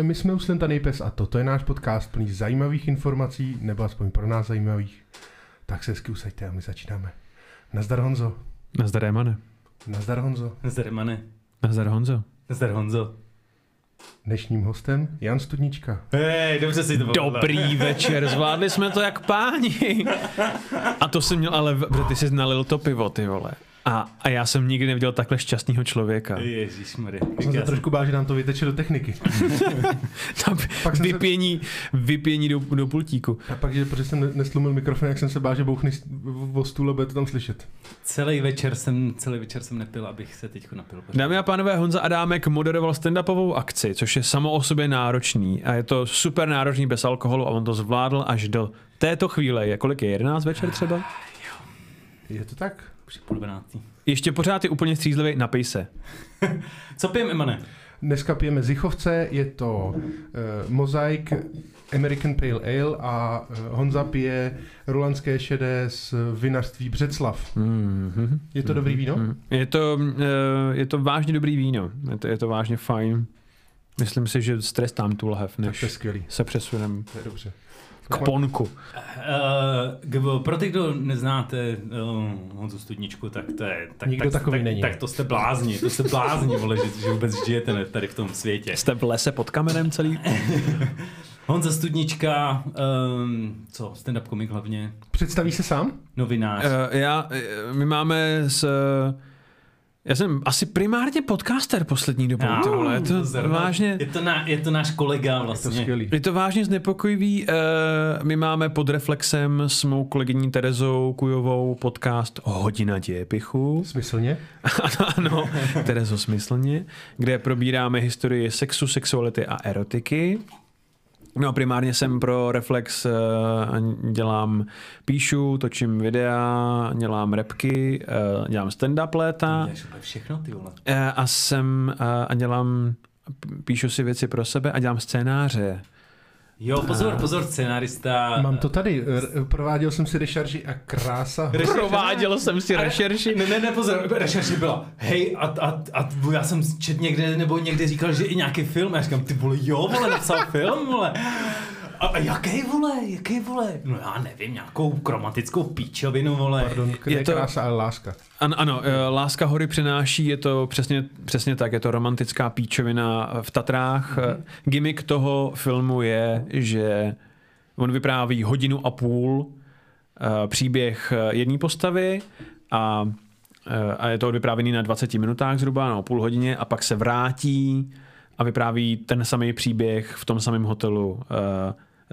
Pánové, my jsme Uslentaný pes a toto je náš podcast plný zajímavých informací, nebo aspoň pro nás zajímavých. Tak se hezky usaďte a my začínáme. Nazdar Honzo. Nazdar Emane. Nazdar Honzo. Nazdar Mane. Nazdar Honzo. Nazdar Honzo. Dnešním hostem Jan Studnička. Hej, dobře si to povedal. Dobrý večer, zvládli jsme to jak páni. A to jsem měl, ale ty jsi nalil to pivo, ty vole. A, a já jsem nikdy neviděl takhle šťastného člověka. Ježišmarja. Jsem se trošku bál, že nám to vyteče do techniky. Tam Pak jsem se- vypění, vypění do, do pultíku. A pak, že protože jsem ne- neslumil mikrofon, jak jsem se bál, že bouchny s- o stůl a bude to tam slyšet. Celý večer jsem, celý večer jsem nepil, abych se teď napil. Dámy a pánové, Honza Adámek moderoval stand-upovou akci, což je samo o sobě náročný. A je to super náročný bez alkoholu a on to zvládl až do této chvíle. Je kolik je? 11 večer třeba? Je to tak? Už je půl dvanáctý. Ještě pořád je úplně střízlivý, napij se. Co pijem, Emane? Dneska pijeme Zichovce, je to uh, Mozaik American Pale Ale a uh, Honza pije rulanské šedé z vinařství Břeclav. Mm-hmm. Je to dobrý víno? Mm. Je to, eh, je to vážně dobrý víno. Je to, je to vážně fajn. Myslím si, že strestám tu lahev, Tak to je než skvělý. se přesunem To je dobře. K ponku. Uh, kdo, pro ty, kdo neznáte uh, Honzu Studničku, tak to je... Tak, Nikdo tak, takový tak, není. Tak to jste blázni, to jste blázni, vole, že, že vůbec žijete ne- tady v tom světě. Jste v lese pod kamenem celý? Honza Studnička, um, co, stand-up komik hlavně, Představí se sám? novinář. Uh, já, eh, my máme s... Já jsem asi primárně podcaster poslední dobou, ty vole. Je to vážně... Je to, na, je to náš kolega Je to vlastně. skvělý. Je to vážně znepokojivý. Eh, My máme pod Reflexem s mou kolegyní Terezou Kujovou podcast Hodina dějepichu. Smyslně? ano, ano, Terezo smyslně, kde probíráme historii sexu, sexuality a erotiky. No primárně jsem pro Reflex eh, dělám, píšu, točím videa, dělám repky, eh, dělám stand-up léta všechno, ty vole. eh, a jsem a dělám, píšu si věci pro sebe a dělám scénáře. Jo, pozor, pozor, scenárista. Mám to tady. R- Prováděl jsem si rešarži a krása. Prováděl jsem si rešerši. Ne, ne, ne, pozor, rešerši byla, hej, a, a, a já jsem čet někde, nebo někde říkal, že i nějaký film, a já říkám, ty vole, jo, vole, napsal film, vole. A, a jaký, vole, jaký, vole? No já nevím, nějakou kromatickou píčovinu, vole. Pardon, Je to- krása, ale láska. Ano, ano, eh, Láska hory přináší, je to přesně, přesně tak, je to romantická píčovina v Tatrách. Mm-hmm. Gimmick toho filmu je, že on vypráví hodinu a půl eh, příběh eh, jedné postavy a, a je to vyprávěný na 20 minutách zhruba, no půl hodině a pak se vrátí a vypráví ten samý příběh v tom samém hotelu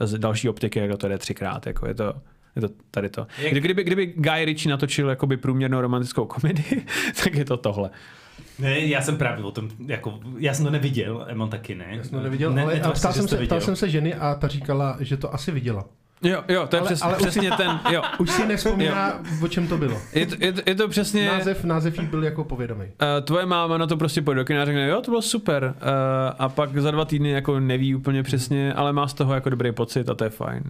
z další optiky, jako to jde třikrát. Jako je to, je to tady to. Kdyby, kdyby Guy Ritchie natočil jakoby průměrnou romantickou komedii, tak je to tohle. Ne, já jsem právě o tom, jako, já jsem to neviděl, Emon taky ne. Já jsem to neviděl, ne, ale netvař a ptal, jsem se, ptal jsem se ženy a ta říkala, že to asi viděla. Jo, jo, to je Ale- přes, ale ale už- přesně ten, jo. Už si nevzpomíná, o čem to bylo. Je to, je, to, je to přesně... Název, název jí byl jako povědomý. Uh, tvoje máma na to prostě pojde do kina a řekne, jo, to bylo super. Uh, a pak za dva týdny jako neví úplně přesně, ale má z toho jako dobrý pocit a to je fajn.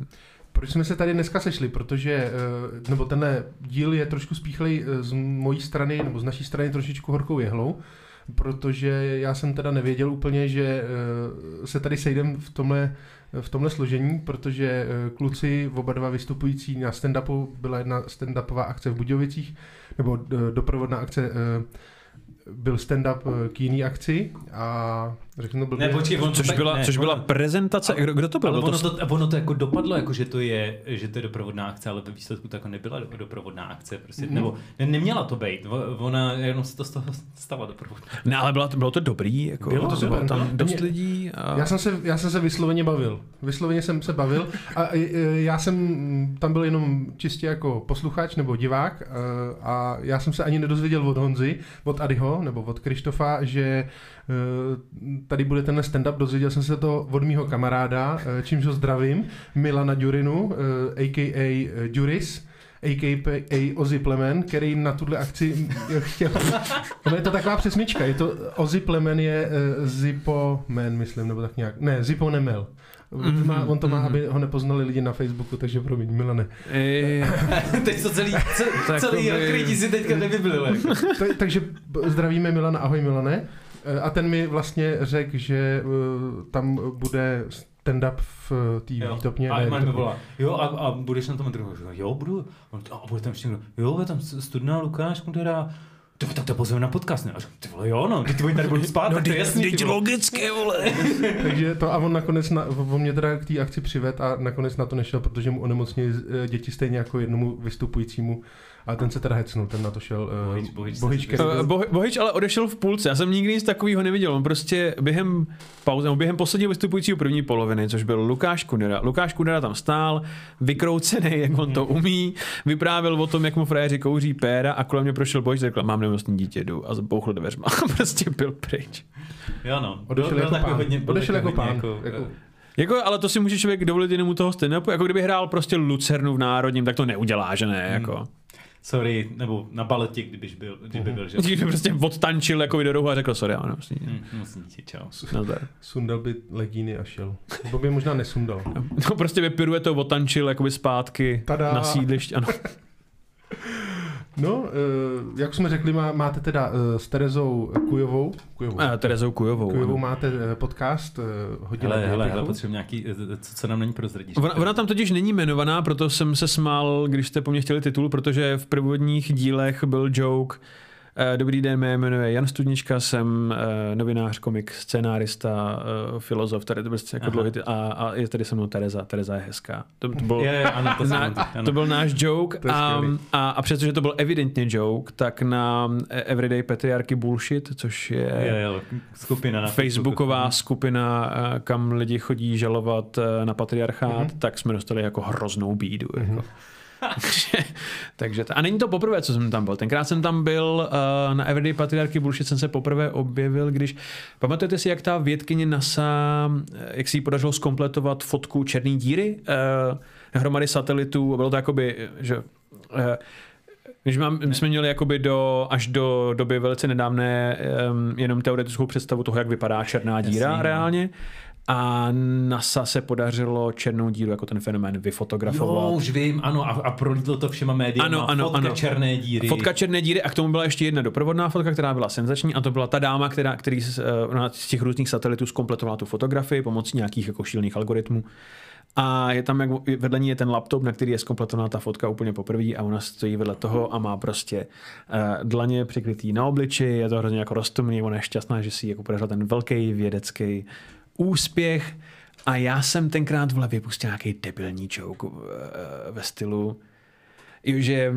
Proč jsme se tady dneska sešli? Protože, eh, nebo tenhle díl je trošku spíchlej z mojí strany, nebo z naší strany trošičku horkou jehlou, protože já jsem teda nevěděl úplně, že eh, se tady sejdem v tomhle, v tomhle složení, protože eh, kluci, oba dva vystupující na stand-upu, byla jedna stand-upová akce v Budějovicích, nebo eh, doprovodná akce eh, byl stand-up k jiný akci a řeknu to blbě. Ne, počkej, on Což to tak- byla, ne, což byla ono- prezentace, kdo, kdo to byl? Ale ono to, to, ono to jako dopadlo, jako že to je, že to je doprovodná akce, ale ve výsledku to jako nebyla do- doprovodná akce, prostě, Mhm. nebo ne, neměla to být, ona jenom se to z toho stala doprovodná. ne, ale bylo to, bylo to dobrý, jako, Bylo to bylo super, tam bylo. dost Mě- lidí. A... Já jsem, se, já jsem se vysloveně bavil. Vysloveně jsem se bavil a e, e, já jsem mm, tam byl jenom čistě jako posluchač nebo divák e, a já jsem se ani nedozvěděl od Honzy, od Adyho nebo od Krištofa, že tady bude tenhle stand-up. Dozvěděl jsem se to od mýho kamaráda, e, čímž ho zdravím, Milana Durinu, a.k.a. Juris. a.k.a. Ozzy Plemen, který na tuhle akci chtěl... No je to taková přesmička, je to Ozzy Plemen je uh, Zippo Man, myslím, nebo tak nějak. Ne, Zippo Nemel. Mm-hmm, má, on to má, mm-hmm. aby ho nepoznali lidi na Facebooku, takže promiň, Milane. Ej. Teď to celý, celý, celý by... si teďka nevybylili. takže zdravíme Milana, ahoj Milane. Eh, a ten mi vlastně řekl, že uh, tam bude stand-up v té výtopně. A ne, volá, jo, a, a budeš na tom druhou. Jo, budu. A bude tam ještě někdo, jo, je tam studná Lukáš Kundera, ty tak to pozveme na podcast, ne? A říkám, ty vole, jo, no, ty oni tady budou spát, no, to je jasný. Teď logicky, vole. Takže to a on nakonec, na, on mě teda k té akci přived a nakonec na to nešel, protože mu onemocnili eh, děti stejně jako jednomu vystupujícímu a ten se teda hecnul, ten na to šel. Uh, Bohič, Bohič, Bohič, uh, Bohič ale odešel v půlce, já jsem nikdy nic takového neviděl, on prostě během pauzy, během posledního vystupujícího první poloviny, což byl Lukáš Kudera. Lukáš Kudera tam stál, vykroucený, jak on to umí, vyprávěl o tom, jak mu frajeři kouří péra a kolem mě prošel Bohič, řekl, mám nemocný dítě, jdu a zapouchl dveřma a prostě byl pryč. Jo no, odešel byl, jako pán. Hodně, odešel jako pán. Jako, jako, jako, ale to si může člověk dovolit jenom u toho stand Jako kdyby hrál prostě Lucernu v Národním, tak to neudělá, že ne? Jako. Sorry, nebo na baletě, kdybyž byl, kdyby byl, že? Kdyby prostě odtančil jako do rohu a řekl, sorry, ano, vlastně. Hmm, musím ti, čau. Nazdar. Sundal by legíny a šel. Nebo by možná nesundal. No prostě by piruetou odtančil jakoby zpátky Tada. na sídliště, ano. No, eh, jak jsme řekli, má, máte teda eh, s Terezou Kujovou. Kujovou. A, Terezou Kujovou. Kujovou máte eh, podcast hodně. Hele, hele, hele, potřebuji nějaký, co, co nám není prozradíš. Ona, ona, tam totiž není jmenovaná, proto jsem se smál, když jste po mně chtěli titul, protože v prvotních dílech byl joke, dobrý den, mé jméno je Jan Studnička, jsem eh, novinář, komik, scénárista, eh, filozof, tady to prostě jako dlouhý, a, a je tady se mnou Tereza, Tereza je hezká. To, to, byl, je, je, ano, to, na, ano. to byl náš joke a, a, a přestože to byl evidentně joke, tak na Everyday Patriarchy Bullshit, což je, je, je skupina na facebooková Facebooku. skupina, kam lidi chodí žalovat na patriarchát, mm-hmm. tak jsme dostali jako hroznou bídu. Mm-hmm. Jako takže to, a není to poprvé, co jsem tam byl. Tenkrát jsem tam byl uh, na Everyday Patriarchy Bullshit jsem se poprvé objevil, když pamatujete si, jak ta vědkyně NASA, eh, jak si jí podařilo skompletovat fotku černé díry uh, hromady satelitů, bylo to jakoby, že uh, když mám, my jsme měli jakoby do, až do doby velice nedávné um, jenom teoretickou představu toho, jak vypadá černá díra Jasně, reálně. A NASA se podařilo černou díru jako ten fenomén vyfotografovat. Jo, už vím, ano, a, a prolítlo to všema médii. Ano, ano, fotka ano. černé díry. Fotka černé díry a k tomu byla ještě jedna doprovodná fotka, která byla senzační a to byla ta dáma, která, který z, uh, z těch různých satelitů zkompletovala tu fotografii pomocí nějakých jako šílených algoritmů. A je tam, jak vedle ní je ten laptop, na který je zkompletovaná ta fotka úplně poprvé a ona stojí vedle toho a má prostě uh, dlaně přikrytý na obliči, je to hrozně jako roztomný, ona je šťastná, že si jako podařila ten velký vědecký úspěch. A já jsem tenkrát v hlavě pustil nějaký debilní joke eh, ve stylu, že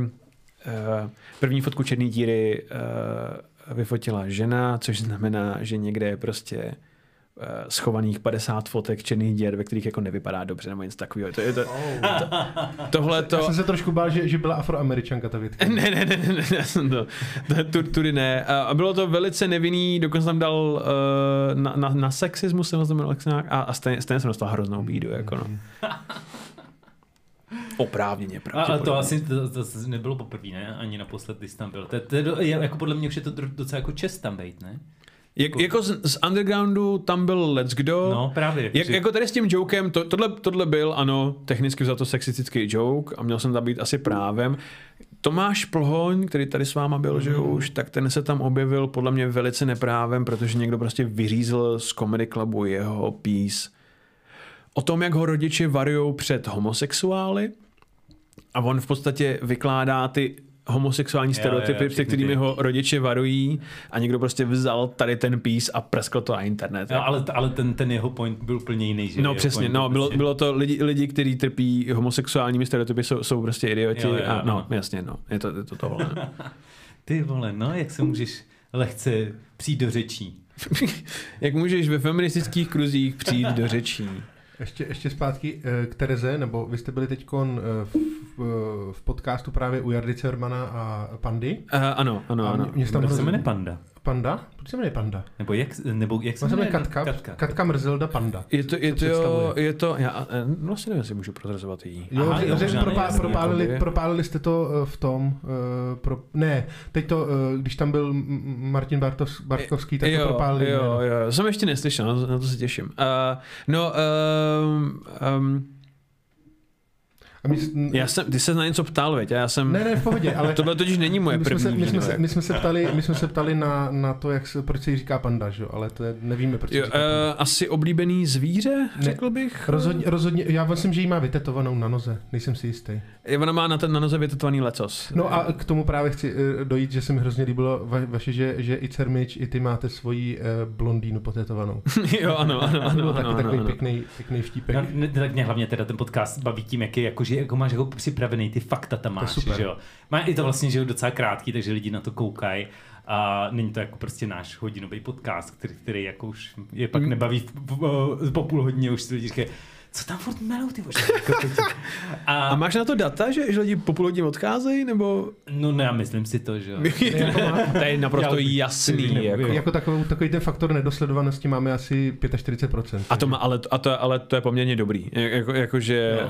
eh, první fotku černé díry eh, vyfotila žena, což znamená, že někde je prostě schovaných 50 fotek černých děr, ve kterých jako nevypadá dobře nebo něco takového. To je to, to, tohle to... Já jsem se trošku bál, že, že byla afroameričanka ta větka. Ne, ne, ne, ne, ne, to, to, tudy ne. A bylo to velice nevinný, dokonce tam dal uh, na, na, na sexismus jsem znamenal a, a stejně, stejně jsem dostal hroznou bídu. Jako no. Oprávněně, A to asi to, to, to nebylo poprvé, ne? Ani naposled, když tam byl. To, to je, jako podle mě už je to docela jako čest tam být, ne? Jak, jako z, z undergroundu tam byl Let's Kdo. No, právě. Jak, jako tady s tím jokem, to, tohle, tohle byl, ano, technicky za to sexistický joke a měl jsem tam být asi právem. Tomáš Plhoň, který tady s váma byl, mm. že mhm. už, tak ten se tam objevil podle mě velice neprávem, protože někdo prostě vyřízl z Comedy Clubu jeho piece o tom, jak ho rodiče varují před homosexuály a on v podstatě vykládá ty homosexuální stereotypy, před kterými ho rodiče varují a někdo prostě vzal tady ten pís a preskl to na internet. No, ale, ale ten, ten jeho point byl úplně jiný. Že no přesně, no, bylo, prostě... bylo to lidi, lidi kteří trpí homosexuálními stereotypy, jsou, jsou prostě idioti jo, jo, a no, no, jasně, no, je to, je to tohle. Ty vole, no, jak se můžeš lehce přijít do řečí. jak můžeš ve feministických kruzích přijít do řečí. Ještě, ještě zpátky eh, k Tereze, nebo vy jste byli teď eh, v, v, v podcastu právě u Jardy Cermana a Pandy. Uh, ano, ano, ano. Mě, mě tam se jmenuje Panda. Panda? Proč se jmenuje Panda? Nebo jak, nebo jak se jmenuje? Katka, Katka. Katka Mrzelda Panda. Je to, je to, jo, je to, já eh, vlastně nevím, jestli můžu prozrazovat jí. Jo, Aha, že, jo, možná propá, ne, jasně, propálili, jakoby. propálili jste to eh, v tom, uh, pro, ne, teď to, uh, když tam byl Martin Bartos, Bartkovský, tak to jo, propálili. jo, jméno. jo, jsem ještě neslyšel, na to, na to se těším. Uh, no, um, um, A my, já jsem, ty se na něco ptal, veď, a já jsem, ne, ne, v pohodě, ale tohle totiž není moje my jsme, první se, my, jsme se, my, jsme se ptali, my jsme se ptali na, na to, jak se, proč se jí říká panda, že? jo? ale to je, nevíme, proč Jo, říká panda. uh, asi oblíbený zvíře, Ne. řekl bych. Rozhodně, rozhodně, já myslím, že jí má vytetovanou na noze, nejsem si jistý. Je, Ona má na, ten, na noze vytetovaný lecos. No a k tomu právě chci eh, dojít, že se mi hrozně líbilo va, vaše, že, že i Cermič, i ty máte svoji uh, blondýnu potetovanou. jo, ano, ano, To ano, ano, taky ano, takový ano. pěkný, pěkný vtípek. No, ne, tak mě hlavně teda ten podcast baví tím, jak, je, jako, že jako máš jako připravený ty fakta tam máš, super. že jo. Má i to vlastně, že jo, docela krátký, takže lidi na to koukají. A není to jako prostě náš hodinový podcast, který, který jako už je pak Mm. nebaví v- v- po půl hodině, už si lidi říkají, co tam furt melou ty a, A máš na to data, že, že lidi po půl hodině odcházejí, nebo... no ne, já myslím si to, že jo. to je naprosto Já- jasný. Já- Jako. Jako takovou, takový ten faktor nedosledovanosti máme asi 45%. A to, má, ale, a to, ale to je poměrně dobrý. Jako, jakože No.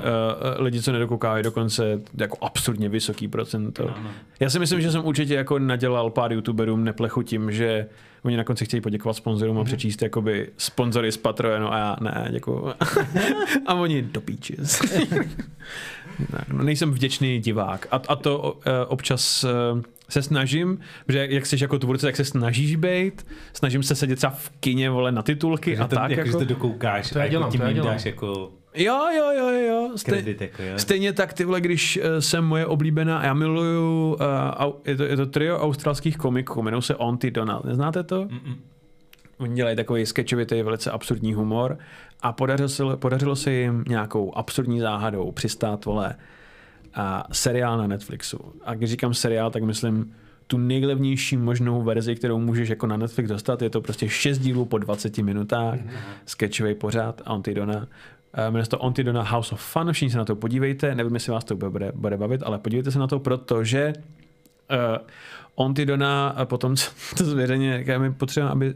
uh, lidi, co nedokoukávají, dokonce jako absurdně vysoký procento. No, no. Já si myslím, že jsem určitě jako nadělal pár youtuberům neplechu tím, že oni na konci chtějí poděkovat sponzorům a přečíst jakoby sponzory z Patreonu a já ne, děkuju. a oni do píči. tak, no, nejsem vděčný divák. A, a to uh, občas uh, se snažím, že jak jsi jako tvůrce, tak se snažíš být, snažím se sedět třeba v kině, vole, na titulky Že a to, tak. jako, Jako, že to dokoukáš To já a jako dělám, tím to já dělám. dáš jako Jo, jo, jo, jo. Stej, kredit, jako jo. Stejně tak, ty vole, když eh, jsem moje oblíbená, já miluju, uh, je, to, je to trio australských komiků, jmenují se Onty Donald, neznáte to? Mm-mm. Oni dělají takový sketchovitý, velice absurdní humor a podařilo se, podařilo se jim nějakou absurdní záhadou přistát, vole, a seriál na Netflixu. A když říkám seriál, tak myslím tu nejlevnější možnou verzi, kterou můžeš jako na Netflix dostat. Je to prostě 6 dílů po 20 minutách, sketchový pořád, Antidona. Eh, Jmenuje se to Antidona House of Fun, všichni se na to podívejte, nevím, jestli vás to bude, bude bavit, ale podívejte se na to, protože uh, Antidona a potom, to zveřejně, říká, my potřebujeme, aby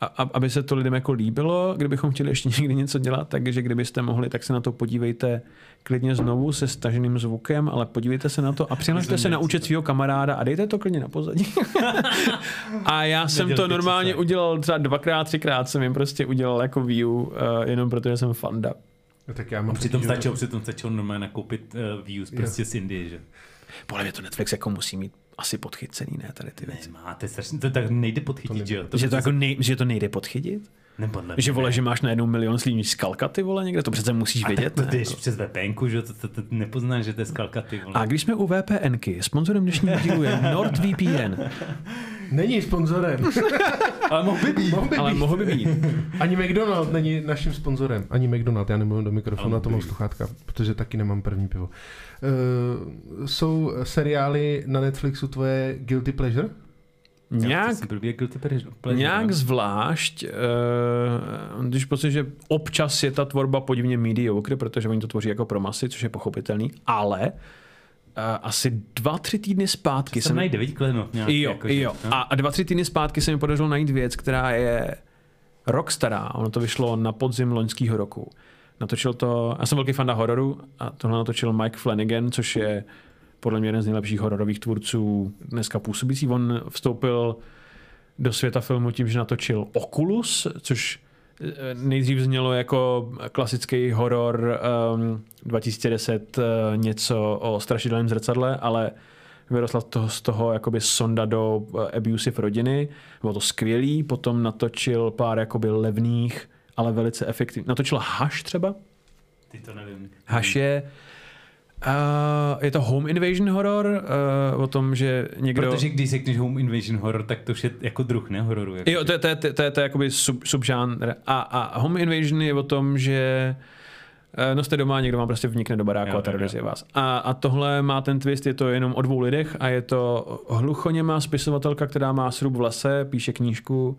a- aby se to lidem jako líbilo, kdybychom chtěli ještě někdy něco dělat, takže kdybyste mohli, tak se na to podívejte klidně znovu se staženým zvukem, ale podívejte se na to a přihlašte se na účet svého kamaráda a dejte to klidně na pozadí. a já jsem to normálně udělal třeba dvakrát, třikrát jsem jim prostě udělal jako view, uh, jenom protože jsem fanda. No, tak já A mám přitom taky, že- stačilo, přitom stačilo normálně nakoupit uh, views prostě z Indie, že? Podle mě to Netflix jako musí mít asi podchycený, ne, tady ty věci. Nemá, to je strašně, to tak nejde podchytit, nejde. že jo? Že to, jako nej, že to nejde podchytit? Nebo ne, Že vole, že máš najednou milion slíní z Kalkaty, vole, někde, to přece musíš a vědět. tak to ne? jdeš přes VPNku, že to, to, to, nepoznáš, že to je skalka, ty vole. A když jsme u VPNky, sponzorem dnešního dílu je NordVPN, Není sponzorem. Ale mohl by být. Mohl by ale být. mohl by být. Ani McDonald není naším sponzorem. Ani McDonald, já nemluvím do mikrofonu, na to mám sluchátka, protože taky nemám první pivo. Uh, jsou seriály na Netflixu tvoje guilty pleasure? Nějak, nějak zvlášť, uh, když pocit, že občas je ta tvorba podivně mediocre, protože oni to tvoří jako pro masy, což je pochopitelný, ale uh, asi dva, tři týdny zpátky Jsem najde, vidí klenot. Jo, jako, že- jo. no. A, a dva, tři týdny zpátky se mi podařilo najít věc, která je rok stará. Ono to vyšlo na podzim loňského roku. Natočil to, já jsem velký fanda hororu a tohle natočil Mike Flanagan, což je podle mě jeden z nejlepších hororových tvůrců dneska působící. On vstoupil do světa filmu tím, že natočil Oculus, což eh, nejdřív znělo jako klasický horor um, 2010 uh, něco o strašidelném zrcadle, ale vyrostla to, z toho jakoby sonda do eh, abusive rodiny. Bylo to skvělý, potom natočil pár jakoby levných, ale velice efektivních. Natočil Hash třeba. Ty to nevím. Hash je Uh, je to home invasion horror uh, o tom, že někdo... Protože když řekneš home invasion horror, tak to už je jako druh, ne hororu. Jako. Jo, to je, to je, to je, to je, to je jakoby sub, subžánr. A, a home invasion je o tom, že eh, no jste doma někdo vám prostě vnikne do baráku Jo, a terorizuje vás. A, a tohle má ten twist, je to jenom o dvou lidech a je to hluchoněmá spisovatelka, která má srub v lese, píše knížku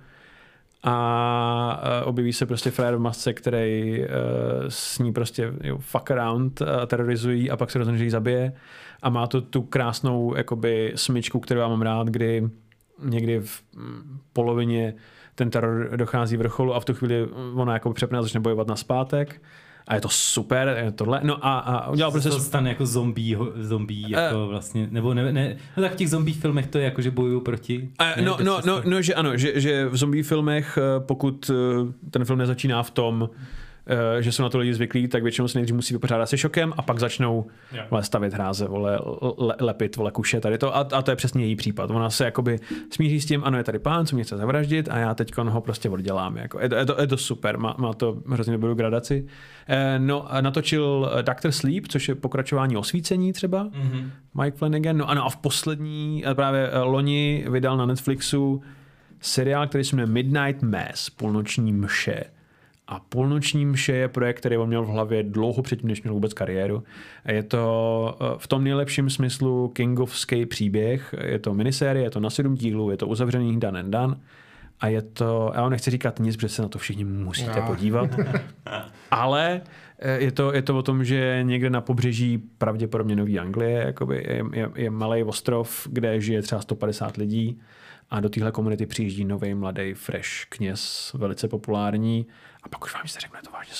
a eh, objeví se prostě frajer v masce, který uh, s ní prostě jo, fuck around terorizují a pak se rozhodne, že ji zabije a má to tu krásnou jakoby smyčku, kterou já mám rád, kdy někdy v mm, polovině ten teror dochází vrcholu a v tu chvíli ona jako přepne a začne bojovat na zpátek. A je to super, je tohle. No a, a udělal prostě... To stane jako zombie, zombie jako vlastně, nebo ne, ne, no tak v těch zombie filmech to je jako, že bojují proti. Ne, no, no, no, no, že ano, že, že v zombie filmech, eh, pokud eh, ten film nezačíná v tom, eh, že jsou na to lidi zvyklí, tak většinou se nejdřív musí vypořádat se šokem a pak začnou Jo. vole, stavět hráze, vole, le, lepit, vole, kuše tady to a, a, to je přesně její případ. Ona se jakoby smíří s tím, ano, je tady pán, co mě chce zavraždit a já teď ho prostě oddělám. Jako, je, to, je, to, je to super, má, má to hrozně dobrou gradaci. Eh, no, a natočil eh, Dr. Sleep, což je pokračování osvícení třeba, Mhm. Mike Flanagan. No ano, a v poslední, eh, právě eh, loni vydal na Netflixu seriál, který se jmenuje Midnight Mass, půlnoční mše. A půlnoční mše je projekt, který on měl v hlavě dlouho předtím, než měl vůbec kariéru. A Je to eh, v tom nejlepším smyslu kingovský příběh. Je to minisérie, je to na sedm dílů, je to uzavřený done and done. A je to, já vám nechci říkat nic, protože se na to všichni musíte No. podívat. Ale je to, je to o tom, že někde na pobřeží pravděpodobně Nový Anglie jakoby je, je, je malý ostrov, kde žije třeba 150 lidí a do téhle komunity přijíždí nový mladý fresh kněz, velice populární. A pak už vám nic neřeknu, je to vážně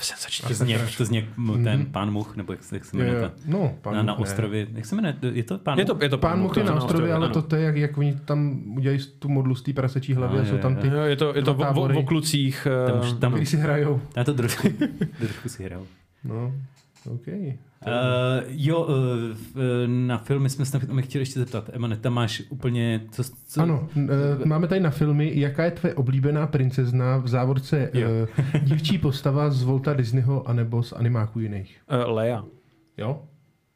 senzační. To zně, to zně ten pán Much, nebo jak se, jak se Je, jmenuje je, no, pán Na, na Much ne. ostrově, jak se jmenuje? Je to pán Je to, Much? je to Pán Much je na ostrově, ale ano. to, to je jak, jak oni tam udělají tu modlu z té prasečí hlavy a je, jsou tam ty, Je to, je to Dva o, o, tábory. o klucích. Tam, eh, už- tam, který si hrajou. tam to trošku, trošku si hrál. No, OK. Uh, jo, uh, na filmy jsme se chtěli ještě zeptat. Emane, tam máš úplně... Co, co, Ano, e, máme tady na filmy, jaká je tvoje oblíbená princezna v závorce Jo. e, dívčí postava z Volta Disneyho anebo z animáků jiných? eh, Leia. Jo?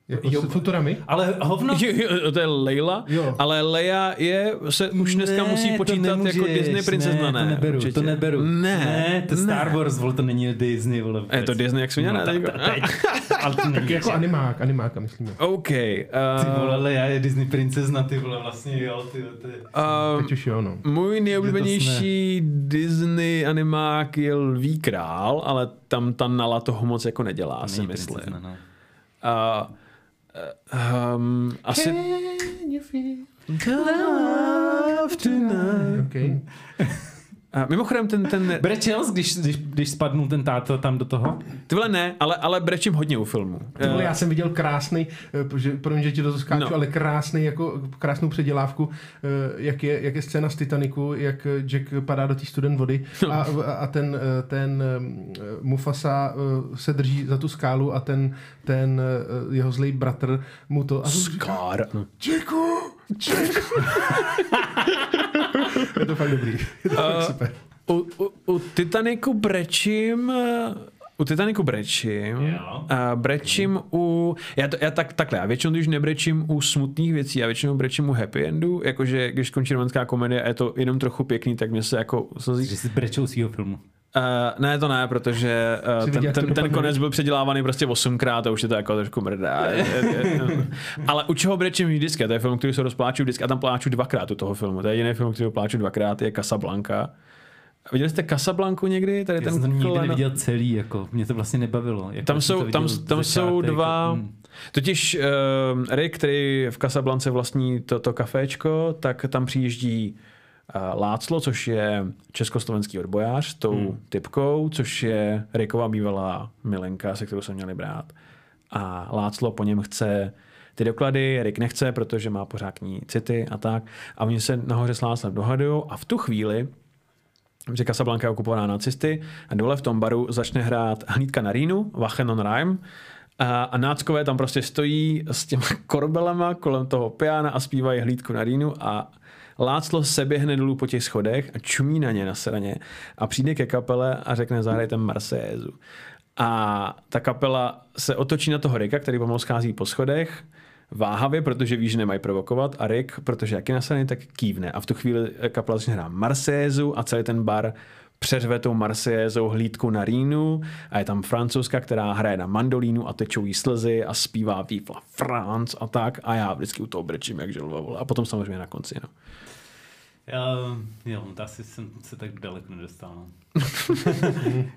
Jako Jo. s Futurami? Ale hovno... Jo, jo, to je Leila, Jo. ale Leia je, se už dneska Ne, musí to počítat jako nemůžeš, Disney princezna, ne? to neberu, určitě. to neberu. Ne, ne to Star Wars, vole, to není Disney, vole. Je to Disney, jak svině, no, ne? tak, tak, to není Jako animák, animáka myslíme. OK. Ty Uh, vole, Leia je Disney princezna, ty vole, vlastně, jo, ty, ty. uh, Teď už jo, no. můj nejoblíbenější Disney animák je Lví král, ale tam ta Nala toho moc jako nedělá, To si myslím. princezna, no. Uh, um, asi... Can you feel love tonight? Okay. Uh, mimochodem ten, ten, Brečels, když, když, když spadnul ten táta tam do toho? ty vole ne, ale, ale brečím hodně u filmu. Ty vole, já jsem viděl krásný, že, promiň, že ti to skáču, No. ale krásný, jako krásnou předělávku, eh, jak je, jak je scéna z Titaniku, jak Jack padá do té student vody No. a, a- a ten, eh, ten eh, Mufasa eh, se drží za tu skálu a ten, ten eh, jeho zlý bratr mu to... A. No. Jacku! Jacku! je to fakt dobrý. Je to fakt super. U, u, u Titaniku brečím... U Titaniku brečím. Jo. A brečím u... Já, to, já tak, takhle, já většinou, když nebrečím u smutných věcí, já většinou brečím u happy endu, jakože když skončí romantická komedie a je to jenom trochu pěkný, tak mě se jako slzí. Že jsi brečel svýho filmu. Uh, ne, to ne, protože uh, ten, ten, ten konec byl předělávaný prostě osmkrát a už je to jako trošku mrdá. Je- je- je- Ale u čeho brečím vždycky, to je film, který se rozpláču vždycky a tam pláču dvakrát u toho filmu. To je jediný film, který pláču dvakrát, je Casablanca. Viděli jste Casablanku někdy? Tady Já ten jsem to nikdy koleno- neviděl celý, jako, mě to vlastně nebavilo. Jako, Tam jsou, tam, tam jsou začátek, dva, jako, hm. totiž uh, Rick, který v Casablance vlastní to, to kaféčko, tak tam přijíždí Láclo, což je československý odbojář, s tou hmm. typkou, což je Rickova bývalá milenka, se kterou se měli brát. A Láclo po něm chce ty doklady, Rick nechce, protože má pořádní city a tak. A oni se nahoře s Láclem dohadují a v tu chvíli že Casablanca je okupovaná nacisty a dole v tom baru začne hrát hlídka na Rýnu, Wachen on Rhein, a, a náckové tam prostě stojí s těma korbelema kolem toho piana a zpívají hlídku na Rýnu a Láclo se běhne dolů po těch schodech a čumí na ně na straně a přijde ke kapele a řekne zahrajte Marseillaise. A ta kapela se otočí na toho Ricka, který pomalu schází po schodech, váhavě, protože ví, že nemají provokovat a Rick, protože jak je nasraný, tak kývne. A v tu chvíli kapela začne hrát Marseillaise a celý ten bar přeřve tou Marseillaisou hlídku na Rýnu a je tam francouzska, která hraje na mandolínu a tečou jí slzy a zpívá Vive la France a tak a já vždycky u toho brečím jak želva vole. a potom samozřejmě na konci. No. Já, jo, to asi jsem se tak daleko nedostal. No.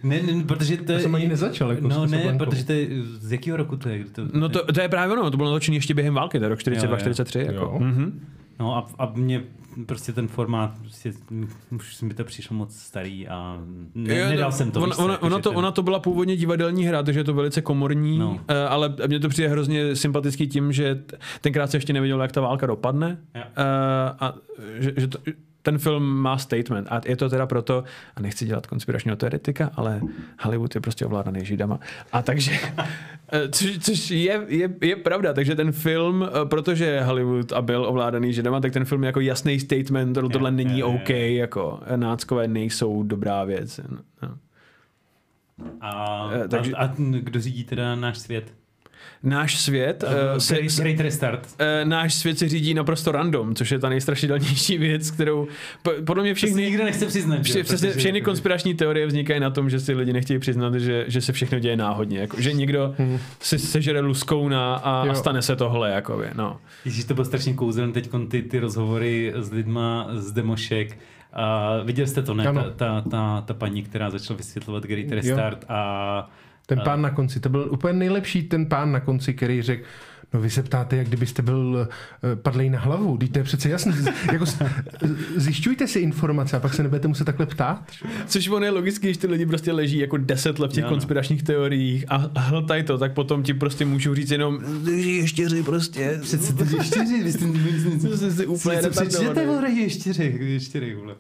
ne, ne, protože to Já jsem ani nezačal, jako No ne, Casablancou. protože to je, z jakého roku to je? Kdy To, No to, to, je právě ono, to bylo natočené ještě během války, to je rok 42-43. Jo, jo. Jako. Jo. Mhm. No a, a mě prostě ten formát, prostě, už mi to přišlo moc starý a ne, Jo, nedal jsem to. Ona, ona, ona, to, ten- ona to byla původně divadelní hra, takže je to velice komorní, No. eh, ale mně to přijde hrozně sympatický tím, že tenkrát se ještě nevědělo, jak ta válka dopadne Jo. eh, a že, že to, ten film má statement a je to teda proto, a nechci dělat konspiračního teoretika, ale Hollywood je prostě ovládaný židama. A takže, eh, což, což je, je, je, pravda, takže ten film, eh, protože je Hollywood a byl ovládaný židama, tak ten film je jako jasný statement, tohle, tohle není OK, jako náckové nejsou dobrá věc. No. A, Eh, takže- a, a kdo řídí teda náš svět? Náš svět uh, se, Great, great Restart. uh, náš svět se řídí naprosto random, což je ta nejstrašidelnější věc, kterou po, podle mě To všichni, nikdo nechce přiznat. vše, jo, přesně, všechny konspirační teorie vznikají na tom, že si lidi nechtějí přiznat, že, že se všechno děje náhodně, jako, že někdo Hmm. si sežere luskouna a, a Jo. stane se tohle, jako, no. Ježíš, to bylo strašně kouzelné teď ty, ty rozhovory s lidma z demošek. A viděl jste to, ne? Ano. Ta, ta, ta, ta paní, která začala vysvětlovat Great Restart a Ten pán na konci, to byl úplně nejlepší ten pán na konci, který řekl, no vy se ptáte, jak kdybyste byl uh, padlej na hlavu, teď to je přece jasný. jako, zjišťujte si informace a pak se nebudete muset takhle ptát. Což on je logický, když ty lidi prostě leží jako deset let v těch no. konspiračních teoriích a a hltají to, tak potom ti prostě můžou říct jenom, že ještěři prostě. Přece ty ještěři, vy jste To jsi si úplně Co přečtěte, vole, ještěři, ještěři, vole.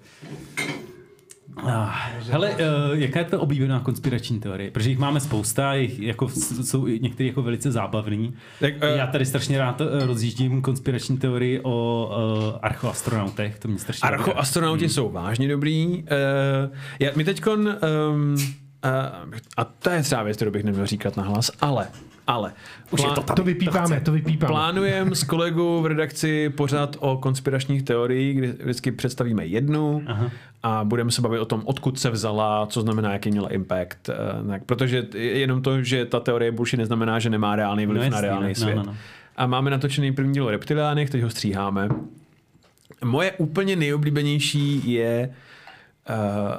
Ah, hele, uh, jaká je to oblíbená konspirační teorie? Protože jich máme spousta, jich jako, jsou i některé jako velice zábavný. Tak, eh, Já tady strašně rád uh, rozjíždím konspirační teorii o uh, archoastronautech, to mě strašně. Archoastronauti Hmm. jsou vážně dobrý. Uh, já, my teďkon, um, uh, a to je třeba věc, kterou bych neměl říkat nahlas, ale, ale. Už je to tam. To vypípáme, to vypípáme. Plánujeme s kolegou v redakci pořád o konspiračních teoriích, kdy vždycky představíme jednu Aha. A budeme se bavit o tom, odkud se vzala, co znamená, jaký měla impact. eh, Tak, protože jenom to, že ta teorie bullshit, neznamená, že nemá reálný vliv No na reálný no, svět. no, no. A máme natočený první díl o reptiliánech, teď ho stříháme. Moje úplně nejoblíbenější je Uh,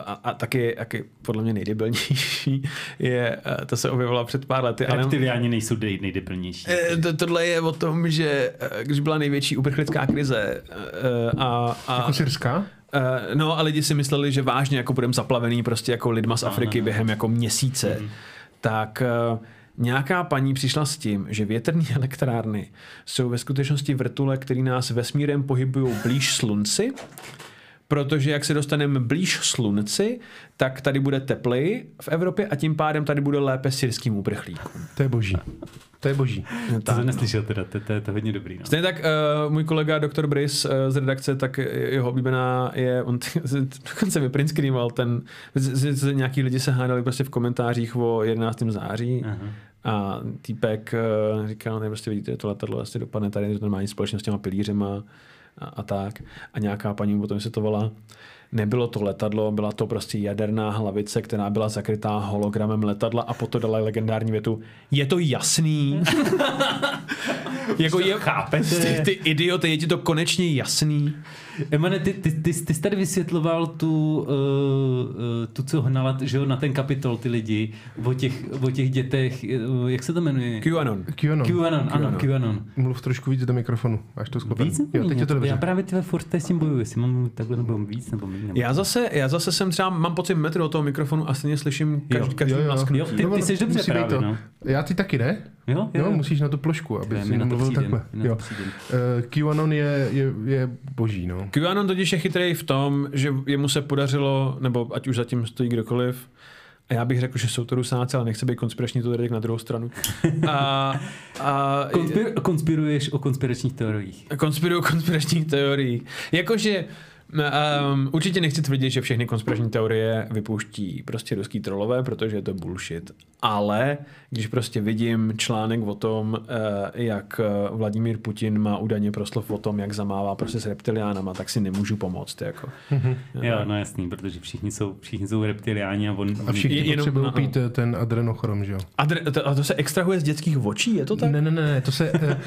a, a taky, taky podle mě nejdebilnější je, uh, to se objevila před pár lety. ale- Reptiliáni nejsou dej, nejdeplnější. Eh, to, tohle je o tom, že eh, když byla největší uprchlická krize eh, a, a Jako syrská? Eh, no a lidi si mysleli, že vážně jako budeme zaplavený prostě jako lidma z Afriky no, no. během jako měsíce, Mhm. tak eh, nějaká paní přišla s tím, že větrní elektrárny jsou ve skutečnosti vrtule, které nás vesmírem pohybují blíž slunci, protože jak se dostaneme blíž slunci, tak tady bude tepleji v Evropě a tím pádem tady bude lépe syrským uprchlíkům. To je boží. To je boží. No, To jsem neslyšel teda, to, to, je to hodně dobrý. No. Stejně tak uh, můj kolega Dr. Brice uh, z redakce, tak jeho oblíbená je, on dokonce vyprintscreenoval ten, z, z, z, nějaký lidi se hádali prostě v komentářích o 11. září Aha. a týpek uh, říkal, ne, prostě vidíte, to letadlo asi dopadne tady normální společnost s těma pilířema a, a tak. A nějaká paní potom vysvětlovala, nebylo to letadlo, byla to prostě jaderná hlavice, která byla zakrytá hologramem letadla a potom dala legendární větu, je to jasný. jako je, chápete? ty, ty idioty, je ti to konečně jasný. Emane, ty, ty, ty, ty jsi tady vysvětloval tu, uh, uh, tu co hnala že jo, na ten kapitol ty lidi o těch, o těch dětech, uh, jak se to jmenuje? QAnon. QAnon. QAnon, ano, QAnon. Mluv trošku víc do mikrofonu, až to sklopený. Víc nebo Jo, teď to dobře. Já právě tyhle furt s tím bojuju, jestli mám takhle nebo víc nebo méně. nebo- Já zase, já zase jsem třeba, mám pocit metr od toho mikrofonu a stejně slyším každý, každý Jo, jo. Jo, ty, No, ty jsi dobře právě, to. no. Já ty taky, ne? Jo, Jo, musíš na tu plošku, aby Já, si my na to mluvil přijdem, takhle. Jo. Eh, QAnon je, je, je boží, no. QAnon totiž je chytrý v tom, že jemu se podařilo, nebo ať už zatím stojí kdokoliv, a já bych řekl, že jsou to rusáci, ale nechci být konspirační teoretik na druhou stranu. A, a Konspir, konspiruješ o konspiračních teoriích. konspiruju konspiračních teorií. Jakože Um, určitě nechci tvrdit, že všechny konspirační teorie vypouští prostě ruský trolové, protože je to bullshit. Ale když prostě vidím článek o tom, eh, jak eh, Vladimír Putin má údajně proslov o tom, jak zamává prostě s reptiliánama, tak si nemůžu pomoct. Jako. Jo, no jasný, protože všichni jsou, všichni jsou reptiliáni a on... A všichni Je- jenom- potřebují no, pít eh, ten adrenochrom, že jo? A, dr- to, a to se extrahuje z dětských očí, je to tak? Ne, ne, ne, ne, to, se, eh,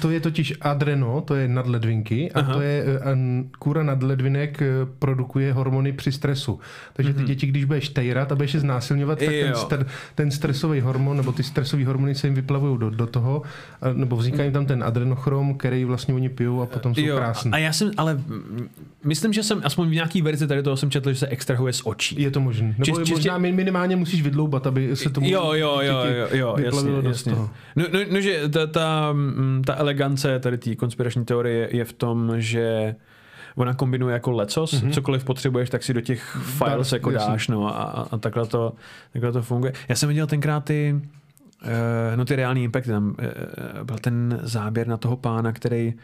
to je totiž adreno, to je nad ledvinky a Aha. to je eh, kůra nad ledvinek eh, produkuje hormony při stresu. Takže ty děti, když budeš tejrat a budeš je znásilňovat, tak ten, ster, ten stresový hormon, nebo ty stresové hormony se jim vyplavují do, do toho, nebo vzniká jim tam ten adrenochrom, který vlastně oni pijou a potom jsou Jo, krásní. a já jsem, ale myslím, že jsem, aspoň v nějaký verzi tady toho jsem četl, že se extrahuje z očí. Je to možné. Nebo Čist- čistě- možná mi- minimálně musíš vydloubat, aby se tomu Jo, jo, jo, jo, jo jasně, jasně. toho. No, no, no, že ta, ta, ta elegance tady té konspirační teorie je v tom, že ona kombinuje jako lecos, mm-hmm. cokoliv potřebuješ, tak si do těch files Dá- jako jasně. dáš, no a, a takhle, to, takhle to funguje. Já jsem viděl tenkrát ty, eh, no ty reální impacty, tam eh, byl ten záběr na toho pána, který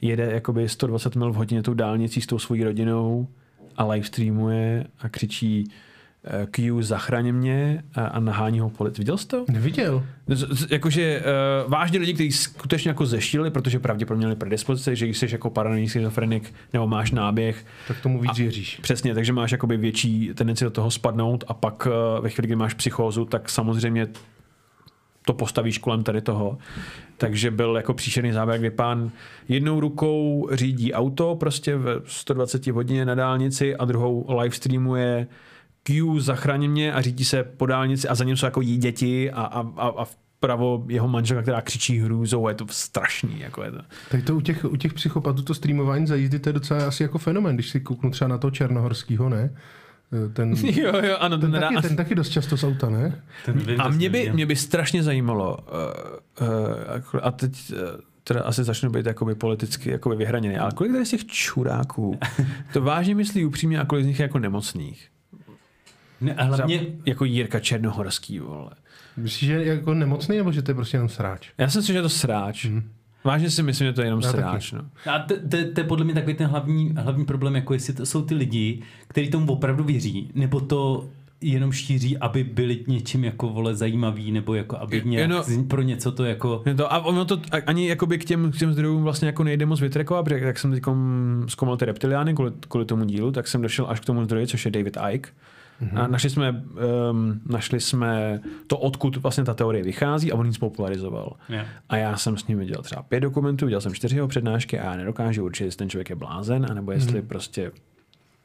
jede jakoby 120 mil v hodině tou dálnicí s tou svojí rodinou a livestreamuje a křičí Q zachraň mě a, a nahání ho policii. Viděl jsi to? Neviděl. Z- z- Jakože uh, vážně lidi, kteří skutečně jako zeštíli, protože pravděpodobně měli predispozice, že když jsi jako paranoidní schizofrenik nebo máš náběh, Tak tomu víc věříš. přesně, takže máš jakoby větší tendenci do toho spadnout a pak uh, ve chvíli, kdy máš psychózu, tak samozřejmě to postavíš kolem tady toho. Takže byl jako příšerný záběr, kdy pán jednou rukou řídí auto prostě v 120 hodině na dálnici a druhou live streamuje Q zachraň mě a řídí se po dálnici a za ním jsou jako jí děti a, a, a, a vpravo jeho manželka, která křičí hrůzou a je to strašný. Jako je to. Tak to u těch, u těch psychopatů to streamování za jízdy, to je docela asi jako fenomen, když si kouknu třeba na toho Černohorskýho, ne? Eh, Ten, Jo, jo, ano, ten, ten, taky, ten taky dost často z auta, ne? Ten A to mě by, mě by strašně zajímalo, uh, uh, a teď uh, teda asi začnu být jakoby politicky jakoby vyhraněný, ale kolik tady z těch čuráků to vážně myslí upřímně a kolik z nich je jako nemocných? Ne, a hlavně, Jako Jirka Černohorský, vole. Myslíš, že je jako nemocný, nebo že to je prostě jenom sráč? Já si myslím, že je to sráč. Vážně si myslím, že to je jenom Já taky. sráč. No. a to- to to je podle mě takový ten hlavní, hlavní problém, jako jestli to jsou ty lidi, kteří tomu opravdu věří, nebo to jenom šíří, aby byli něčím jako vole zajímaví, nebo jako aby nějak, Jenom- pro něco to jako... Je To, a ono to a- ani jakoby k těm, k těm zdrojům vlastně jako nejde moc vytrekovat, protože jak jsem teď zkoumal ty reptiliány kvůli, kvůli, tomu dílu, tak jsem došel až k tomu zdroji, což je David Icke. A našli jsme, um, našli jsme to, odkud vlastně ta teorie vychází a on ji spopularizoval. Je. A já jsem s ním viděl třeba pět dokumentů, viděl jsem čtyři jeho přednášky a já nedokážu určit, jestli ten člověk je blázen, anebo jestli prostě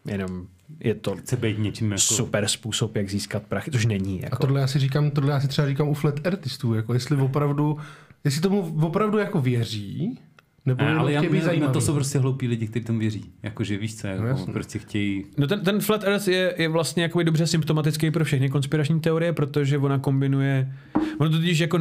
jenom je to Chce být něčím jako... super způsob, jak získat prachy, což není. A Jako. tohle já si říkám, tohle já si třeba říkám u flat artistů, jako jestli opravdu, jestli tomu opravdu jako věří, nebo Ne, ale já chtějí být zajímavý. to jsou prostě hloupí lidi, kteří tomu věří. Jakože víš co, jako jasně. prostě chtějí... No ten, ten Flat Earth je, je vlastně jakoby dobře symptomatický pro všechny konspirační teorie, protože ona kombinuje, ono totiž jako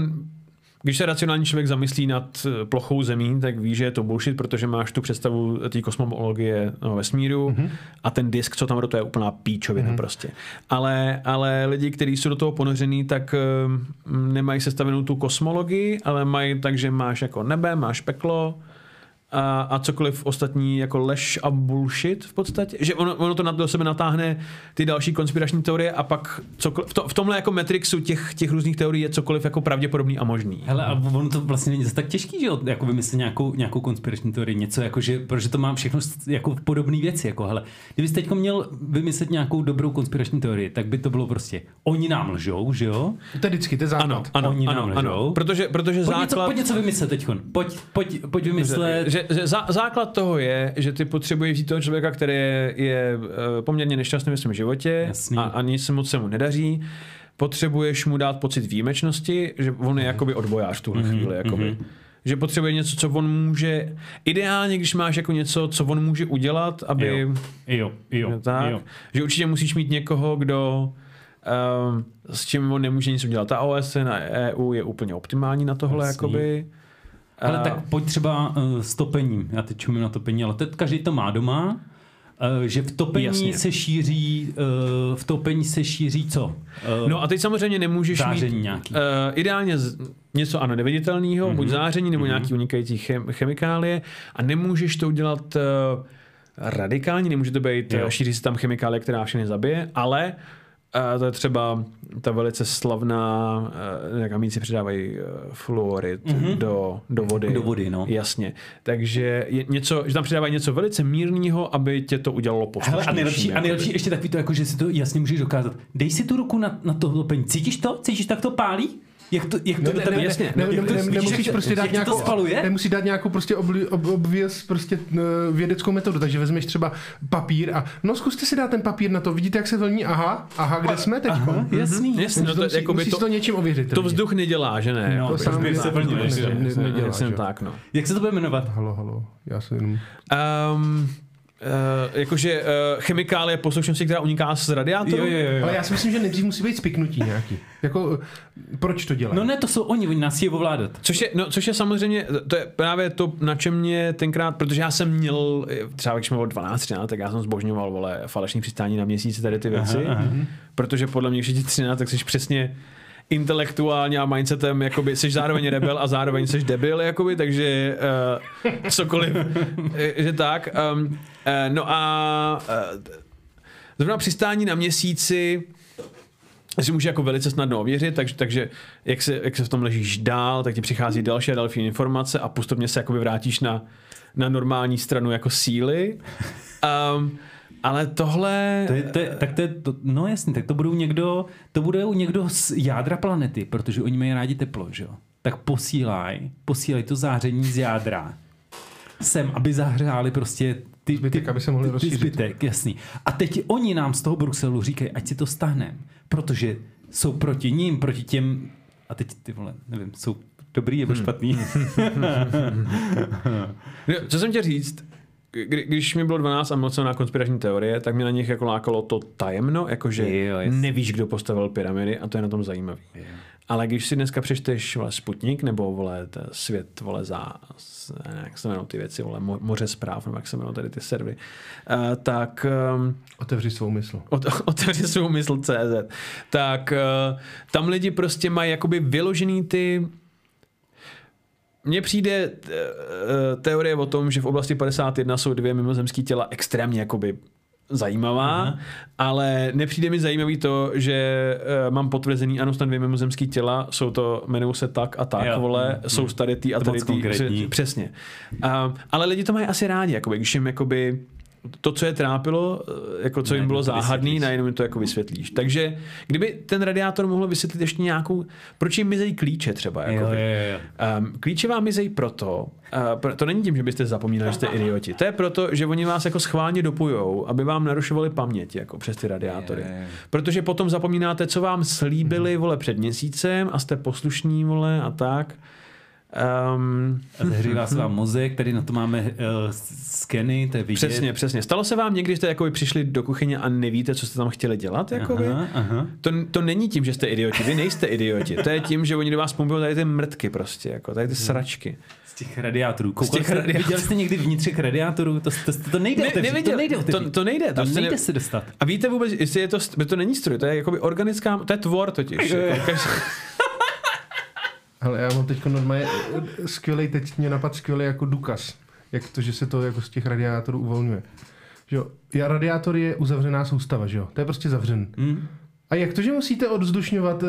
když se racionální člověk zamyslí nad eh, plochou zemí, tak ví, že je to bullshit, protože máš tu představu té kosmologie no, vesmíru mm-hmm. a ten disk, co tam do toho je úplná píčovina mm-hmm. prostě. Ale, ale lidi, kteří jsou do toho ponořený, tak um, nemají sestavenou tu kosmologii, ale mají tak, že máš jako nebe, máš peklo, a, a cokoliv ostatní jako lež a bullshit v podstatě. Že ono, ono to na, do sebe natáhne ty další konspirační teorie a pak cokoliv, v, to, v tomhle jako metrixu těch, těch různých teorií je cokoliv jako pravděpodobný a možný. Hele, a ono to vlastně není tak těžký, že jo, jako vymyslet nějakou, nějakou konspirační teorii, něco jako, že, protože to má všechno jako podobné věci, jako hele, kdybyste teď měl vymyslet nějakou dobrou konspirační teorii, tak by to bylo prostě, oni nám lžou, že jo? To je vždycky, to je základ. Ano, ano, Oni ano, nám ano. lžou. Protože, protože Pojď něco, základ... pojď něco vymyslet teď, pojď, pojď, pojď vymyslet, Že, že zá, základ toho je, že ty potřebuješ vzít toho člověka, který je, je eh, poměrně nešťastný ve svém životě Jasný. a, a nic se moc se mu nedaří. Potřebuješ mu dát pocit výjimečnosti, že on je jakoby odbojář v tuhle Mhm, chvíli. Jakoby. Že potřebuje něco, co on může... Ideálně, když máš jako něco, co on může udělat, aby... jo, jo, jo, Jo, tak, jo. Že určitě musíš mít někoho, kdo um, s čím on nemůže nic udělat. Ta OSN a EU je úplně optimální na tohle, Jasný. jakoby. Ale A- tak pojď třeba uh, s topením. Já teď čumím na topení, ale teď každý to má doma. Uh, že v topení Jasně. se šíří, uh, v topení se šíří co? Uh, No a teď samozřejmě nemůžeš Záření mít nějaký. Uh, ideálně z, něco ano neviditelného, mm-hmm. buď záření nebo mm-hmm. nějaký unikající chem, chemikálie a nemůžeš to udělat uh, radikálně, nemůže to být, Jo. uh, šíří se tam chemikálie, která všechny zabije, ale uh, to je třeba ta velice slavná, uh, jak amíci přidávají uh, fluorid mm-hmm. do, do vody. Do vody, no. Jasně. Takže je něco, že tam přidávají něco velice mírného, aby tě to udělalo poslušným. a nejlepší, a nejlepší ještě takový to, jako, že si to jasně můžeš dokázat. Dej si tu ruku na, na to topení. Cítíš to? Cítíš, tak to pálí? Jak to, jak to, to ne, tebe- ne, jasně, ne, no, ne, to- ne, nemusíš to- prostě dát jak ti to nějakou, spaluje? nemusí dát nějakou prostě obli, ob, obvěz, prostě uh, vědeckou metodu, takže vezmeš třeba papír a no zkuste si dát ten papír na to, vidíte, jak se vlní, aha, aha, kde jsme teď? Aha, jasný. Jasně, no No to, musí, jakoby musíš to, to něčím ověřit. to vzduch nedělá, že ne? No, Jako, proč by se ne, nedělá, tak, no. Jak se to bude jmenovat? Halo, halo, já se jenom... Uh, jakože uh, chemikálie poslušnosti, která uniká z radiátoru? Jo, jo, jo. jo. Ale já si myslím, že nejdřív musí být spiknutí nějaký. Jako, eh, proč to dělají? No ne, to jsou oni, oni nás chtějí ovládat. Což je, no, což je samozřejmě, to je právě to, na čem mě tenkrát, protože já jsem měl, třeba když jsem byl 12, 13, tak já jsem zbožňoval, vole, falešní přistání na měsíci, tady ty věci, Aha, aha. protože podle mě, když je ti 13, tak jsi přesně intelektuálně a mindsetem, jakoby jsi zároveň rebel a zároveň jsi debil, jakoby, takže uh, cokoliv, eh, že tak. Um, uh, no a uh, zrovna přistání na měsíci si může jako velice snadno ověřit, takže, takže jak, se, jak se v tom ležíš dál, tak ti přichází další a další informace a postupně se jakoby vrátíš na, na normální stranu jako síly. Um, ale tohle... To je, to je, tak to je, to, no jasně, tak to budou někdo, to bude někdo z jádra planety, protože oni mají rádi teplo, že jo? Tak posílaj, posílaj to záření z jádra sem, aby zahřáli prostě ty, Zbytek, ty, aby se mohli ty, ty rozšířit. zbytek, jasný. A teď oni nám z toho Bruselu říkají, ať si to stáhneme, protože jsou proti ním, proti těm, a teď ty vole, nevím, jsou dobrý nebo špatný. Jo, Co jsem chtěl říct, kdy, když mi bylo 12 a moc na konspirační teorie, tak mě na nich jako lákalo to tajemno, jakože Jo, nevíš, kdo postavil pyramidy a to je na tom zajímavý. Ale když si dneska přečteš vole, Sputnik nebo vole, svět vole, za, jak se jmenují ty věci, vole, mo- moře zpráv, nebo jak se jmenují tady ty servery, uh, tak um, Otevři svou mysl. Ot- otevři svou mysl CZ, tak uh, tam lidi prostě mají jakoby vyložený ty mně přijde t- eh, teorie o tom, že v oblasti 51 jsou dvě mimozemské těla extrémně jakoby zajímavá, Aha. ale nepřijde mi zajímavý to, že uh, mám potvrzený, ano, tam dvě mimozemské těla, jsou to, jmenují se tak a tak, Jo. vole, Mm, jsou tady ty a tady ty. Přesně. Uh, ale lidi to mají asi rádi, jakoby, když jim jakoby to, co je trápilo, eh, jako co jim Najednou bylo záhadný, najednou jim to jako vysvětlíš. Takže kdyby ten radiátor mohl vysvětlit ještě nějakou, proč jim mizejí klíče třeba. jo, Jakoby. jo, jo. Um, klíče vám mizejí proto, uh, pro, to není tím, že byste zapomínali, že jste idioti. To je proto, že oni vás jako schválně dopujou, aby vám narušovali paměť jako přes ty radiátory. Je, je. Protože potom zapomínáte, co vám slíbili, vole, před měsícem a jste poslušní, vole, a tak. Um, A zahřívá se vám mozek, tady na to máme uh, skeny, to je vidět. přesně, přesně. Stalo se vám někdy, že jste jakoby přišli do kuchyně a nevíte, co jste tam chtěli dělat? Jakoby? Aha, aha. To, to není tím, že jste idioti, vy nejste idioti. To je tím, že oni do vás pumpují tady ty mrtky prostě, jako tady ty sračky. Z těch radiátorů. Koukali těch jste, radiátorů. Viděli jste někdy vnitřek radiátorů? To, to, to, to nejde Ne- otevřít. neviděl. To nejde To- otevřít. to nejde, to Tam se ne- nejde se dostat. A víte vůbec, jestli je to, to není stroj, to je jakoby organická, to je tvor totiž. Jako, Ale já mám teď normálně skvělý, teď mě napad skvělý jako důkaz. Jak to, že se to jako z těch radiátorů uvolňuje. Že jo, já radiátor je uzavřená soustava, že jo? To je prostě zavřen. Hm? A jak to, že musíte odzdušňovat uh,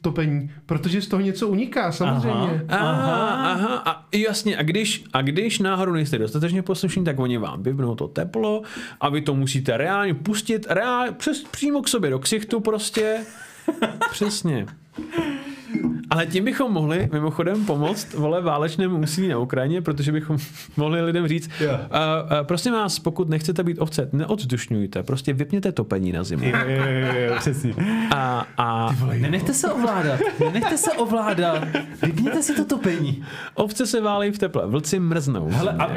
topení? Protože z toho něco uniká, samozřejmě. Aha. aha, aha, a jasně, a když, a když náhodou nejste dostatečně poslušní, tak oni vám vypnou to teplo a vy to musíte reálně pustit reálně, přes, přímo k sobě do ksichtu prostě. Přesně. Ale tím bychom mohli mimochodem pomoct vole válečnému úsilí na Ukrajině, protože bychom mohli lidem říct, Jo. uh, uh, prosím vás, pokud nechcete být ovce, neodzdušňujte, prostě vypněte topení na zimu. Jo, jo, jo, přesně. A, a Nenechte se ovládat. Nenechte se ovládat. Vypněte si to topení. ovce se válejí v teple, vlci mrznou. Hele, a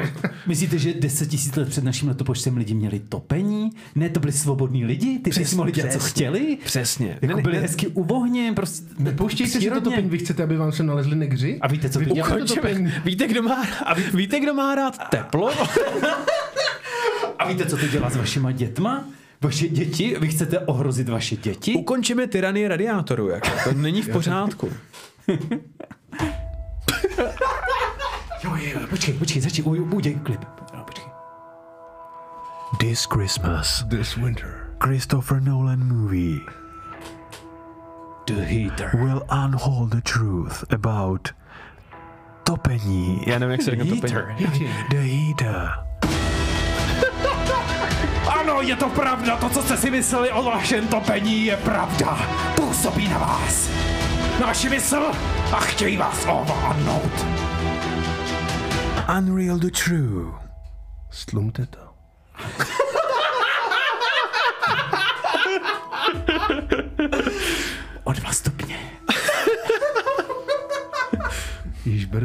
myslíte, že 10 tisíc let před naším letopočtem lidi měli topení? Ne, to byli svobodní lidi? Ty si mohli dělat, co přesně. chtěli? Přesně. Jako Ne, byli ne, hezky u ohně, prostě Nepouštějte si to topení, vy chcete, aby vám se nalezli negři? A víte, co to Vy- dělá? Ukončeme. topení. Víte, kdo má, a ví, víte, kdo má rád teplo? A víte, co to dělá s vašima dětma? Vaše děti? Vy chcete ohrozit vaše děti? Ukončíme tyranii radiátoru, jako. to není v pořádku. Jo, jo, jo, počkej, počkej, začni, uděj klip. No, počkej. This Christmas, This winter. Christopher Nolan movie The heater. will unfold the truth about topení. Já nevím, jak se řekne topení. The heater. Ano, je to pravda, to, co jste si mysleli o vašem topení, je pravda. Působí na vás. na vaši mysl a chtějí vás ovládnout. Unreal the True. Stlumte to.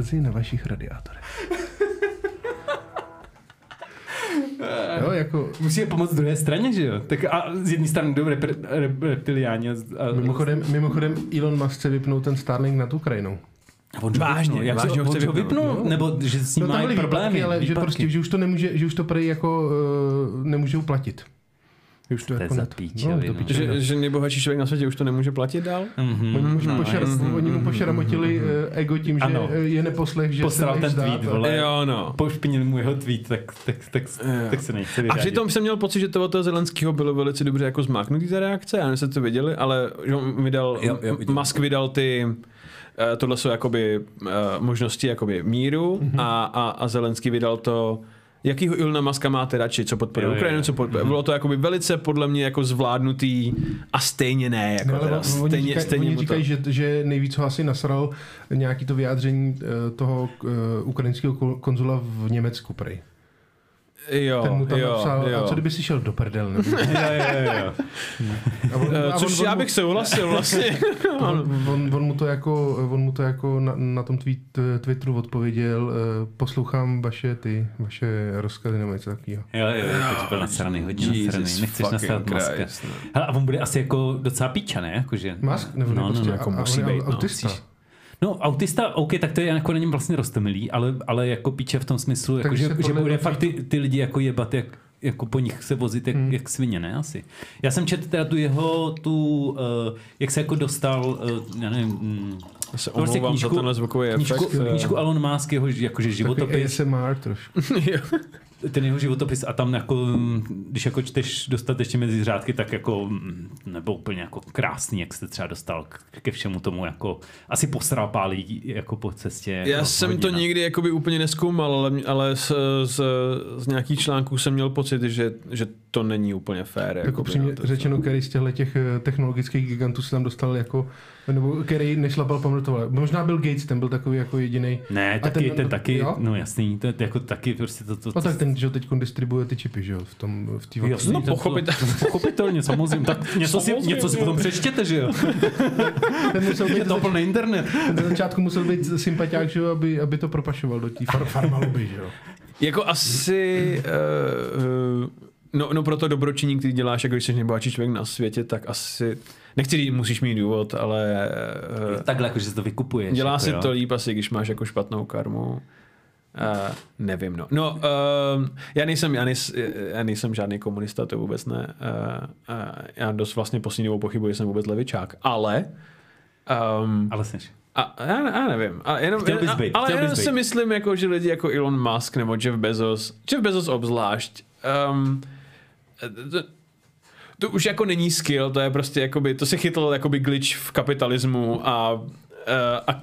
brzy na vašich radiátorech. Jo, jako Musí pomoct druhé straně, že jo? Tak a z jedné strany jdou repre- rep- reptiliáni a, a mimochodem, mimochodem Elon Musk chce vypnout ten Starlink nad Ukrajinou. A on Vážně, vypnul, jak vážně ho chce vypnout, vypnul? no. Nebo že s ním tam mají problémy? výpadky, ale že výpadky. prostě, že už to nemůže, že už to prý jako uh, nemůžou platit. Že už to, jako net- píčovinu. to píčovina. Že, že nejbohatší člověk na světě už to nemůže platit dál? Mhm. Oni, mu No, pošer, jasně. oni mu pošeramotili eh, ego tím, že Ano. eh, je neposlech, že Posral se ten tweet, zdát. vole. Jo, no. Pošpinil mu jeho tweet, tak, tak, tak, tak se nechce A vyřádit. přitom jsem měl pocit, že to od toho Zelenského bylo velice dobře jako zmáknutý ta reakce, já nevím, jestli to viděli, ale že on vydal, Jo, jo, viděl. Musk vydal ty, eh, tohle jsou jakoby eh, možnosti jakoby míru Mhm. a, a, a Zelenský vydal to, jakýho Ilona Maska máte radši, co podporuje Ukrajinu, co podporuje. Bylo to jakoby velice podle mě jako zvládnutý a stejně ne, jako No, teda, oni stejně, říkají, stejně oni říkají že, že nejvíc ho asi nasral nějaký to vyjádření eh, toho uh, ukrajinského ko- konzula v Německu prej. Jo, Ten mu tam jo, napsal, jo. a co kdyby si šel do prdel? Nebo, Jo, jo, jo. a on, Eh, a Což on, já on, bych souhlasil vlastně. on, on, on, mu to jako, on mu to jako na, na tom tweet, Twitteru odpověděl, eh, poslouchám vaše ty, vaše rozkazy nebo něco takového. Jo, jo, jo, teď byl nasraný, hodně Jesus nasraný. Nechceš nasrat Maska. Christ, no. Hele, a on bude asi jako docela píča, ne? Jakože, Musk? Nebo no, no, prostě, no, jako a- musí být, no. autista. No, autista, OK, tak to je jako na něm vlastně rostomilý, ale, ale jako píče v tom smyslu, jako, Takže že, že bude fakt ty, ty lidi jako jebat, jak, jako po nich se vozit jak, hmm. jak svině, ne asi. Já jsem četl teda tu jeho, tu, uh, jak se jako dostal, uh, já nevím, mm, Já se prostě omlouvám za tenhle zvukový knížku, efekt. knížku Elon Musk, jeho jakože Takový životopis, ASMR trošku. Ten jeho životopis a tam jako, mm, když jako čteš dostatečně mezi řádky, tak jako mm, nebo úplně jako krásný, jak se třeba dostal ke všemu tomu, jako asi posral pár lidí jako po cestě. Já no, jsem hodně to nikdy jakoby úplně neskoumal, ale, ale z, z, z nějakých článků jsem měl pocit, že, že to není úplně fér. Jako jakoby, přímě no, řečeno, který z těchto těch eh, technologických gigantů se tam dostal jako, nebo který nešlapal pamatoval. Možná byl Gates, ten byl takový jako jediný. Ne, A taky, ten, ten- ten taky, jo? no jasný, to je jako taky prostě to, to, No tak ten, že teď distribuje ty čipy, že jo, v tom, v té Jasný, No, ten- pochopitelně. pochopitelně, samozřejmě. Tak něco si, Samozřejmě, něco si potom přečtěte, že jo? Ten musel Je být, to plný internet. na začátku musel být sympatiák, že jo, aby, aby to propašoval do té far, farmaluby, že jo. Jako asi... Uh, uh, no, no pro to dobročinní, který děláš, jako když jsi nejbohatší člověk na světě, tak asi... Nechci říct, musíš mít důvod, ale uh, Takhle, jako, že se to vykupuješ. dělá jako, si jo. to líp asi, když máš jako špatnou karmu. Uh, nevím, no. No, uh, já, nejsem, já, nejsem, já nejsem žádný komunista, to vůbec ne. Uh, uh, já dost vlastně poslední dobou pochybuji, že jsem vůbec levičák, ale... Um, Ale jsi. a, já, já nevím. A jenom, Chtěl bys a- být, ale chtěl jenom bys si být. myslím, jako, že lidi jako Elon Musk nebo Jeff Bezos, Jeff Bezos obzvlášť, um, to, už jako není skill, to je prostě jakoby, to se chytlo jakoby glitch v kapitalismu a, uh, a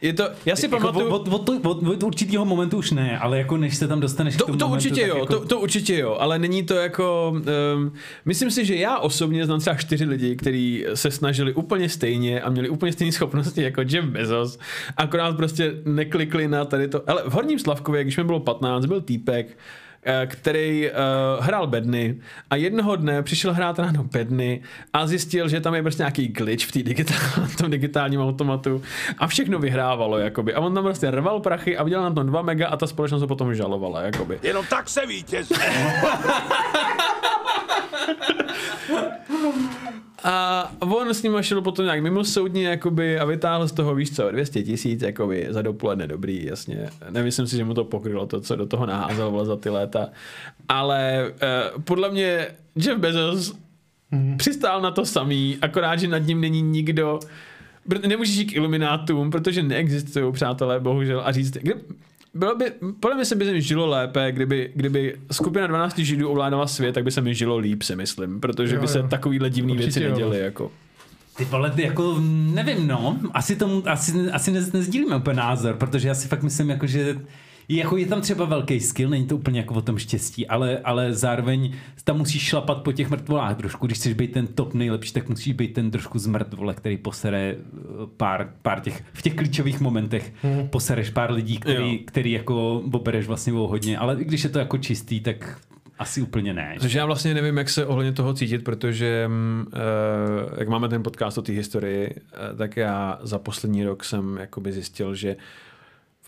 je to, já si Jako pamatuju... od, od, od, od, určitého momentu už ne, ale jako než se tam dostaneš k To, tomu to momentu, určitě jo, jako, to, to určitě jo, ale není to jako... Um, myslím si, že já osobně znám třeba čtyři lidi, kteří se snažili úplně stejně a měli úplně stejné schopnosti jako Jeff Bezos, akorát prostě neklikli na tady to. Ale v Horním Slavkově, když mi bylo 15, byl týpek, eh, který uh, hrál bedny a jednoho dne přišel hrát ráno bedny a zjistil, že tam je prostě nějaký glitch v, tý digitál, v tom digitálním automatu a všechno vyhrávalo, jakoby. A on tam prostě rval prachy a vydělal na tom 2 mega a ta společnost ho potom žalovala, jakoby. Jenom tak se vítězí. A on s ním šel potom nějak mimo soudně jakoby, a vytáhl z toho, víš co, 200 tisíc jakoby, za dopoledne dobrý, jasně. Nemyslím si, že mu to pokrylo to, co do toho naházel za ty léta. Ale uh, podle mě Jeff Bezos mm. přistál na to samý, akorát, že nad ním není nikdo, nemůžeš jít k iluminátům, protože neexistují přátelé, bohužel, a říct, kdy, bylo by, podle mě se by se mi žilo lépe, kdyby, kdyby skupina 12 židů ovládala svět, tak by se mi žilo líp, si myslím, protože Jo, by se jo. takovýhle divný Určitě věci neděly. Jako. Ty vole, ty jako, nevím, no, asi tomu, asi, asi nez, nezdílíme úplně názor, protože já si fakt myslím, jako, že jako je tam třeba velký skill, není to úplně jako o tom štěstí, ale, ale zároveň tam musíš šlapat po těch mrtvolách trošku. Když chceš být ten top nejlepší, tak musíš být ten trošku zmrtvole, který posere eh, pár, pár těch, v těch klíčových momentech hmm. posereš pár lidí, který, Jo. který jako obereš vlastně o hodně, ale i když je to jako čistý, tak asi úplně ne. Což já vlastně nevím, jak se ohledně toho cítit, protože mm, eh, jak máme ten podcast o té historii, eh, tak já za poslední rok jsem jakoby zjistil, že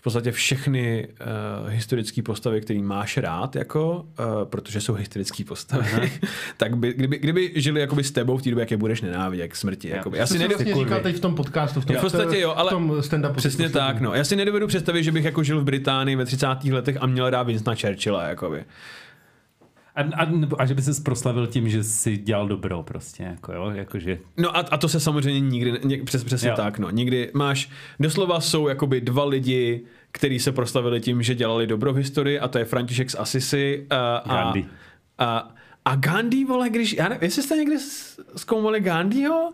podstatě všechny uh, historické postavy, které máš rád, jako, uh, protože jsou historické postavy, tak by, kdyby, kdyby žili jakoby s tebou v té době, jak je budeš nenávidět k smrti. Jakoby. Já si jsi nedo... vlastně říkal teď v tom podcastu, v tom, V podstatě jo, ale v tom stand-upu. Přesně tak, no. Já si nedovedu představit, že bych jako žil v Británii ve 30. letech a měl rád Winstona Churchilla, jakoby. A, a, a že by se proslavil tím, že si dělal dobro prostě, jako jo, jakože No a, a to se samozřejmě nikdy, ně, přes, přesně Jo. tak, no. Nikdy máš, doslova jsou jakoby dva lidi, kteří se proslavili tím, že dělali dobro v historii a to je František z Assisi uh, a, Gandhi. a, a Gandhi, vole, když, já nevím, jestli jste někdy zkoumali Gandhiho,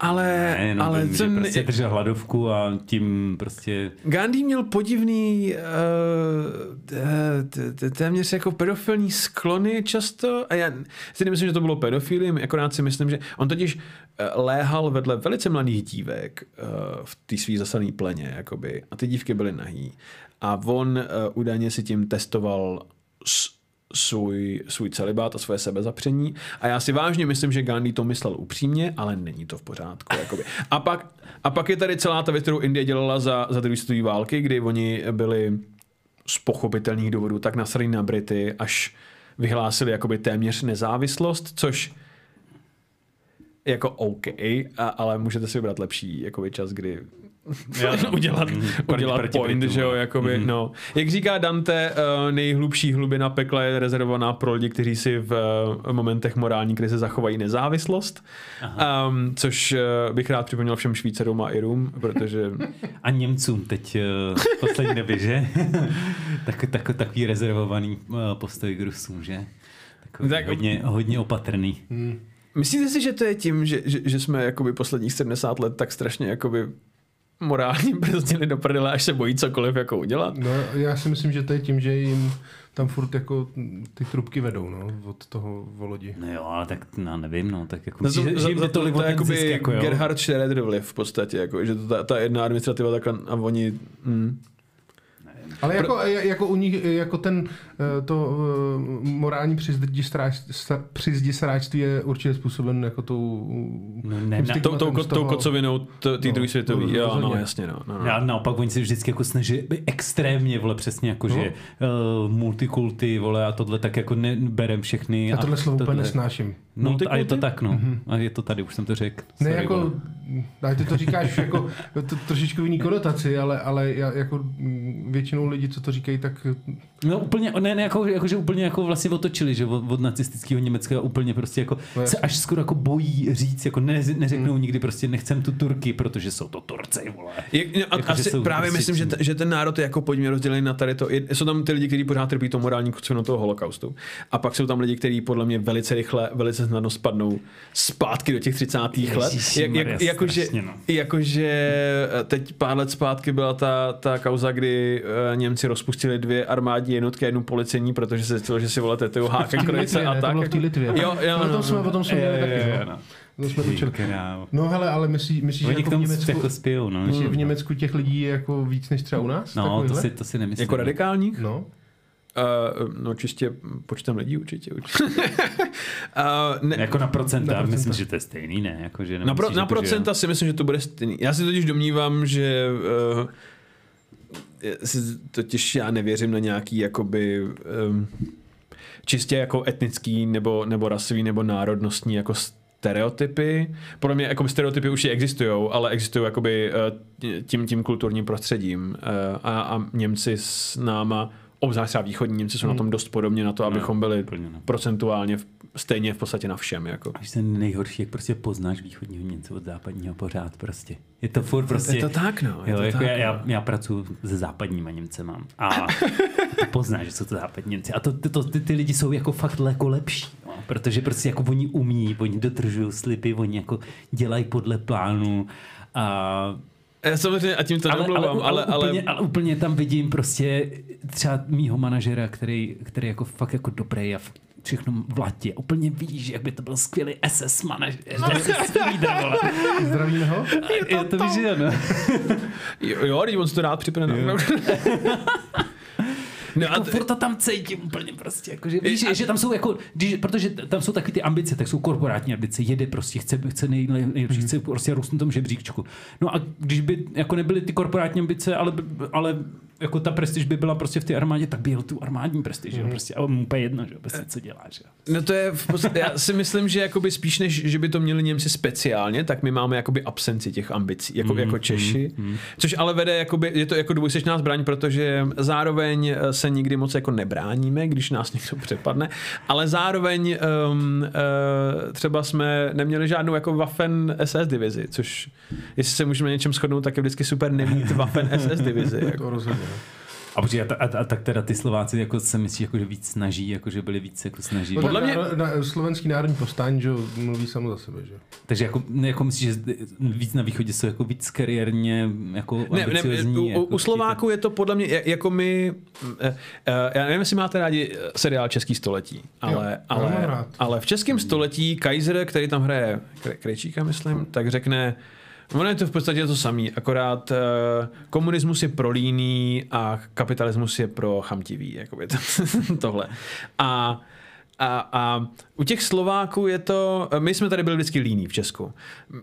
ale, ne, no, ale že ne- prostě držel hladovku a tím prostě Gandhi měl podivný uh, téměř jako pedofilní sklony často a já si nemyslím, že to bylo pedofilím, akorát si myslím, že on totiž eh, léhal vedle velice mladých dívek uh, v té svý zasaný pleně jakoby, a ty dívky byly nahý. A on uh, údajně si tím testoval s, svůj, svůj celibát a své sebezapření. A já si vážně myslím, že Gandhi to myslel upřímně, ale není to v pořádku. Jakoby. A, pak, a pak je tady celá ta věc, kterou Indie dělala za, za druhé světové války, kdy oni byli z pochopitelných důvodů tak nasraný na Brity, až vyhlásili jakoby téměř nezávislost, což jako OK, a, ale můžete si vybrat lepší jakoby čas, kdy udělat, udělat proti point, Britům, že jo, no. jakoby, Mhm. no. Jak říká Dante, eh, nejhlubší hlubina pekla je rezervovaná pro lidi, kteří si v eh, momentech morální krize zachovají nezávislost, um, což eh, bych rád připomněl všem Švýcarům a Irům, protože a Němcům teď v poslední době, že? tak, tak, takový rezervovaný postoj k Rusům, že? Takový Tak- hodně, hodně opatrný. myslíte si, že to je tím, že, že, že jsme jakoby posledních 70 let tak strašně jakoby morálně brzdili do prdele, až se bojí cokoliv jako udělat? No, já si myslím, že to je tím, že jim tam furt jako ty trubky vedou, no, od toho volodi. No jo, ale tak no, nevím, no, tak jako No, že, že jim jde tolik to o je ten jakoby zisk, jako jo? Gerhard Schröder vliv v podstatě, jako, že to, ta, ta jedna administrativa takhle a oni... Mm. Ale jako, jako u nich, jako ten, eh, to morální přizdistaráč- přizdistaráčství je určitě způsoben jako tou... No ne, tím ne, Tou, tou, z tou toho- kocovinou t- té No, druhé světové. no, Jo, no, jasně, no. no, no. Já naopak oni se vždycky jako snaží by extrémně, vole, přesně jako, No. že uh, multikulty, vole, a tohle tak jako neberem všechny. Já tohle slovo úplně tohle- nesnáším. No a je to tak, no. A je to tady, už jsem to řekl. Ne, Sorry, jako, ale ty to říkáš jako to, trošičku v jiný konotaci, ale, ale já, jako mm, většinou lidi, co to říkají, tak No úplně, ne, ne jako, jako, že úplně jako vlastně otočili, že od, od nacistického Německa úplně prostě jako No se až skoro jako bojí říct, jako ne, neřeknou nikdy prostě nechcem tu Turky, protože jsou to Turci, vole. Je, no, a, Jako, asi právě prostě myslím, že, t- že ten národ je jako pojďme rozdělený na tady to. Je, jsou tam ty lidi, kteří pořád trpí to morální kucvinu toho holokaustu. A pak jsou tam lidi, kteří podle mě velice rychle, velice snadno spadnou zpátky do těch 30. let. Jak, jak, jakože, strašně, no. jakože eh, teď pár let zpátky byla ta, ta kauza, kdy uh, Němci rozpustili dvě armádní jednotky a jednu policejní, protože se zjistilo, že si volete tetují v hákem té krojice a ne? To tak. bylo v té Litvě. Jo, jo, no, no, to jsme, no. o tom jsme měli taky, no. no. To jsme. No hele, ale myslí, myslíš, že Oni jako v Německu, jako spijou, no. myslíš, že v Německu těch lidí je jako víc než třeba u nás? No, to si, to si nemyslím. Jako radikálních? No. Uh, no čistě počtem lidí určitě. určitě. uh, ne, Jako na procenta, Na procenta. myslím, že to je stejný, ne? Jako, že na, pro, na jako, že- procenta si myslím, že to bude stejný. Já si totiž domnívám, že uh, totiž já nevěřím na nějaký jakoby um, čistě jako etnický nebo, nebo rasový nebo národnostní jako stereotypy. Podle mě jako stereotypy už existují, ale existují jakoby eh, tím, tím kulturním prostředím. Eh, A, a Němci s náma, obzvlášť třeba východní Němci jsou na tom dost podobně na to, abychom byli no. procentuálně v, stejně v podstatě na všem. Jako. Víš, ten nejhorší, jak prostě poznáš východního Němce od západního pořád prostě. Je to furt prostě... Je to tak, no. Je Jo, to jako tak, já, no. já, já pracuji se západníma Němcema a poznáš, že jsou to západní Němci. A to, to, to, ty, ty lidi jsou jako fakt jako lepší, no, protože prostě jako oni umí, oni dodržují slipy, oni jako dělají podle plánu a Já samozřejmě, a tím to ale, ale, nemluvám, ale, ale, ale, úplně, ale úplně tam vidím prostě třeba mýho manažera, který, který jako fakt jako dobrý a fakt všechno v latě. Úplně víš, jak by to byl skvělý SS manažer. Zdravíme ho? Je to víš, že ano. jo, jo, teď on si to rád připne. No a Jako t- furt to tam cítím úplně prostě, jako, že víš, A- že tam jsou jako, když, protože tam jsou taky ty ambice, tak jsou korporátní ambice, jede prostě, chce, chce nej, nej, nejlepší, chce prostě růst na tom žebříčku. No a když by jako nebyly ty korporátní ambice, ale, ale jako ta prestiž by byla prostě v té armádě, tak by jel tu armádní prestiž, mm. prostě, a mu úplně jedno, že jo, prostě co dělá, že jo. No to je v podstatě, já si myslím, že jakoby spíš než, že by to měli Němci speciálně, tak my máme jakoby absenci těch ambicí, jako, mm, jako Češi, mm, což ale vede, jakoby, je to jako dvojsečná zbraň, protože zároveň eh, se nikdy moc jako nebráníme, když nás někdo přepadne, ale zároveň um, uh, třeba jsme neměli žádnou jako Waffen SS divizi, což jestli se můžeme něčem shodnout, tak je vždycky super nemít Waffen SS divizi. Jako. To rozhodně. A, počkej, a, a, a, tak teda ty Slováci jako se myslí, jako, že víc snaží, jako, že byli víc jako snaží. No, Podle mě- Na, na, slovenský národní povstání, že mluví samo za sebe, že. Takže jako, ne, jako myslíš, že víc na východě jsou jako víc kariérně jako Ne, ne, u, jako u Slováků je to podle mě ja- jako my, eh, eh, já nevím, jestli máte rádi eh, seriál Český století, ale, Jo, ale, ale v Českém století Kaiser, který tam hraje Kre- Krejčíka, myslím, tak řekne, Ono je to v podstatě to samý, akorát uh, komunismus je pro líný a kapitalismus je pro chamtivý, jakoby to, tohle. A, a, a u těch Slováků je to, my jsme tady byli vždycky líní v Česku,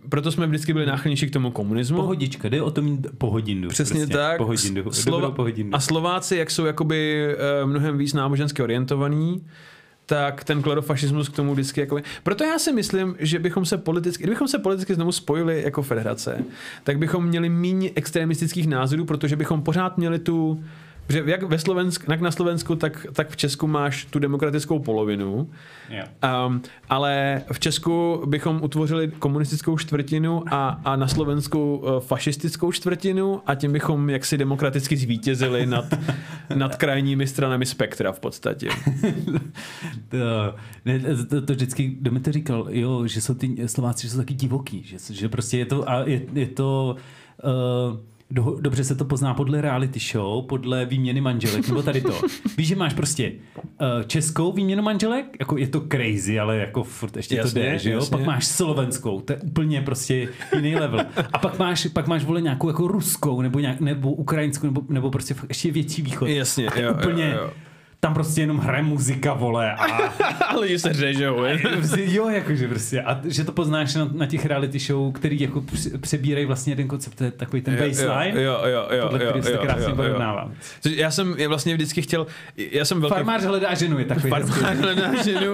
proto jsme vždycky byli náchylnější k tomu komunismu. Pohodička, jde o to mít pohodindu. Přesně prostě. tak. Pohodindu. Slova- Dobrou pohodindu. A Slováci, jak jsou jakoby eh, mnohem víc nábožensky orientovaní, tak ten klerofašismus k tomu vždycky jako... Proto já si myslím, že bychom se politicky, kdybychom se politicky znovu spojili jako federace, tak bychom měli méně extremistických názorů, protože bychom pořád měli tu že jak, ve Slovensku, jak na Slovensku, tak, tak v Česku máš tu demokratickou polovinu, Jo. Um, ale v Česku bychom utvořili komunistickou čtvrtinu a, a na Slovensku uh, fašistickou čtvrtinu a tím bychom jaksi demokraticky zvítězili nad, nad krajními stranami spektra v podstatě. To, ne, to, to vždycky, kdo mi to říkal, jo, že jsou ty Slováci, že jsou taky divoký, že, že prostě je to, a je, je to uh, do, dobře se to pozná podle reality show, podle výměny manželek, nebo tady to. Víš, že máš prostě uh, českou výměnu manželek, jako je to crazy, ale jako furt ještě Jasně, to jde, že jo? jasně. Pak máš slovenskou, to je úplně prostě jiný level. A pak máš, pak máš vole nějakou jako ruskou, nebo, nějak, nebo ukrajinskou, nebo, nebo prostě ještě větší východ. Jasně, jo, úplně, jo, jo. Tam prostě jenom hraje muzika, vole, a ale že se řežou, prostě, jo, jakože prostě. A že to poznáš na, na těch reality show, který jako přebírají vlastně jeden koncept, to je takový ten baseline, Jo, jo, jo, podle jo, kterého se jo, krásně jo, jo. porovnává. Já jsem je vlastně vždycky chtěl, já jsem velký... Farmář hledá ženu je takový. Farmář hledá ženu.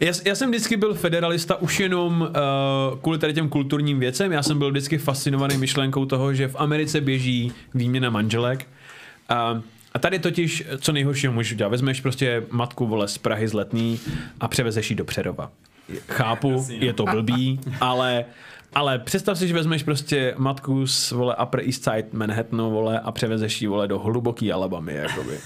Já, já jsem vždycky byl federalista už jenom uh, kvůli tady těm kulturním věcem. Já jsem byl vždycky fascinovaný myšlenkou toho, že v Americe běží výměna manželek. Uh, a tady totiž, co nejhoršího můžeš udělat, vezmeš prostě matku vole z Prahy z Letný a převezeš ji do Přerova. Chápu, je to blbý, ale ale představ si, že vezmeš prostě matku z vole Upper East Side Manhattanu vole a převezeš ji vole do hluboký Alabamy, jakoby.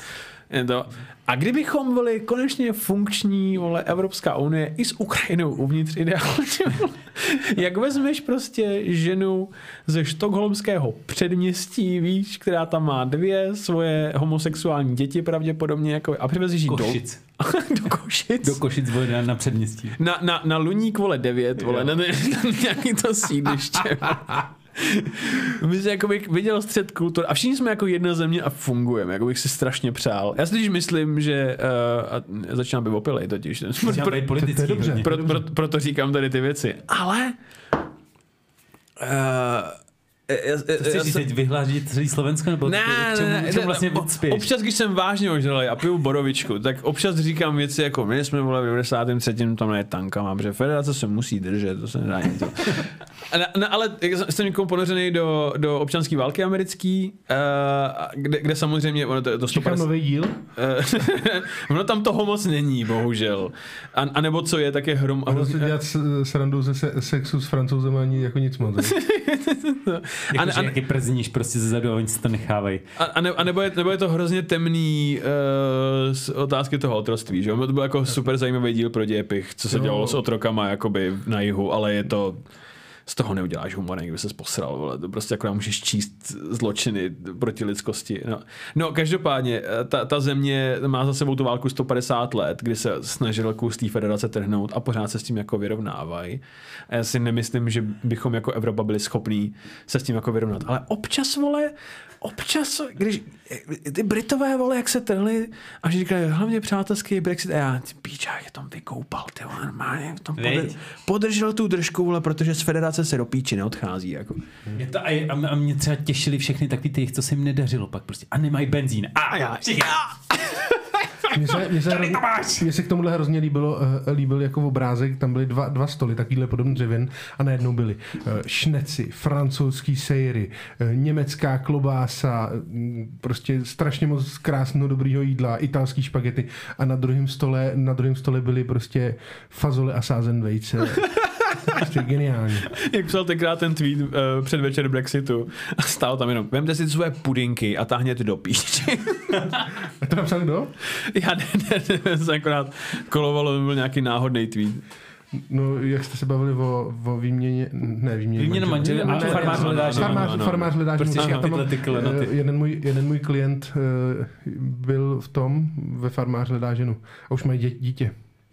To. A kdybychom byli konečně funkční vole, Evropská unie i s Ukrajinou uvnitř ideálně, jak vezmeš prostě ženu ze štokholmského předměstí, víš, která tam má dvě svoje homosexuální děti pravděpodobně, jako, a přivezeš ji do, Košic. do Košic. Do Košic vole na, na předměstí. Na, na, na Luník, vole, 9, vole, na, na, na nějaký to sídliště. My se jako bych viděl střed kultur a všichni jsme jako jedna země a fungujeme, jako bych si strašně přál. Já si totiž myslím, že uh, a začínám být opilej totiž. Začíná Pro, být politický. to hodně. pro, pro, proto říkám tady ty věci. Ale uh, já, já, To Chceš já, říct teď vyhlásit celý Slovensko? Nebo ne, k čemu, ne, k ne, čemu vlastně spěš? občas, když jsem vážně ožralý a piju borovičku, tak občas říkám věci jako my jsme vole v 93. tam ne tankama, protože federace se musí držet, to se nedá nic. A ne, ne, ale jsem- jsem někomu ponořený do, do občanské války americký, uh, kde, kde, samozřejmě ono to, to Čekám 150, nový díl. Eh, ono tam toho moc není, bohužel. A, a nebo co je, tak je hrom. A vlastně dělat s- srandu ze se, sexu s francouzem ani jako nic moc. ne? a, Jakože a, jaký przníš prostě ze zadu a oni si to nechávají. A, a, ne, a nebo, je, nebo je to hrozně temný uh, z otázky toho otroctví, že? To byl jako super zajímavý díl pro dějepich, co se Jo. dělalo s otrokama jakoby na jihu, ale je to z toho neuděláš humor, kdyby se posral, vole. To prostě jako můžeš číst zločiny proti lidskosti. No, no každopádně, eh, ta, ta, země má za sebou tu válku 150 let, kdy se snažil kus té federace trhnout a pořád se s tím jako vyrovnávají. A já si nemyslím, že bychom jako Evropa byli schopní se s tím jako vyrovnat. Ale občas, vole, občas, když ty Britové, vole, jak se trhli a že říkají, hlavně přátelský Brexit, a já, ty píčák, je tom vykoupal, ty vole, normálně, v tom podr- podržel tu držku, vole, protože z federace se do píči neodchází, jako. Mě to, a, a, a mě třeba těšili všechny takový ty, co se jim nedařilo pak prostě. A nemají benzín. A já, Mně se, mně se, hrozně, mně se k tomuhle hrozně líbilo, uh, líbil jako obrázek, tam byly dva, dva stoly, takovýhle podobný dřevěn a najednou byly uh, šneci, francouzský sejry, uh, německá klobása, mm, prostě strašně moc krásného dobrýho jídla, italský špagety a na druhém stole, na druhém stole byly prostě fazole a sázen vejce. Prostě geniální. Jak psal tenkrát ten tweet uh, před večer Brexitu a stál tam jenom, vemte si své pudinky a táhněte do píči. A to napsal kdo? Já ne, ne, ne, se akorát kolovalo, to byl nějaký náhodný tweet. No, jak jste se bavili o, o výměně, ne výměně Výměna manželů a Ne, ne, farmář hledá ženu. Farmář, Ano, farmář hledá ženu. Prostě tyhle ty klenoty. eh, jeden, můj, jeden můj klient eh, byl v tom, ve farmář hledá ženu. A už mají dítě.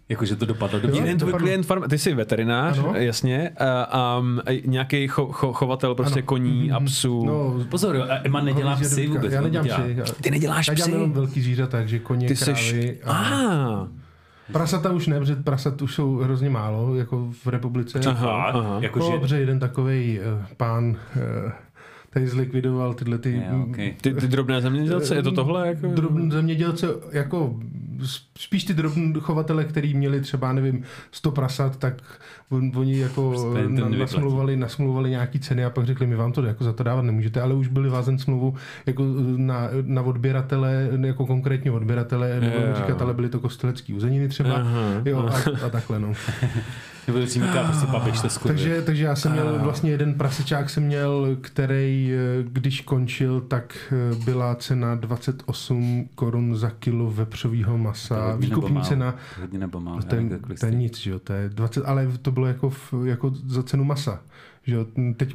Jakože to dopadlo dobře. Jeden tvůj klient, farm, ty jsi veterinář, Ano. jasně, a, a nějaký cho, cho, chovatel prostě Ano. koní a psů. No, Pozor, jo, a Emma nedělá psy vůbec. Já nedělám dělá. psy. Já, Ty neděláš já dělám psy? jenom velký zvířata, takže koně, Ty krávy. jsi... a- Ah, Prasata už ne, protože prasat už jsou hrozně málo, jako v republice. aha, aha. Jakože, dobře, jeden takový pán uh, tady zlikvidoval tyhle ty... Jo, okay. Ty, ty drobné zemědělce, je to tohle? Jako? Drobn, zemědělce, jako spíš ty drobní chovatele, který měli třeba, nevím, 100 prasat, tak on, oni jako Prostě na, nasmluvali, nasmluvali nějaký ceny a pak řekli, my vám to jako za to dávat nemůžete, ale už byli vázen smlouvu jako na, na odběratele, jako konkrétně odběratele, nebo říkat, ale byly to kostelecký uzeniny třeba, Aha, jo, a, a takhle, no. Nebo si říká prostě babiš to. Takže, takže já jsem měl vlastně jeden prasečák jsem měl, který eh, když končil, tak eh, byla cena 28 korun za kilo vepřového masa. Výkupní cena, Hodně nebo málo. to je, to nic, že jo, to je 20, ale to bylo jako, v, jako za cenu masa. Že jo, teď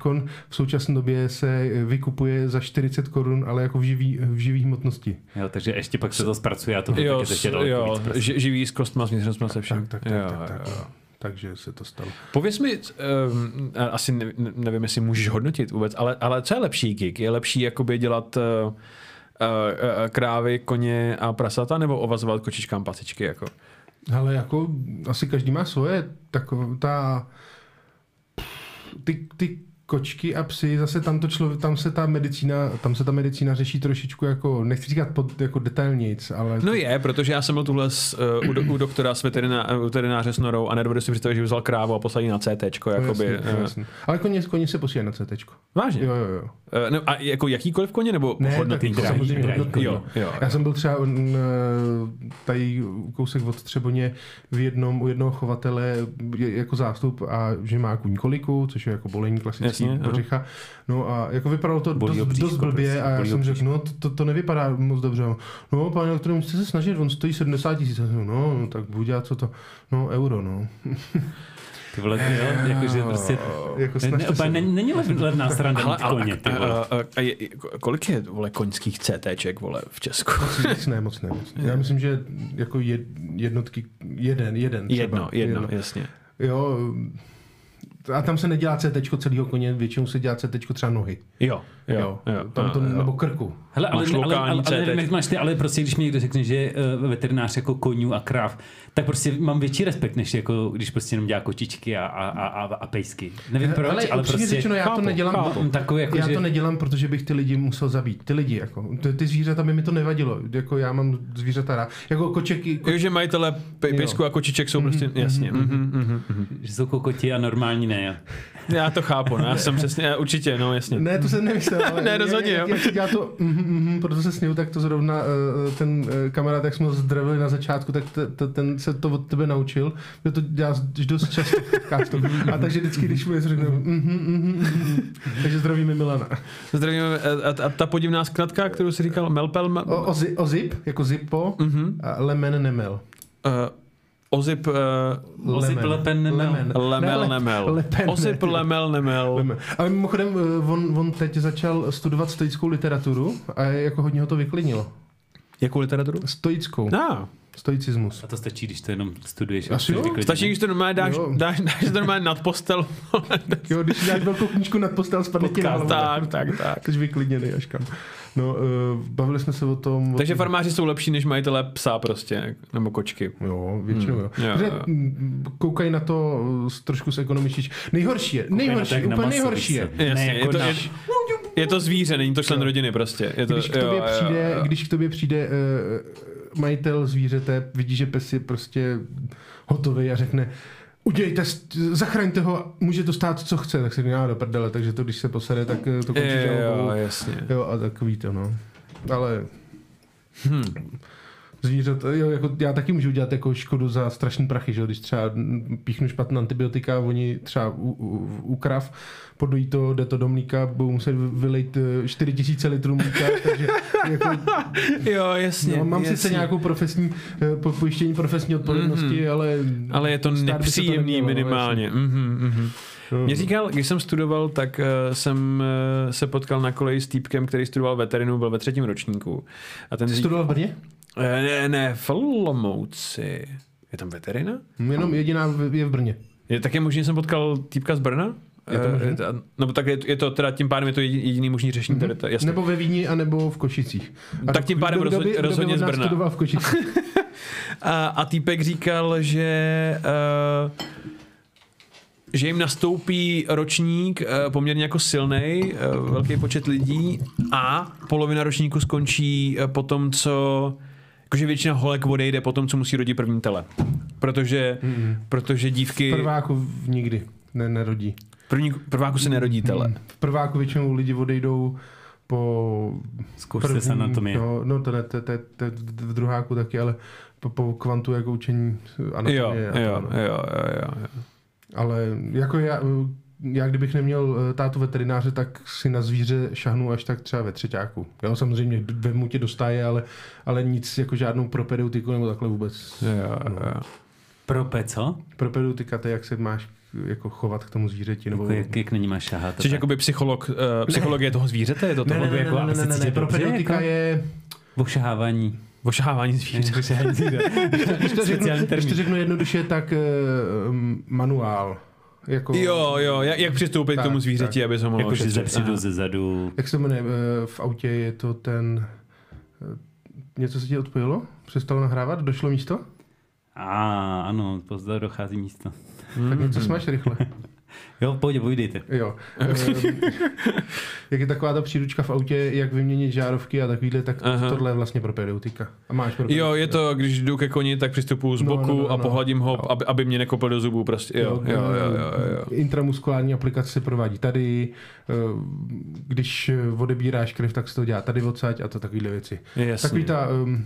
v současné době se vykupuje za 40 korun, ale jako v živý, v živý hmotnosti. Jo, takže ještě pak se to zpracuje a to Jo, tak je ještě daleko jo víc prostě. ži- živý s kostma, s se všem. Tak, tak, tak, jo, tak, tak, jo. Takže se to stalo. Pověz mi, um, asi ne, ne- nevím, jestli můžeš hodnotit vůbec, ale, ale co je lepší gig? Je lepší jakoby dělat uh, uh, krávy, koně a prasata, nebo ovazovat kočičkám pasičky? Jako? Ale jako asi každý má svoje, taková ta ty, ty kočky a psy, zase tam, to člověk, tam se ta medicína, tam se ta medicína řeší trošičku jako, nechci říkat pod, jako detailnic, ale No je, protože já jsem byl tuhle s, uh, u, do, u doktora s veteriná, u veterináře s norou a nedovedu si představit, že by vzal krávu a posadí na CT. no, Jakoby, jasný, uh, jasný. Ale koně, koně se posílají na CT. vážně? Jo, jo, jo. Uh, no, a jako jakýkoliv koně, nebo Ne, hodnotný tak koně? samozřejmě drahý, hodnotný, Jo, no. jo, Já jsem byl třeba mm, tady kousek od Třeboně v jednom, u jednoho chovatele jako zástup a že má kůň koliku, což je jako bolení klasický Jasně, aha. břicha. No a jako vypadalo to Bolí dost, ho bříško dost blbě a já jsem řekl, no to, to, nevypadá moc dobře. No pane doktore, musíte se snažit, on stojí 70 tisíc. No, no, tak buď a co to? No euro, no. Ty vole, ty jo, jakože prostě... Jako Ne, snažte úplně se. není, není lev- levná sranda Ale, mít ale, koně, ty a, vole. a, a, a je, kolik je vole, koňských CTček vole, v Česku? Moc ne, moc ne, moc ne. Já myslím, že jako jed, jednotky, jeden, jeden třeba. Jedno, jedno, jasně. Jo, a tam se nedělá CT celého koně, většinou se dělá CT třeba nohy. Jo, jo, Jo, jo. tam to, jo, jo. nebo krku. Hele, ale, Máš ale, ale, lokální ale, ale, nevím, jak máš ty, ale prostě, když mi někdo řekne, že je uh, veterinář jako konňů a kráv, tak prostě mám větší respekt, než jako, když prostě jenom dělá kočičky a, a, a, a, a pejsky. Nevím proč, ale, ale prostě... řečeno, já chápu, to nedělám, chápu. Takový jako, já že- to nedělám, protože bych ty lidi musel zabít. Ty lidi, jako, ty, ty zvířata by mi to nevadilo. Jako já mám zvířata rád. Jako kočeky, ko, Jo, že majitele pe- pejsku a kočiček jsou prostě, jasně. mhm, mhm, mhm. že jsou kokoti a normální ne. Já to chápu, no, já jsem přesně, já určitě, no jasně. Ne, to jsem nemyslel, ale Ne, rozhodně, jak, jo. jak, jak, já to, mm, mm, proto se sněju, tak to zrovna uh, ten uh, kamarád, jak jsme ho zdravili na začátku, tak t, t, ten se to od tebe naučil, že to dělá dost často v podcastu. A takže vždycky, když mu něco řeknu, mm, mm, mm, mm, takže zdravíme Milana. Zdravíme, a, a, ta podivná zkratka, kterou si říkal, Melpel, ma, O, o, zi, o zip, jako zippo, Mhm. a lemen nemel. uh, Ozip uh, Osip Lepen nemel. lemel Ne, le- nemel. lepen, Ozip ne. lemel nemel. Lemel. Ale mimochodem, eh, on, on teď začal studovat stoickou literaturu a jako hodně ho to vyklidnilo. Jakou literaturu? Stoickou. No. Stoicismus. A to stačí, když to jenom studuješ. Asi jo. Stačí, když to normálně dáš, Jo. dáš, dáš to normálně nad postel. Jo, když dáš velkou knížku nad postel, spadne ti na hlavu. tak, tak, tak. Jsi vyklidněný až kam. No, uh, bavili jsme se o tom... o Takže tom- farmáři jsou lepší než majitelé psa prostě, nebo kočky. Jo, většinou jo. Hmm. Jo, Protože jo. mm, koukají na to s- trošku z ekonomičtější. Nejhorší je, nejhorší, úplně maso, nejhorší je. Jasně, Ne, je, jako to, na- je, je to zvíře, není to člen rodiny prostě. Je to, Když k tobě jo, jo, přijde, jo. když k tobě přijde uh, majitel zvířete, vidí, že pes je prostě hotový a řekne, udělejte, s- zachraňte ho, může to stát, co chce, tak se říká do prdele, takže to, když se posede, tak eh, to končí Jo, žalobou. jasně. Jo, a takový to, no. Ale Hm. Zvířat, jo, jako já taky můžu dělat jako škodu za strašný prachy, že když třeba píchnu špatná antibiotika, oni třeba u, u, u krav podojí to, jde to do mlíka, budou muset vylejt eh, 4000 litrů mlíka, takže jako, Jo, jasně. no, mám jasně. sice nějakou profesní, eh, po- pojištění profesní odpovědnosti, Mhm. ale... Ale je to nepříjemný nemělo, no, minimálně. Mhm, mhm. Mě říkal, když jsem studoval, tak uh, jsem uh, se potkal na koleji s týpkem, který studoval veterinu, byl ve třetím ročníku. A ten Jsi řík... studoval v Brně? Eh, Ne, ne, v Olomouci. Je tam veterina? Jenom jediná je v Brně. Je také možný, že jsem potkal týpka z Brna? Je to Eh, možný? to- Nebo tak je, je to teda tím pádem je to jediný, možný řešení tady, to, jasně. Nebo ve Vídni, anebo v Košicích. Tak tím pádem kdo- kdo by- rozhodně- kdo by rozhodně z Brna. v Košicích. A, a týpek říkal, že uh, že jim nastoupí ročník poměrně jako silný, velký počet lidí a polovina ročníku skončí po tom, co jakože většina holek odejde po tom, co musí rodit první tele. Protože, Mm-mm. protože dívky V prváku nikdy ne, nerodí. první, prváku se nerodí tele. V prváku většinou lidi odejdou po Zkoušce z anatomie. No, no to ne, to, to, to, v druháku taky, ale po, po kvantu jako učení anatomie. Jo, jo, jo, jo, jo, jo. Ale jako já, já kdybych neměl eh, tátu veterináře, tak si na zvíře šahnu až tak třeba ve třetíku. Jo, samozřejmě vemu tě dostáje, ale, ale nic jako žádnou propedeutiku nebo takhle vůbec. Jo, No. jo. Pro pe, co? Propedeutika to je, jak se máš jako chovat k tomu zvířeti. Nebo... Jako, jak, jak na ní máš šahat. Jsi jakoby psycholog, uh, psychologie toho zvířete? Je to ne, tohle? ne, ne, jako, ne, aby ne, se ne, ne, ne, dobře, propedeutika jako? je... Ošahávání. Ošahávání zvířat. Ošahávání zvířat. Když to, řeknu, Speciální když to termín. řeknu jednoduše, tak uh, manuál. Jako, Jo, jo, jak, jak přistoupit Tak, k tomu zvířeti, tak. aby se mohlo Jako, že ošetřit. zepředu, ze zadu. Jak se to jmenuje? eh, V autě je to ten... eh, Něco se ti odpojilo? Přestalo nahrávat? Došlo místo? A ano, později dochází místo. Tak něco smáš rychle. Jo, pojď, povídejte. Jo. Ehm, jak je taková ta příručka v autě, jak vyměnit žárovky a takovýhle, tak Aha. tohle je vlastně propedeutika. A máš propedeutika. Jo, je to, když jdu ke koni, tak přistupuju z No, boku no, no, a no. pohladím ho, Jo. aby, aby mě nekopl do zubů prostě. Jo, jo, jo, jo, jo. Intramuskulární aplikace se provádí tady, eh, když odebíráš krev, tak se to dělá tady odsaď a to takovýhle věci. Jasně. Takový ta, um,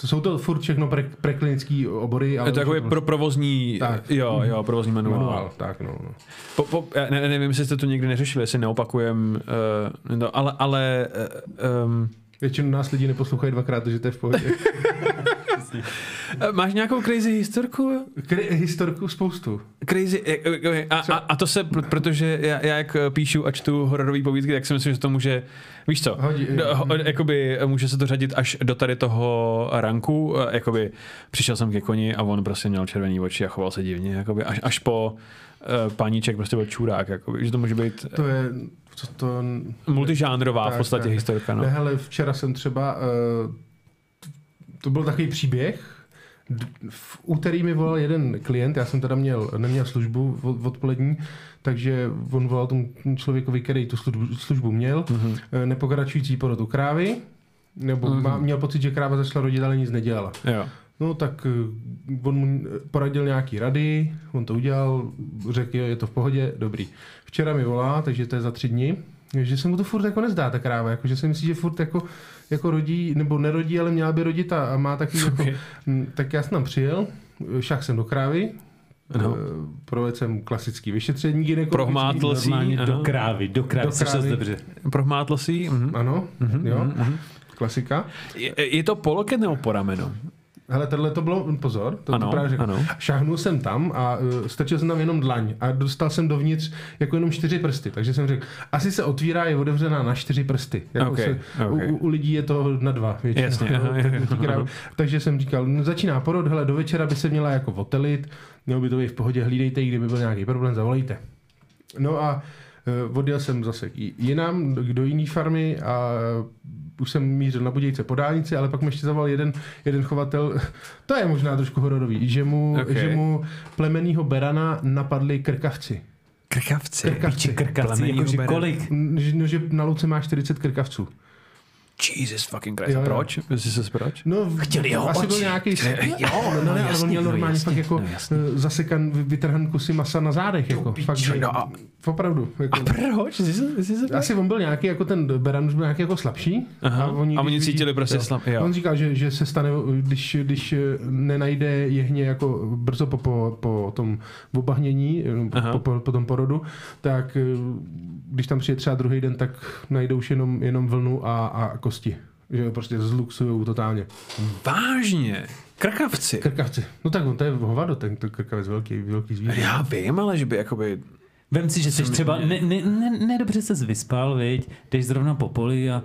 to jsou to furt všechno pre, preklinický obory, ale... Je to je pro provozní, Tak. jo, jo, provozní manuál. manuál. Tak, no, no. Po, po, já ne, nevím, jestli jste to někdy neřešili, jestli neopakujem, uh, no, ale, ale uh, um, Většinu nás lidi neposlouchají dvakrát, takže to je v pohodě. máš nějakou crazy historku? Kry, historku spoustu. Crazy, eh, eh, a, a, a to se, pr- protože já, já jak píšu a čtu hororové povídky, tak si myslím, že to může, víš co, Hodí, do, ho, jakoby může se to řadit až do tady toho ranku, eh, jakoby přišel jsem ke koni a on prostě měl červený oči a choval se divně, jakoby až, až po paníček prostě byl čurák, jakoby, že to může být To je, to, to multižánrová v Tak, podstatě tak. historka, no. Ne, hele, včera jsem třeba, uh, to byl takový příběh, v úterý mi volal jeden klient, já jsem teda měl, neměl službu od- odpolední, takže on volal tomu člověkovi, který tu službu, službu měl, Mhm. eh, nepokračující porod u krávy, nebo Mhm. má, měl pocit, že kráva začala rodit, ale nic nedělala. Jo. No tak eh, on mu poradil nějaký rady, on to udělal, řekl, jo, je to v pohodě, dobrý. Včera mi volá, takže to je za tři dny, že se mu to furt jako nezdá, ta kráva, jako, že si myslí, že furt jako, jako rodí, nebo nerodí, ale měla by rodit a, a má taky jako, Okay. Hm, tak já jsem tam přijel, šah jsem do krávy, No. no. provedl jsem klasický vyšetření gynekologický. Prohmátl si, do krávy, do krávy, Do krávy. dobře. Prohmátl si? Mhm. Ano, Mhm, jo, mhm, mhm. klasika. Je, je to poloket nebo po ramenu? Hele, tohle to bylo, pozor, to, Ano, to právě řeknu. ano. Šáhnul jsem tam a uh, strčil jsem tam jenom dlaň a dostal jsem dovnitř jako jenom čtyři prsty, takže jsem řekl, asi se otvírá, je otevřená na čtyři prsty. Jako Ok, se, ok. u, u, lidí je to na dva většinou. Jasně, jo, aha, takže jsem říkal, no, začíná porod, hele, do večera by se měla jako otelit, mělo by to být v pohodě, hlídejte, ji, kdyby byl nějaký problém, zavolejte. No a uh, odjel jsem zase jinam, do, do jiné farmy a už jsem mířil na Budějce po dálnici, ale pak mi ještě zavolal jeden, jeden chovatel, to je možná trošku hororový, že mu, Ok. že mu plemenýho berana napadli krkavci. Krkavci. Krkavci. Krkavci, jakože bere. kolik? Že- No, že na louce má 40 krkavců. Jesus fucking Christ. Jo, jo. Proč? Myslíš se proč? No, Chtěli jeho asi oči. byl nějaký... Jo, no, no, ne, ale on měl no, normálně jasně, fakt jako no, eh, zasekan, vy- vytrhan kusy masa na zádech. Jako, fakt, že, no a- opravdu. Jako, Proč? Jsi se, jsi se asi on byl nějaký, jako ten beran už byl nějaký jako slabší. Aha. A oni, když cítili vidí- prostě jo. slab. Jo. On říkal, že, že se stane, když, když eh, nenajde jehně jako brzo po, po, po tom obahnění, eh, po, po, po, tom porodu, tak když tam přijde třeba druhý den, tak najdou už jenom, jenom vlnu a, a kosti. Že prostě zluxujou totálně. Vážně? Krkavci? Krkavci. No tak on to je hovado, ten ten krkavec velký, velký zvíře. Já vím, ale že by jakoby... Vem si, že jsi třeba ne, ne, ne, nedobře se vyspal, viď? Jdeš zrovna po poli a,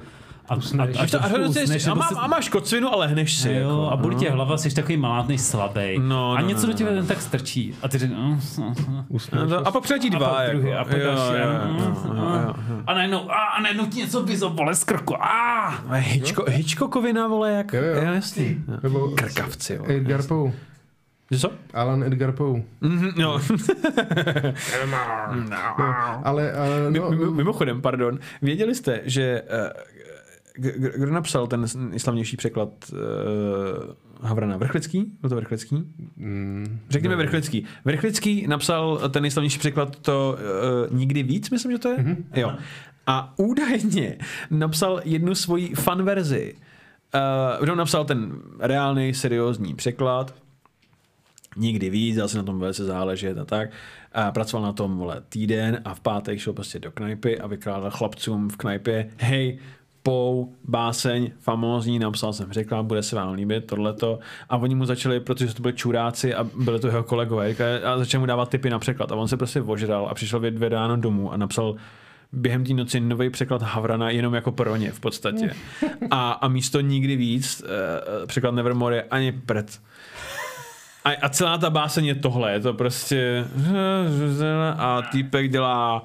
a, a, Usneš. a, A, to, a, a, usneš, a, a máš kocvinu, ale hneš si. Jo, jako, a bolí no. tě hlava, jsi takový malátnej, slabý. No, a no, něco no, do těla no. tak strčí. A ty řekneš, mm, mm, mm. Usneš. No, A pak přiletí A dva. pak druhý, jako. a pak Jo, další. a-. A najednou, a, a najednou ti něco vyzo, vole, z krku. A, A Hitchco, Hitchcockovina, vole, jak... Jo, jo. Jo, jasný. Krkavci, vole. Edgar Poe. Co? Alan Edgar Poe. Mhm, No. No, ale, ale no, Mimo- Mimochodem, pardon, věděli jste, že eh, kdo napsal ten islavnější překlad uh, Havrana? Vrchlický? Byl to Vrchlický? mm, Řekněme Vrchlický. Vrchlický napsal ten nejslavnější překlad to uh, nikdy víc, myslím, že to je? Mhm. Mm-hmm. Jo. A údajně napsal jednu svoji fan verzi. Uh, napsal ten reálný, seriózní překlad, nikdy víc, dal se na tom velice záležet a tak. A pracoval na tom vole, týden a v pátek šel prostě do knajpy a vykládal chlapcům v knajpě, hej, pou, báseň, famózní, napsal jsem řekla, bude se vám líbit tohleto. A oni mu začali, protože to byli čuráci a byli to jeho kolegové, a začali mu dávat tipy na překlad. A on se prostě ožral a přišel v dvě ráno domů a napsal během té noci nový překlad Havrana jenom jako pro ně v podstatě. A, a místo nikdy víc, eh, překlad Nevermore je ani prd. A, a celá ta báseň je tohle, je to prostě a týpek dělá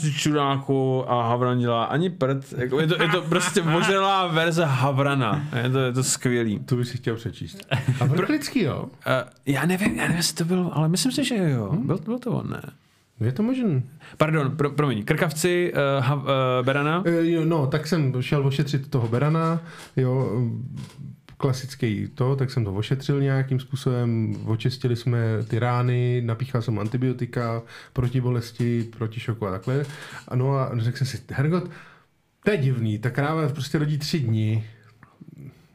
Ty čuráku a Havran dělá ani prd. Jako je, to, je to prostě ožralá verze Havrana. Je to, je to skvělý. To bych si chtěl přečíst. A Vrchlický, jo? Uh, já nevím, já nevím, jestli to byl, ale myslím si, že jo. Byl, byl to on, ne? Je to možné. Pardon, pro, promiň, Krkavci, uh, ha, uh, Berana. E, jo, no, tak jsem šel ošetřit toho berana, jo, klasický to, tak jsem to ošetřil nějakým způsobem, očistili jsme ty rány, napíchal jsem antibiotika proti bolesti, proti šoku a takhle. A no a řekl jsem si, Hergot, to je divný, ta kráva prostě rodí tři dny,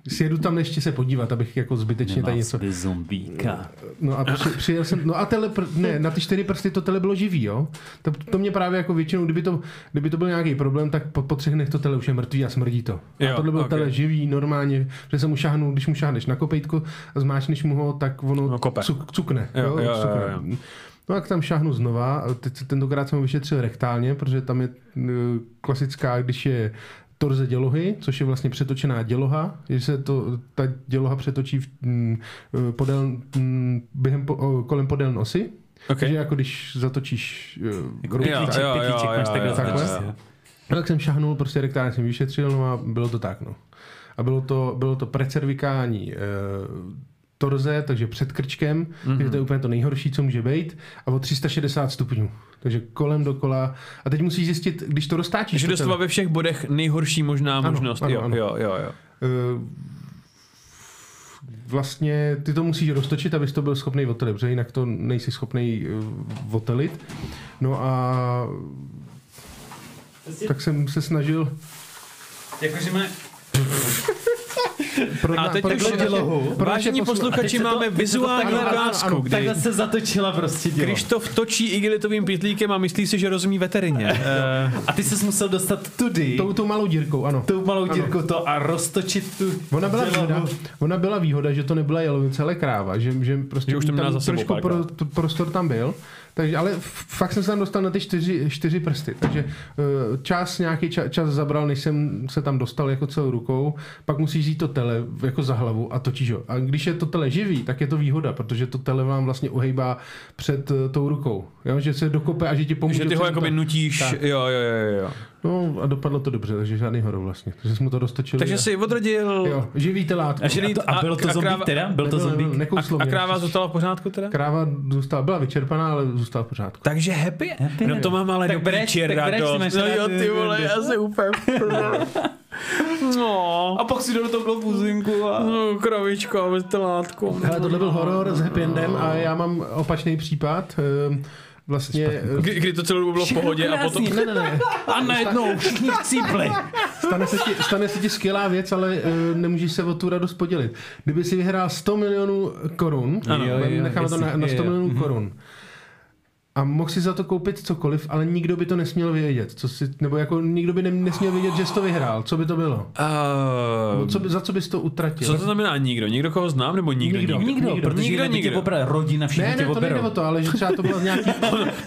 si jedu tam ještě se podívat, abych jako zbytečně tady Nemá něco... zombíka. No a při, přijel jsem, no a tele, ne, na ty čtyři prsty to tele bylo živý, jo. To, to mě právě jako většinou, kdyby to, kdyby to byl nějaký problém, tak po, po třech dnech to tele už je mrtvý a smrdí to. A Jo, tohle bylo ok. tele živý, normálně, že se mu šáhnu, když mu šáhneš na kopejtku a zmáčneš mu ho, tak ono No, kope. cuk, cukne. Jo, jo, jo, cukne. jo. No tak tam šáhnu znova, a teď, tentokrát jsem ho vyšetřil rektálně, protože tam je eh, klasická, když je torze dělohy, což je vlastně přetočená děloha, že se to, ta děloha přetočí v, mm, eh, podél, mm, během po, o, kolem podél nosy. Okay. Takže jako když zatočíš eh, ruku, Jo, pytlíček, jo, jo, pytlíček jo, máš jo, takhle jo, takhle. zatočíš si, jo. No, tak jsem šahnul, prostě rektálně jsem vyšetřil, no a bylo to tak, no. A bylo to, bylo to precervikální eh, torze, takže před krčkem, mm-hmm. takže to je úplně to nejhorší, co může být, a o 360 stupňů. Takže kolem dokola. A teď musíš zjistit, když to roztáčíš. Takže to dostala ve všech bodech nejhorší možná Ano, možnost. ano, jo, ano. jo, jo, jo. Eh, vlastně ty to musíš roztočit, abys to byl schopný otelit, protože jinak to nejsi schopný uh, otelit. No a tak jsem se snažil Jakože má... Pro, A teď pro, dělohu. vážení poslu- posluchači, se to- máme se to vizuální takhle- ukázku, kdy Takhle se zatočila prostě dělo. Krištof točí igelitovým pytlíkem a myslí si, že rozumí veterině. Eh, A ty jsi musel dostat tudy, tou, tou malou dírkou, ano. tou malou dírku to a roztočit tu Ona byla, výhoda, ona byla výhoda, že to nebyla jelovice, ale kráva, že, že prostě Že už to měla trošku pro, prostor tam byl. Takže, ale fakt jsem se tam dostal na ty čtyři, čtyři prsty, takže uh, čas, nějaký čas, čas zabral, než jsem se tam dostal jako celou rukou, pak musíš jít to tele jako za hlavu a točíš ho. A když je to tele živý, tak je to výhoda, protože to tele vám vlastně uhejbá před uh, tou rukou, jo? že se dokope a že ti pomůže. že ty ho jakoby nutíš, Tak. jo, jo, jo, jo. No a dopadlo to dobře, takže žádný horor vlastně. Takže jsme to dostočili. Takže a, si odrodil Jo, živý telátko. A živý- A, a byl to a zombík kráva- teda? Byl to zombík? nekouslo a mě. kráva zůstala v pořádku teda? Kráva zůstala, byla vyčerpaná, ale zůstala v pořádku. Takže happy? Happy No to mám ale Tak do bereš- píči tak bereš si radost. máš No jo, ty vole, já se úplně... No, A pak si do toho globuzinku a... no kravička bez telátku. Hele, tohle byl horor s happy endem a já mám opačný případ. Vlastně... eh, Kdy, kdy to celou dobu bylo v pohodě a potom... Ne, ne, ne. A najednou všichni chcípli. Stane se, ti, stane se ti skvělá věc, ale uh, nemůžeš se o tu radost podělit. Kdyby si vyhrál 100 milionů korun, Ano, jo, jo, necháme to na, na 100 jo, jo. milionů Mhm. korun, a mohl si za to koupit cokoliv, ale nikdo by to nesměl vědět. Co si, nebo jako nikdo by ne, nesměl vědět, že jsi to vyhrál. Co by to bylo? Nebo Uh, co by, za co bys to utratil? co to znamená nikdo? Někdo, koho znám, nebo nikdo? Nikdo. Nikdo, Nikdo, protože nikdo, jinak by tě nikdo. obrali, rodina, všichni ne, tě ne, to nejde o to, ale že třeba to bylo nějaký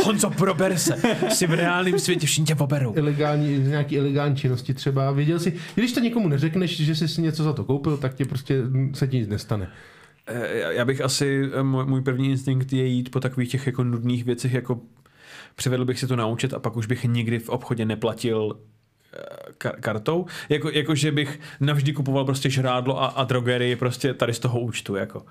Honzo, prober se. Jsi v reálném světě, všichni tě poberou. ilegální, nějaký ilegální činnosti třeba. Věděl si, když to někomu neřekneš, že jsi si něco za to koupil, tak tě prostě se ti nic nestane. Eh, já- bych asi, eh, můj první instinkt je jít po takových těch jako nudných věcech, jako přivedl bych si to naučit a pak už bych nikdy v obchodě neplatil eh, kar- kartou, jako, jako že bych navždy kupoval prostě žrádlo a, a drogerii prostě tady z toho účtu, jako.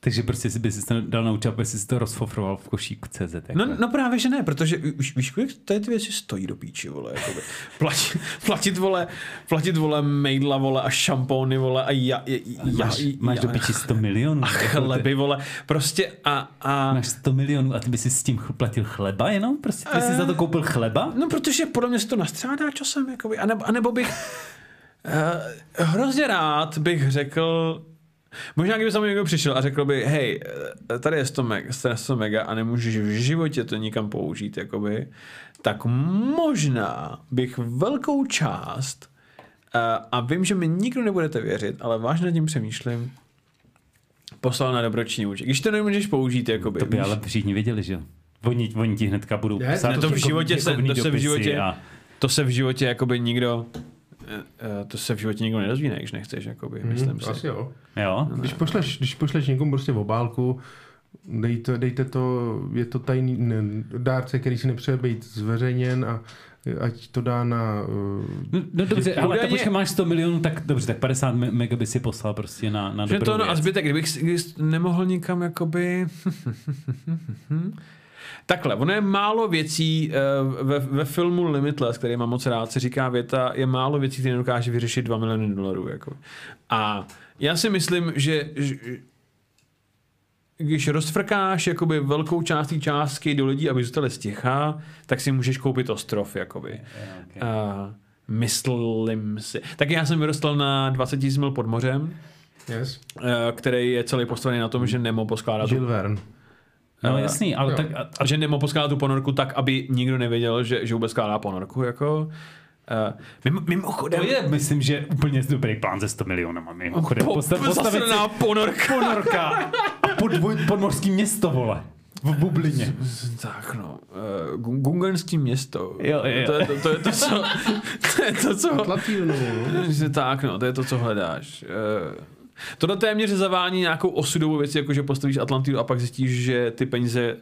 Takže prostě si by si to dal naučit, aby si to rozfofroval v košíku CZ. No, no právě, že ne, protože už víš, kolik tady ty věci stojí do píči, vole, jakoby. Platit, platit, vole, platit, vole, mejdla, vole, a šampóny, vole, a já, já, já, Máš, máš do piči 100 milionů. a chleby, vole, prostě a, a Máš 100 milionů a ty by si s tím platil chleba jenom? Prostě ty jsi za to koupil chleba? No, protože podle mě se to nastřádá časem, jakoby, anebo, anebo bych uh, hrozně rád bych řekl, možná kdyby za mnou někdo přišel a řekl by, hej, eh, tady je 100 mega, 100 mega a nemůžeš v životě to nikam použít, jakoby, tak možná bych velkou část uh, a vím, že mi nikdo nebudete věřit, ale vážně nad tím přemýšlím, poslal na dobroční účet. Když to nemůžeš použít, jakoby. To by víš? ale všichni věděli, že jo. Oni, oni ti hnedka budou Ne, psát ne, to v jako životě se- děkovný to se v životě- A, To se v životě jakoby nikdo eh, eh, to se v životě nikdo nedozví, ne, když nechceš, jakoby, myslím Hmm, si. asi jo. jo? Když pošleš, když pošleš někomu prostě v obálku, dejte, dejte to, je to tajný ne, dárce, který si nepřeje být zveřejněn a ať to dá na... Uh, No, no dobře, ale Údajně- tak počkej, máš 100 milionů, tak dobře, tak 50 me- mega by si poslal prostě na, na dobrou to no, a věc. zbytek, kdybych, kdybych nemohl nikam jakoby... Takhle, ono je málo věcí eh, ve, ve filmu Limitless, který mám moc rád, se říká věta, je málo věcí, které nedokáže vyřešit 2 miliony dolarů. Jako. A já si myslím, že, že když rozfrkáš jakoby velkou část té částky do lidí, aby zůstali sticha, tak si můžeš koupit ostrov. Jakoby. okay. A myslím si. Tak já jsem vyrostl na 20 000 mil pod mořem, yes. eh, který je celý postavený na tom, že Nemo poskládá tu, Jules Verne. No eh, jasný, ale jo. tak... A, a že Nemo poskládá tu ponorku tak, aby nikdo nevěděl, že, že vůbec skládá ponorku. Jako. Uh, mimo, mimochodem, to je, myslím, že úplně dobrý plán ze 100 milionama. Mimochodem, po, postav, postavit si ponorka. ponorka a podvoj, podmořský město, vole. V bublině. Tak no, uh, Gungenský město. Jo, jo. To, je to, to je to, co... To je to, co... No. Že tak, no, to je to, co hledáš. Eh, Tohle téměř zavání nějakou osudovou věc, jako že postavíš Atlantidu a pak zjistíš, že ty peníze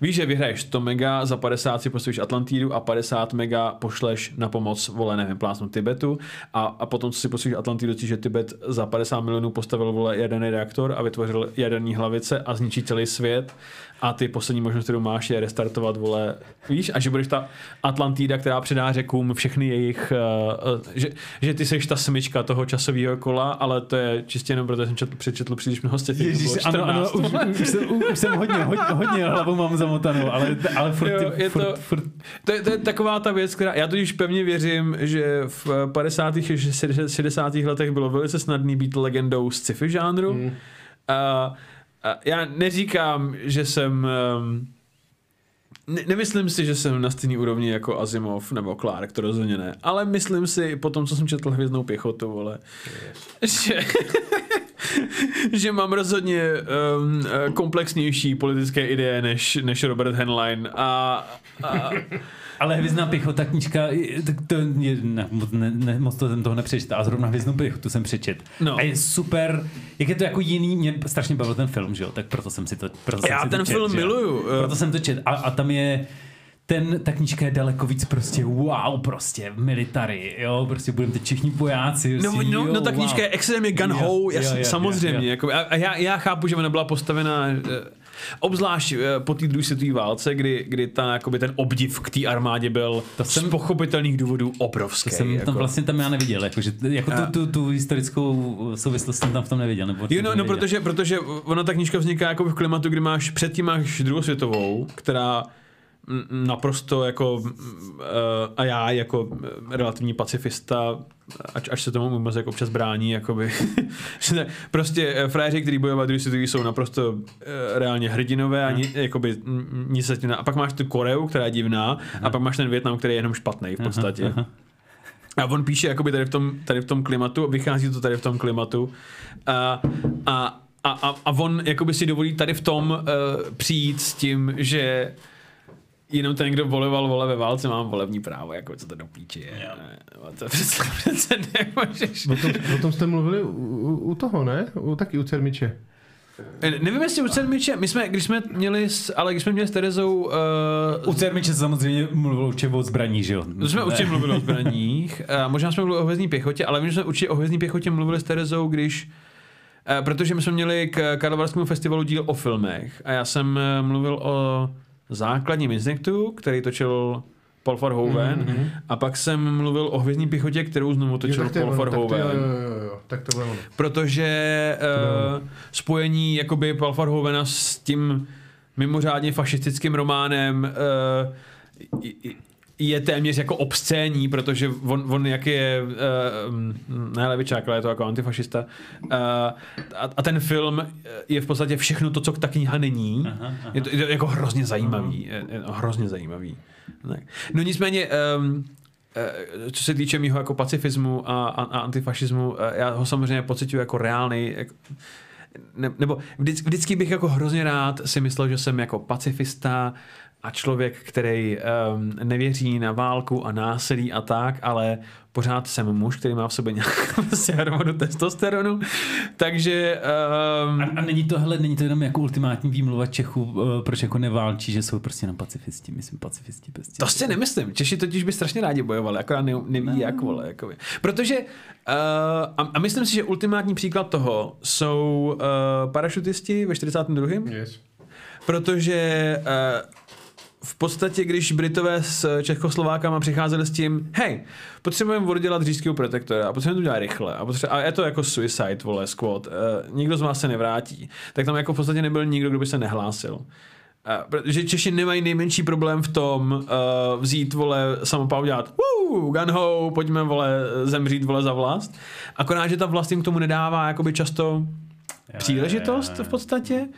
Víš, že vyhraješ 100 mega, za 50 si postavíš Atlantidu a 50 mega pošleš na pomoc, vole, nevím, plásnu Tibetu. A, a potom, co si postavíš Atlantidu, zjistíš, že Tibet za 50 milionů postavil, vole, jaderný reaktor a vytvořil jaderní hlavice a zničí celý svět a ty poslední možnost, kterou máš, je restartovat, vole, víš, a že budeš ta Atlantida, která předá řekům všechny jejich, uh, uh, že, že ty seš ta smyčka toho časového kola, ale to je čistě jenom protože jsem četl, přečetl příliš mnoho těch, Ježíš, ano, ano, 14. už, už, jsem, už jsem hodně, hodně, hodně hlavou mám zamotanou, ale, ale furt, Jo, je furt, to- furt, To je, to je taková ta věc, která, já totiž pevně věřím, že v 50. a 60. letech bylo velice snadný být legendou z sci-fi žánru. Hmm. A já neříkám, že jsem... Um, ne, nemyslím si, že jsem na stejné úrovni jako Asimov nebo Clark, to rozhodně ne. Ale myslím si, po tom, co jsem četl Hvězdnou pěchotu, vole, že, že mám rozhodně um, komplexnější politické ideje než, než Robert Henlein. A, a, ale Hvězdná pěchota knížka, tak to je, ne, moc, ne, ne, moc to jsem toho nepřečetl, a zrovna Hvězdnou pěchotu jsem přečet. No. A je super, jak je to jako jiný, mě strašně bavil ten film, že jo, tak proto jsem si to proto jsem Já si ten to čet, film miluju. Proto jsem to čet a, a tam je ten, ta knížka je daleko víc prostě wow, prostě military, jo, prostě budeme teď všichni vojáci. No, prostě, no, jo, no ta wow. knížka je extrémně gun ho, samozřejmě. jo, jo. Jako, a a já, já chápu, že ona byla postavena eh, obzvlášť eh, po té druhé světové válce, kdy, kdy ta, jakoby ten obdiv k té armádě byl To z jsem- pochopitelných důvodů obrovský. To jsem jako. tam vlastně tam já neviděl, jako, že, jako tu, tu, tu, historickou souvislost jsem tam v tom neviděl. Nebo Jo, no, no protože, protože ona ta knížka vzniká jako v klimatu, kdy máš, předtím máš druhou světovou, která naprosto jako eh, a já jako relativní pacifista, ač, až se tomu můj mozek občas brání, jakoby. prostě eh, frajeři, kteří bojovat druhý světový, jsou naprosto eh, reálně hrdinové a ni, jakoby mm, nic se tím, a pak máš tu Koreu, která je divná, a pak máš ten Větnam, který je jenom špatný v podstatě. Aha, aha. A on píše jakoby tady v tom, tady v tom klimatu, vychází to tady v tom klimatu a, a, a, a, a on jakoby si dovolí tady v tom uh, přijít s tím, že jenom ten, kdo voleval vole ve válce, mám volební právo, jako co to do píči je. Yeah. To přece, přece nemůžeš. O tom, o tom jste mluvili u, u, toho, ne? U, taky u Cermiče. Eh, Nevím, jestli u Cermiče, my jsme, když jsme měli, s, ale když jsme měli s Terezou, uh, U Cermiče samozřejmě mluvil určitě o zbraní, že jo? To jsme určitě mluvili o zbraních, a možná jsme mluvili o hvězdní pěchotě, ale vím, že jsme určitě o hvězdní pěchotě mluvili s Terezou, když eh, protože my jsme měli k Karlovarskému festivalu díl o filmech a já jsem eh, mluvil o základním instinktu, který točil Paul Verhoeven mm-hmm. a pak jsem mluvil o hvězdní pěchotě, kterou znovu točil tak to je Paul tak to, jo, Verhoeven. jo, jo, jo, tak to bylo. Protože uh, spojení jakoby Paul Verhoevena s tím mimořádně fašistickým románem uh, je téměř jako obscénní, protože on, on jak je uh, ne levičák, ale je to jako antifašista uh, a, a ten film je v podstatě všechno to, co ta kniha není. Aha, aha. Je to, je to jako hrozně zajímavý. Je, je to hrozně zajímavý. Tak. No nicméně um, co se týče mýho jako pacifismu a, a, a antifašismu, já ho samozřejmě pocituju jako reálný, jako, ne, nebo vždycky, vždycky bych jako hrozně rád si myslel, že jsem jako pacifista a člověk, který um, nevěří na válku a násilí a tak, ale pořád jsem muž, který má v sobě nějakou prostě hormonu testosteronu, takže um, A, a není to, hele, není to jenom jako ultimátní výmluva Čechů, uh, proč jako neválčí, že jsou prostě jenom pacifisti, my jsme pacifisti. Prostě. To si nemyslím. Češi totiž by strašně rádi bojovali, akorát ne, neví Ne. jak, vole. Jakoby. Protože, uh, a, a myslím si, že ultimátní příklad toho jsou uh, parašutisti ve 42. Yes. Protože uh, v podstatě, když Britové s Čechoslovákama přicházeli s tím, hej, potřebujeme oddělat říšského protektora a potřebujeme to dělat rychle a, potřeba, a je to jako suicide, vole, squad, uh, nikdo z vás se nevrátí, tak tam jako v podstatě nebyl nikdo, kdo by se nehlásil. Uh, protože Češi nemají nejmenší problém v tom uh, vzít, vole, samopal dělat gun ho, pojďme, vole, zemřít, vole, za vlast. Akorát, že ta vlast jim k tomu nedává jakoby často příležitost v podstatě.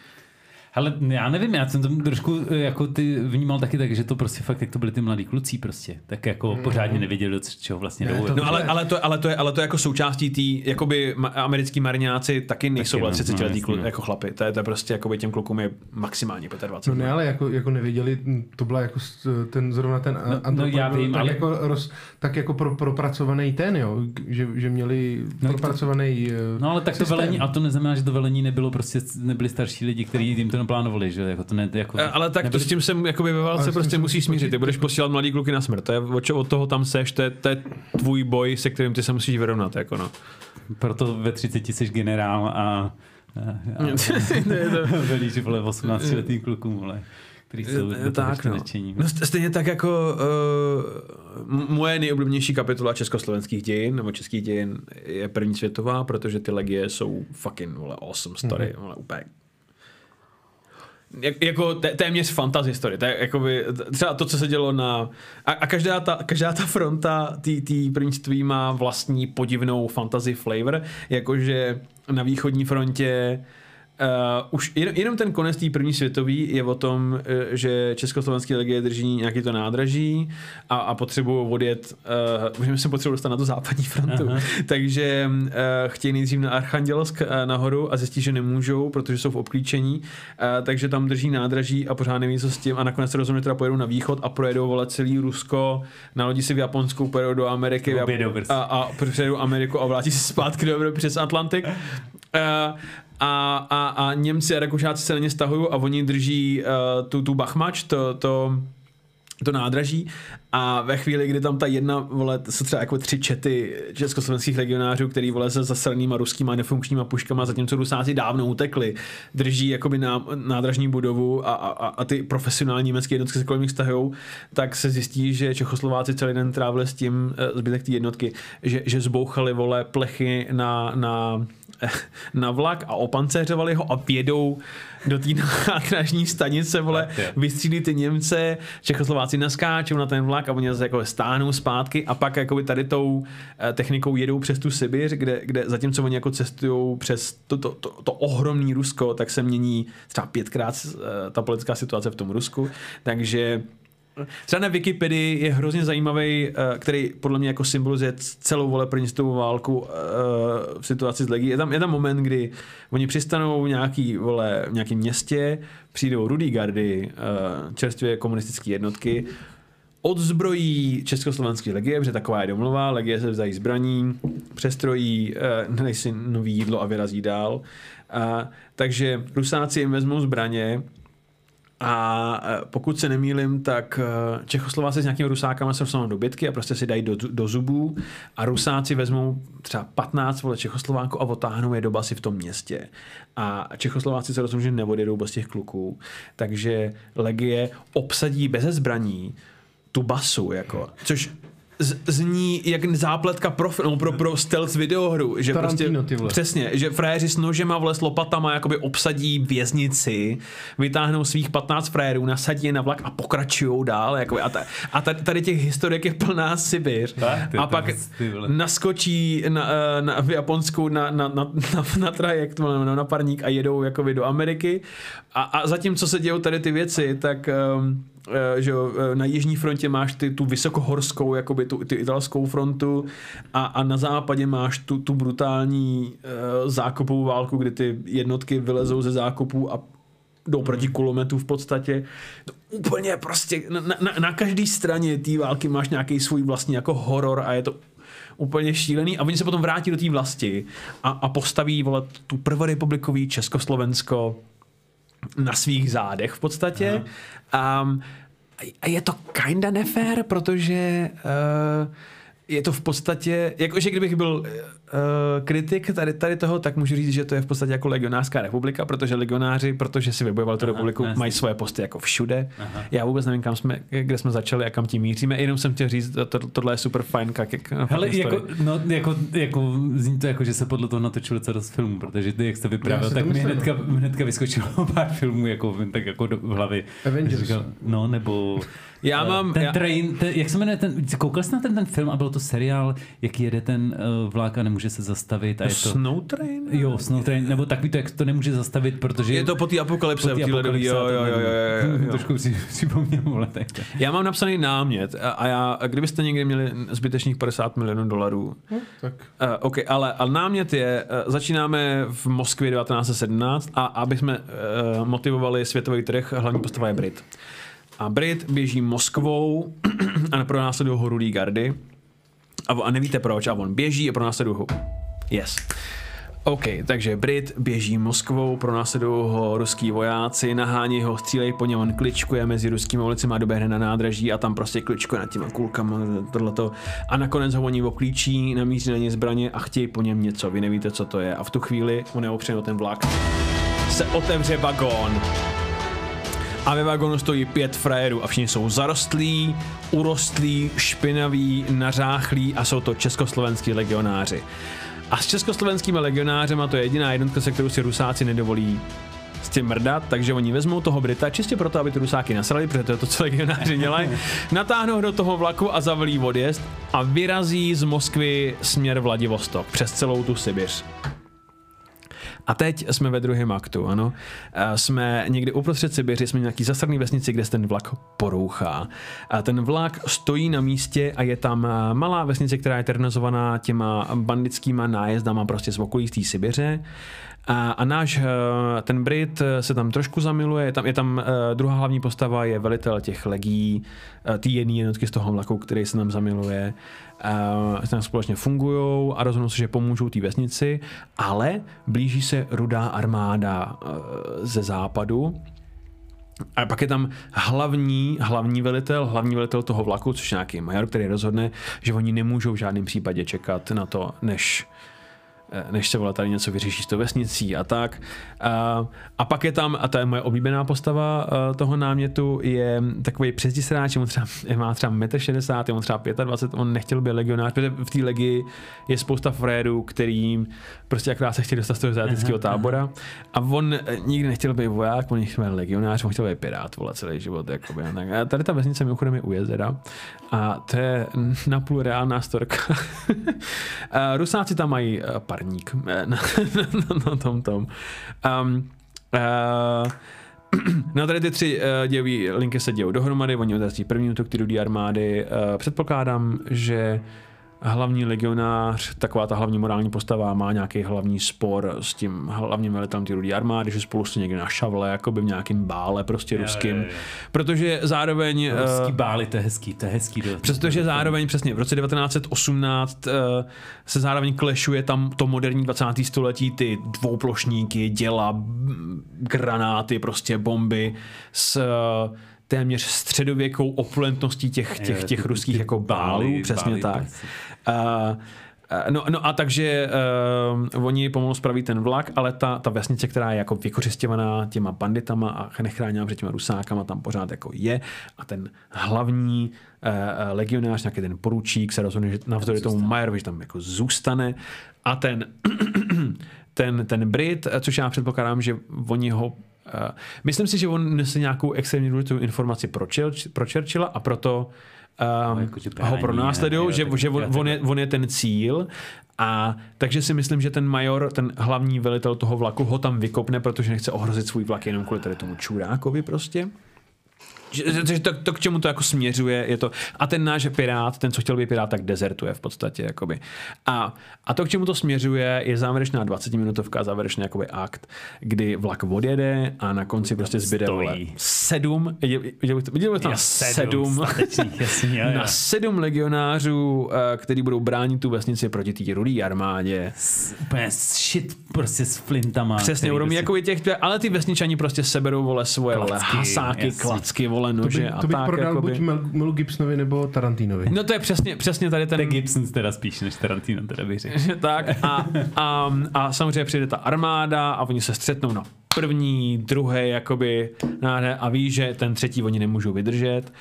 Hele, já nevím, já jsem to trošku eh, jako ty vnímal taky tak, že to prostě fakt, jak to byli ty mladí kluci prostě, tak jako pořádně nevěděli, do čeho vlastně Ne, jdou. to- No ale, ale, to, ale, to je, ale to je jako součástí té, jakoby americký marňáci taky nejsou Taky, taky, no, 30 no, letý klu, no. jako chlapy. To je, to je prostě, jakoby těm klukům je maximálně 25. No ne, ale jako, jako nevěděli, to byla jako ten, zrovna ten No, no, já vím, tak, ale- jako roz, tak jako pro, propracovaný ten, jo, že, že měli No, propracovaný eh, No ale tak to systém. velení, a to neznamená, že to velení nebylo prostě, nebyli starší lidi, kteří jim to naplánovali, že jako to ne, jako, Eh, Ale tak to nebyli- s tím se jakoby ve válce prostě musíš smířit. Ty budeš posílat mladý kluky na smrt. To je, od, toho tam seš, to je, to je tvůj boj, se kterým ty se musíš vyrovnat. Jako no. proto ve 30 jsi generál a Velíš, vole, 18 letým klukům, vole, který jsou Eh, tak, no. no. st- Stejně tak jako uh, moje nejoblíbenější kapitola československých dějin, nebo českých dějin, je první světová, protože ty legie jsou fucking, vole, awesome story, mm-hmm. vole, úplně jak, jako té, téměř fantasy story. To je jakoby, třeba to, co se dělo na... A, a každá, ta, každá ta fronta té první světové má vlastní podivnou fantasy flavor, jakože na východní frontě Uh, už jen, jenom ten konec té první světový je o tom, uh, že československé legie drží nějaký to nádraží a, a potřebují odjet, uh, můžeme se potřebují dostat na tu západní frontu, Aha. takže uh, chtějí nejdřív na Archangelsk uh, nahoru a zjistí, že nemůžou, protože jsou v obklíčení, uh, takže tam drží nádraží a pořád neví, co s tím a nakonec se rozhodnou, že teda pojedou na východ a projedou vole celý Rusko, nalodí si v Japonsku, pojedou do Ameriky prostě. a, a přejedou Ameriku a vrátí se zpátky do Evropy přes Atlantik. Uh, a, a, a Němci a Rakušáci se na ně stahují a oni drží uh, tu, tu Bachmač, to, to, to nádraží. A ve chvíli, kdy tam ta jedna, vole, jsou třeba jako tři čety československých legionářů, který vole se zasranýma ruskýma nefunkčníma puškama, zatímco Rusáci dávno utekli, drží jakoby ná, nádražní budovu a, a, a ty profesionální německé jednotky se kolem nich stahujou, tak se zjistí, že Čechoslováci celý den trávili s tím eh, zbytek té jednotky, že, že zbouchali vole plechy na, na na vlak a opancéřovali ho a vědou do té nádražní stanice, vole, vystřílí ty Němce, Čechoslováci naskáčou na ten vlak a oni zase jako stáhnou zpátky a pak jakoby tady tou eh, technikou jedou přes tu Sibir, kde, kde zatímco oni jako cestují přes to, to, to, to ohromný Rusko, tak se mění třeba pětkrát eh, ta politická situace v tom Rusku, takže Třeba na Wikipedii je hrozně zajímavý, eh, který podle mě jako symbolizuje celou vole první světovou válku eh, v situaci s Legií. Je tam, je tam moment, kdy oni přistanou v nějaký, vole, v nějakém městě, přijdou rudý gardy, eh, čerstvě komunistické jednotky, odzbrojí československý legie, protože taková je domluva, legie se vzají zbraní, přestrojí, eh, dají si nový jídlo a vyrazí dál. A, takže Rusáci jim vezmou zbraně, a eh, pokud se nemýlim, tak eh, Čechoslováci s nějakými Rusákama se dostanou do bitky a prostě si dají do, do zubů a Rusáci vezmou třeba 15 vole Čechoslováků a otáhnou je do basy v tom městě. A Čechoslováci se rozhodnou, že neodjedou bez těch kluků. Takže Legie obsadí beze zbraní tu basu, jako, což z, zní jak zápletka pro, no, pro, pro stealth videohru, že Tarantino, prostě, přesně, že frajeři s nožema vles lopatama jakoby obsadí věznici, vytáhnou svých 15 frérů, nasadí je na vlak a pokračují dál. Jakoby, a, ta, a tady, těch historiek je plná Sibiř. Ty, a pak ty naskočí na, eh, na, v Japonsku na, na, na, na, na trajekt, na, na parník a jedou jakoby do Ameriky. A, a zatím, co se dějou tady ty věci, tak um, že jo, eh, na jižní frontě máš ty, tu vysokohorskou, jakoby tu, ty italskou frontu a, a na západě máš tu, tu brutální uh, zákopovou válku, kdy ty jednotky vylezou ze zákopů a jdou proti kulometu v podstatě. To úplně prostě, na, na, na každé straně té války máš nějaký svůj vlastní jako horor a je to úplně šílený a oni se potom vrátí do té vlasti a, a postaví vole, tu prvorepublikový Československo na svých zádech v podstatě. Um, a je to kinda nefér, protože uh, je to v podstatě, jakože kdybych byl uh, kritik tady, tady toho, tak můžu říct, že to je v podstatě jako legionářská republika, protože legionáři, protože si vybojovali tu Aha, republiku, mají svoje posty jako všude. Aha. Já vůbec nevím, kam jsme, kde jsme začali a kam tím míříme, jenom jsem chtěl říct, to, tohle je super fajn, jak, jak Hele, jako, no, jako, jako, zní to jako, že se podle toho natočilo docela dost filmů, protože ty, jak jste vyprávěl, tak to mi hnedka, hnedka vyskočilo pár filmů, jako, tak jako do v hlavy. Avengers. Říkal, no, nebo... Já eh, mám- Ten já- train, ten, jak se jmenuje ten, koukal jsi na ten, ten film a byl to seriál, jak jede ten uh, vlák a nemůže se zastavit a je to... Snow Train? Jo, Snow Train, nebo takový to, jak to nemůže zastavit, protože... Je to po té apokalypse, po té ledový, jo, jo, jo, jo, jo, jo. Trošku si připomněl, vole. Já mám napsaný námět a, a já, a kdybyste někdy měli zbytečných 50 milionů dolarů, Tak uh, OK, ale, ale námět je, uh, začínáme v Moskvě 1917 a aby jsme uh, motivovali světový trh, hlavní postava je Brit. A Brit běží Moskvou a pro následují ho rudý gardy a, a nevíte proč a on běží a pro následují ho. Yes. OK, takže Brit běží Moskvou, pronásledují ho ruský vojáci, nahání ho, střílej po něm, on kličkuje mezi ruskými ulicemi a doběhne na nádraží a tam prostě kličkuje nad těma kulkama, tohleto. A nakonec ho oni oklíčí, namíří na ně zbraně a chtějí po něm něco, vy nevíte, co to je. A v tu chvíli, on je opřen ten vlak, se otevře vagón. A ve vagónu stojí pět frajerů a všichni jsou zarostlí, urostlí, špinaví, nařáchlí a jsou to československí legionáři. A s československými legionářema to je jediná jednotka, se kterou si Rusáci nedovolí s tím mrdat, takže oni vezmou toho Brita čistě proto, aby ty Rusáky nasrali, protože to je to, co legionáři dělají, natáhnou ho do toho vlaku a zavolí odjezd a vyrazí z Moskvy směr Vladivostok přes celou tu Sibiř. A teď jsme ve druhém aktu, ano. Eh, Jsme někdy uprostřed Sibiři, jsme nějaký zasrný vesnici, kde se ten vlak porouchá. A ten vlak stojí na místě a je tam eh, malá vesnice, která je terorizovaná těma bandickýma nájezdama prostě z okolí té Sibiře. A, a náš eh, ten Brit eh, se tam trošku zamiluje, je tam, je tam eh, druhá hlavní postava, je velitel těch legí, ty jedné jednotky z toho vlaku, který se tam zamiluje. Uh, tam společně fungují a rozhodnou se, že pomůžou té vesnici, ale blíží se rudá armáda uh, ze západu, a pak je tam hlavní, hlavní velitel, hlavní velitel toho vlaku, což je nějaký major, který rozhodne, že oni nemůžou v žádném případě čekat na to, než než se vole tady něco vyřeší s tou vesnicí a tak. A, a pak je tam, a to je moje oblíbená postava eh, toho námětu, je takový přezdisráč, on třeba, má třeba 1,60 m, on třeba 25, on nechtěl být legionář, protože v té legii je spousta frérů, který prostě akorát se chtěli dostat z toho zátického tábora a on eh, nikdy nechtěl být voják, on nechtěl být legionář, on chtěl být pirát, vole, celý život. Jakoby. a tady ta vesnice mimochodem je u jezera a to je napůl reálná storka. Rusáci tam mají eh, parník eh, na, na, na tom tom. Um, uh, No tady ty tři uh, dějové linky se dějou dohromady, oni odrazí první útok ty rudé armády. Uh, předpokládám, že hlavní legionář, taková ta hlavní morální postava, má nějaký hlavní spor s tím hlavním velitelem ty rudé armády, že spolu se někde na šavle, jako by v nějakým bále prostě ruským. jo, jo. Protože zároveň... eh, Ruský báli, to je hezký, to je hezký. To, Přestože zároveň přesně v roce 1918 uh, se zároveň klešuje tam to moderní 20. století, ty dvouplošníky, děla, granáty, prostě bomby s uh, téměř středověkou opulentností těch, těch, těch ruských jako bálů, přesně tak. prostě. Uh, No, no a takže uh, oni pomalu spraví ten vlak, ale ta, ta vesnice, která je jako vykořistěvaná těma banditama a nechráněná před těma rusákama, tam pořád jako je a ten hlavní uh, legionář, nějaký ten poručík se rozhodne, že navzdory tomu Majerovi, že tam jako zůstane a ten, ten, ten Brit, což já předpokládám, že oni ho uh, myslím si, že on nese nějakou extrémně důležitou informaci pro, Church, pro Churchilla a proto um, jako, že ho pronásledují, ne? že, že on, je, on je ten cíl a takže si myslím, že ten major, ten hlavní velitel toho vlaku ho tam vykopne, protože nechce ohrozit svůj vlak jenom kvůli tady tomu čurákovi prostě. Že, to, to, k čemu to jako směřuje, je to. A ten náš pirát, ten, co chtěl být pirát, tak dezertuje v podstatě. Jakoby. A, a to, k čemu to směřuje, je závěrečná 20-minutovka, závěrečný jakoby akt, kdy vlak odjede a na konci prostě zbyde vole, sedm, viděl bych to- viděl bych Jo, sedm, jo, jo. na sedm legionářů, eh, který budou bránit tu vesnici proti té rudé armádě. S- Úplně shit prostě s flintama. Přesně, budou prostě- jako těch, ale ty vesničani prostě seberou vole svoje vole, Klacky, hasáky, jasně. klacky, vole, To, nože by, a to bych tak. prodal jakoby. buď Mel, Melu Gibsonovi nebo Tarantinovi. No to je přesně, přesně tady ten... To je Gibson teda spíš než Tarantino, teda bych řekl. tak a, a, a samozřejmě přijde ta armáda a oni se střetnou na první, druhé, jakoby, náhle a ví, že ten třetí oni nemůžou vydržet.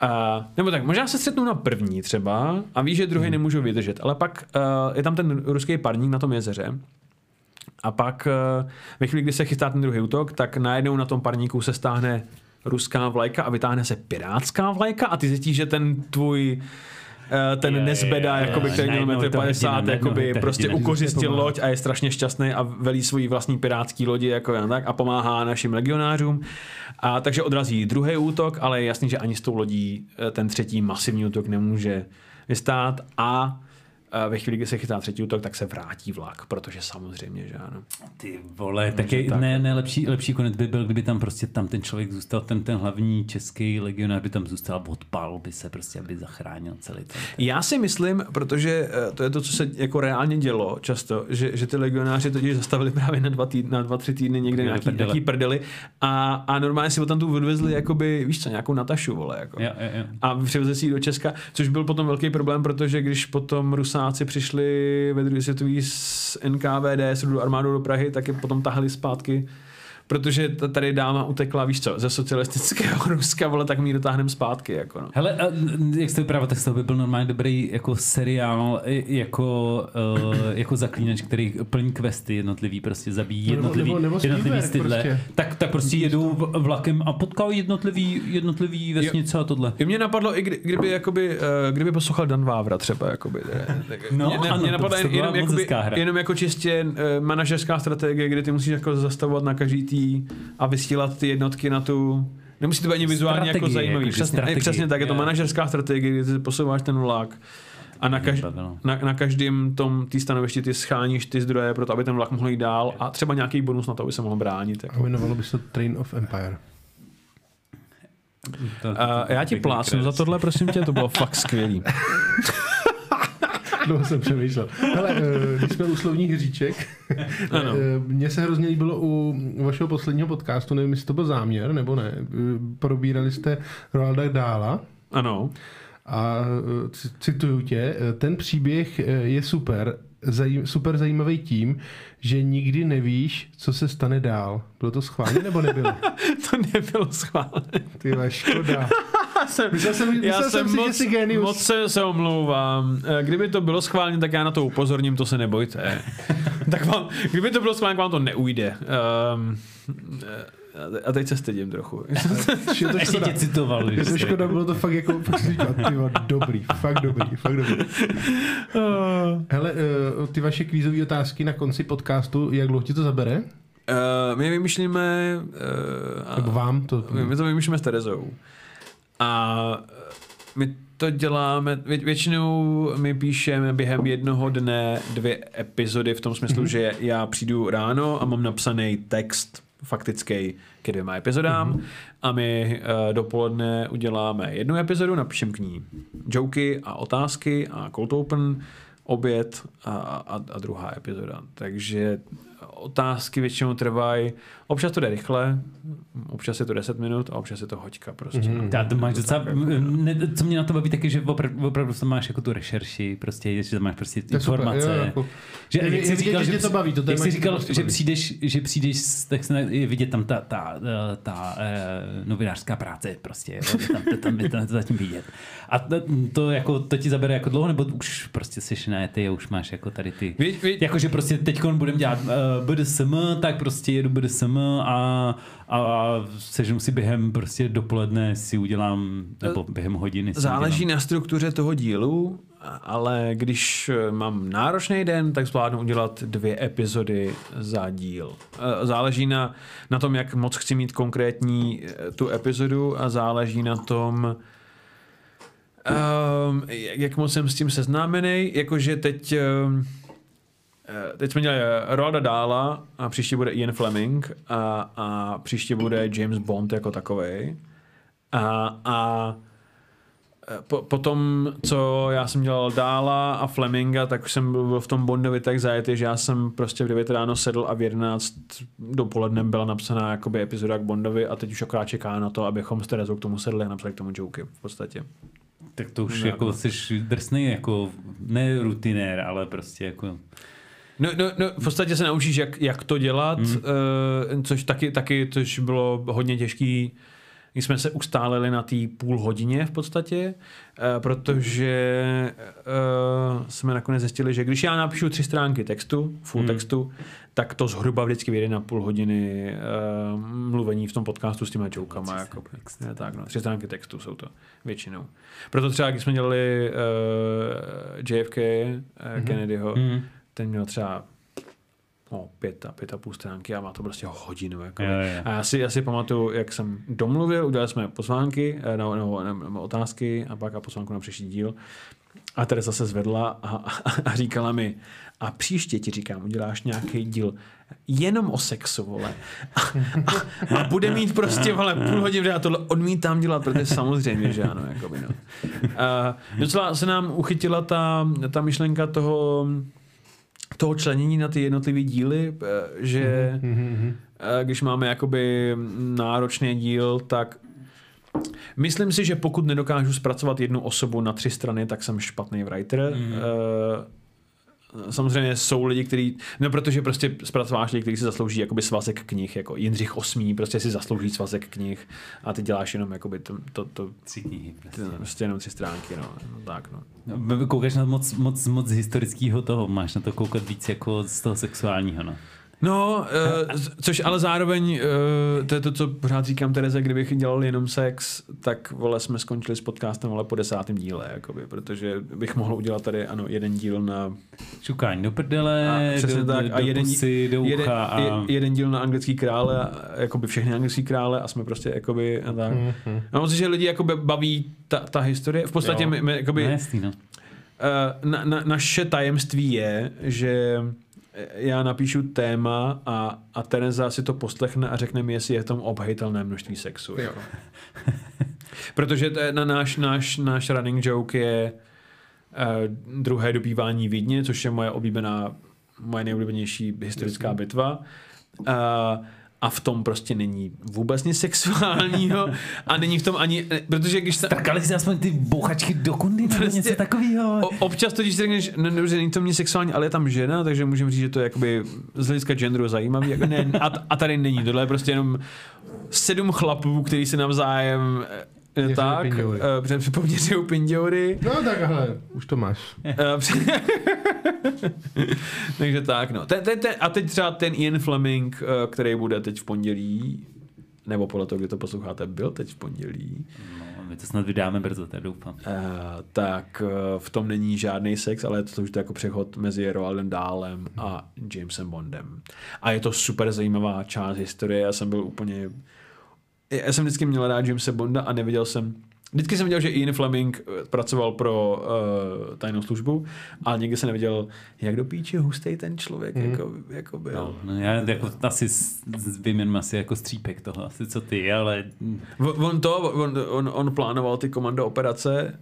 A, nebo tak, možná se střetnou na první třeba a ví, že druhý nemůžou vydržet, ale pak uh, je tam ten ruský parník na tom jezeře a pak uh, ve chvíli, kdy se chystá ten druhý útok, tak najednou na tom parníku se stáhne ruská vlajka a vytáhne se pirátská vlajka a ty zjistíš, že ten tvůj eh, ten Je, nezbeda, je, jakoby, je. který měl je metr to 50, hrdina, jakoby, to prostě hrdina. ukořistil loď a je strašně šťastný a velí svůj vlastní pirátský lodi jako jen tak a pomáhá našim legionářům. A takže odrazí druhý útok, ale je jasný, že ani s tou lodí eh, ten třetí masivní útok nemůže vystát A ve chvíli, kdy se chytá třetí útok, tak se vrátí vlak, protože samozřejmě, že ano. Ty vole, tak je, tak. ne, ne, lepší, lepší konec by byl, kdyby tam prostě tam ten člověk zůstal, ten, ten hlavní český legionář by tam zůstal, odpal by se prostě, aby zachránil celý ten. Já si myslím, protože eh, to je to, co se jako reálně dělo často, že, že ty legionáři totiž zastavili právě na dva, týdny, na dva tři týdny někde Měli nějaký, prdele. nějaký prdely a, a normálně si ho tam tu odvezli, jakoby, víš co, nějakou Natašu, vole, jako. Jo, jo, jo. A přivezli si ji do Česka, což byl potom velký problém, protože když potom Rusáci přišli ve druhé světové s NKVD, s armádou do Prahy, tak je potom tahali zpátky protože tady dáma utekla, víš co, ze socialistického Ruska, vole, tak my ji dotáhneme zpátky, jako no. Hele, a jak jste vyprávěl, tak z toho by byl normálně dobrý jako seriál, jako, uh, jako zaklínač, který plní questy jednotlivý, prostě zabíjí Nebo- jednotlivý, nebo- nebo jednotlivý Spielberg stydle. prostě. Tak, tak prostě jedou v- vlakem a potkají jednotlivý, jednotlivý vesnice a tohle. I mě napadlo, i kdy, kdyby, jakoby, eh, kdyby poslouchal Dan Vávra třeba. Jakoby, eh, tak- No, mě, ne, ano, mě to to byla jenom, jakoby, jenom jako čistě eh, manažerská strategie, kdy ty musíš jako zastavovat na každý tý a vysílat ty jednotky na tu Nemusí to být ani vizuálně jako Strategie, zajímavý. jakože Přesně, strategie. přesně tak, je to manažerská strategie, kdy ty posouváš ten vlak a na, kaž, bavilo. na, na každém tom tý stanovišti ty scháníš ty zdroje pro to, aby ten vlak mohl jít dál a třeba nějaký bonus na to, aby se mohl bránit. Jako. A jmenovalo by se to Train of Empire. To, Uh, já ti plásnu za tohle, prosím tě, to bylo fakt skvělý. Dlouho jsem přemýšlel. Hele, eh, když jsme u slovních hříček, Ano. eh, mně se hrozně líbilo u vašeho posledního podcastu, nevím, jestli to byl záměr, nebo ne, eh, probírali jste Roalda Dála Ano. a cituju tě, ten příběh je super, super zajímavý tím, že nikdy nevíš, co se stane dál. Bylo to schválně nebo nebylo? To nebylo schválené. Ty škoda. jsem, Myslel jsem, já jsem jsem si, že moc, jsi genius. moc se, se omlouvám. Eh, Kdyby to bylo schválně, tak já na to upozorním, to se nebojte. tak vám, kdyby to bylo schválně, tak vám to neujde. Um, a teď se stydím trochu. Je to škoda. tě citoval. Je to škoda, bylo to fakt jako, říkal, dobrý, fakt dobrý, fakt dobrý. Hele, eh, ty vaše kvízové otázky na konci podcastu, jak dlouho ti to zabere? Uh, my vymýšlíme... Uh, Nebo vám to? my, my to vymýšlíme s Terezou. A eh, my to děláme, vě, většinou my píšeme během jednoho dne dvě epizody v tom smyslu, mm-hmm. že já přijdu ráno a mám napsaný text faktický ke dvěma epizodám mm-hmm. a my uh, dopoledne uděláme jednu epizodu, napíšem k ní joky a otázky a cold open, oběd a, a, a druhá epizoda. Takže otázky většinou trvají, občas to jde rychle, občas je to 10 minut a občas je to hoďka prostě. Mm-hmm. Já to máš docela, ne, co mě na to baví, tak je, že opravdu, opravdu tam máš jako tu rešerši, prostě, že tam máš prostě To je super, informace. jo, jako- že, Je- jak jsi říkal, že to baví, to jak jsi říkal, prostě že baví. přijdeš, že přijdeš, tak se je vidět tam ta, ta, ta, ta eh, novinářská práce prostě, jo, je tam, to, tam, je tam to zatím vidět. A to, to, jako, to ti zabere jako dlouho, nebo už prostě jsi najetý a už máš jako tady ty... Jakože prostě teď budeme dělat uh, BDSM, tak prostě jedu BDSM a, a sežnu si během prostě dopoledne si udělám, nebo během hodiny si Záleží udělám. na struktuře toho dílu, ale když eh, mám náročný den, tak zvládnu udělat dvě epizody za díl. Eh, Záleží na, na tom, jak moc chci mít konkrétní eh, tu epizodu a záleží na tom, um, jak moc jsem s tím seznámený. Jakože teď, um, eh, teď jsme měli Roalda Dála a příště bude Ian Fleming a, a příště bude James Bond jako takovej. A, a po, potom, co já jsem dělal Dála a Fleminga, tak jsem byl, v tom Bondovi tak zajetý, že já jsem prostě v 9 ráno sedl a v 11 dopoledne byla napsaná jakoby epizoda k Bondovi a teď už akorát čeká na to, abychom s Terezou k tomu sedli a napsali k tomu joky v podstatě. Tak to už No, jako no. jsi drsný, jako ne rutinér, ale prostě jako... No, no, no, v podstatě se naučíš, jak, jak to dělat, mm. uh, což taky, taky což bylo hodně těžký. My jsme se ustálili na té půl hodině v podstatě, uh, protože uh, jsme nakonec zjistili, že když já napíšu tři stránky textu, full mm. textu, tak to zhruba vždycky vyjde na půl hodiny uh, mluvení v tom podcastu s těma jokama. Jako, ne, tak, no, tři stránky textu jsou to většinou. Proto třeba, když jsme dělali uh, JFK, uh, Mhm. Kennedyho, Mm. Ten měl třeba no, pět a pět a půl stránky a má to prostě hodinu. Jako. Jo, jo. A já si, já si pamatuju, jak jsem domluvil, udělali jsme pozvánky eh, nebo, nebo, nebo, nebo otázky a pak a pozvánku na příští díl. A Teresa se zvedla a, a, a říkala mi, a příště ti říkám, uděláš nějaký díl jenom o sexu, vole. A, a, a bude mít prostě, vole, půl hodiny, já tohle odmítám dělat, protože samozřejmě, že ano, jakoby, no. A docela se nám uchytila ta, ta myšlenka toho, toho členění na ty jednotlivé díly, eh, že eh, když máme jakoby náročný díl, tak myslím si, že pokud nedokážu zpracovat jednu osobu na tři strany, tak jsem špatný writer. Mm. Samozřejmě jsou lidi, kteří, no protože prostě zpracováš lidi, kteří si zaslouží jakoby svazek knih, jako Jindřich VIII, prostě si zaslouží svazek knih a ty děláš jenom jakoby to, to, to Tři knihy. ty, prostě jenom tři stránky, no, no tak no. No, Koukáš na moc, moc, moc historického toho, máš na to koukat víc jako z toho sexuálního, no. No, uh, což ale zároveň, uh, to je to, co pořád říkám Tereze, kdybych dělal jenom sex, tak vole, jsme skončili s podcastem ale po desátém díle, jakoby, protože bych mohl udělat tady, ano, jeden díl na Šukání do prdele, a, přesně do, tak, do, a jeden, pusy, do jeden, ucha a... je, jeden díl na anglický krále, a jakoby všechny anglický krále a jsme prostě jakoby a tak. Mhm. A myslím, že lidi jakoby baví ta, ta historie. V podstatě Jo. my, my jakoby, No, jasný, no. Uh, na, na, naše tajemství je, že já napíšu téma a, a Tereza si to poslechne a řekne mi, jestli je v tom obhajitelné množství sexu. Jako. Protože to je na náš, náš, náš running joke je uh, druhé dobývání Vídně, což je moje oblíbená, moje nejoblíbenější historická bitva. Uh, a v tom prostě není vůbec nic sexuálního a není v tom ani, protože když se, Trkali si aspoň ty bouchačky do kundy nebo Prostě- něco takového. O, občas totiž si řekneš, no, dobře, není to mě sexuální, ale je tam žena, takže můžeme říct, že to je jakoby z hlediska genderu zajímavý. Jako ne, a, a, tady není, tohle je prostě jenom sedm chlapů, který se navzájem eh, tak, eh, před poměřují pinďoury. No tak hele, už to máš. Eh, takže tak, no. Ten, ten, ten, a teď třeba ten Ian Fleming, eh, který bude teď v pondělí, nebo podle toho, kdy to posloucháte, byl teď v pondělí, No, my to snad vydáme brzo, tak doufám. Uh, tak uh, v tom není žádný sex, ale je to už to jako přechod mezi Roaldem Dálem a Jamesem Bondem. A je to super zajímavá část historie. Já jsem byl úplně... Já jsem vždycky měl rád Jamesa Bonda a neviděl jsem... Vždycky jsem viděl, že Ian Fleming eh, pracoval pro uh, tajnou službu, ale nikdy jsem neviděl, jak do píče hustej ten člověk mm. jako, jako byl. No, no, já jako asi jenom asi jako střípek toho, asi co ty, ale On, to, on, on, on plánoval ty komando operace,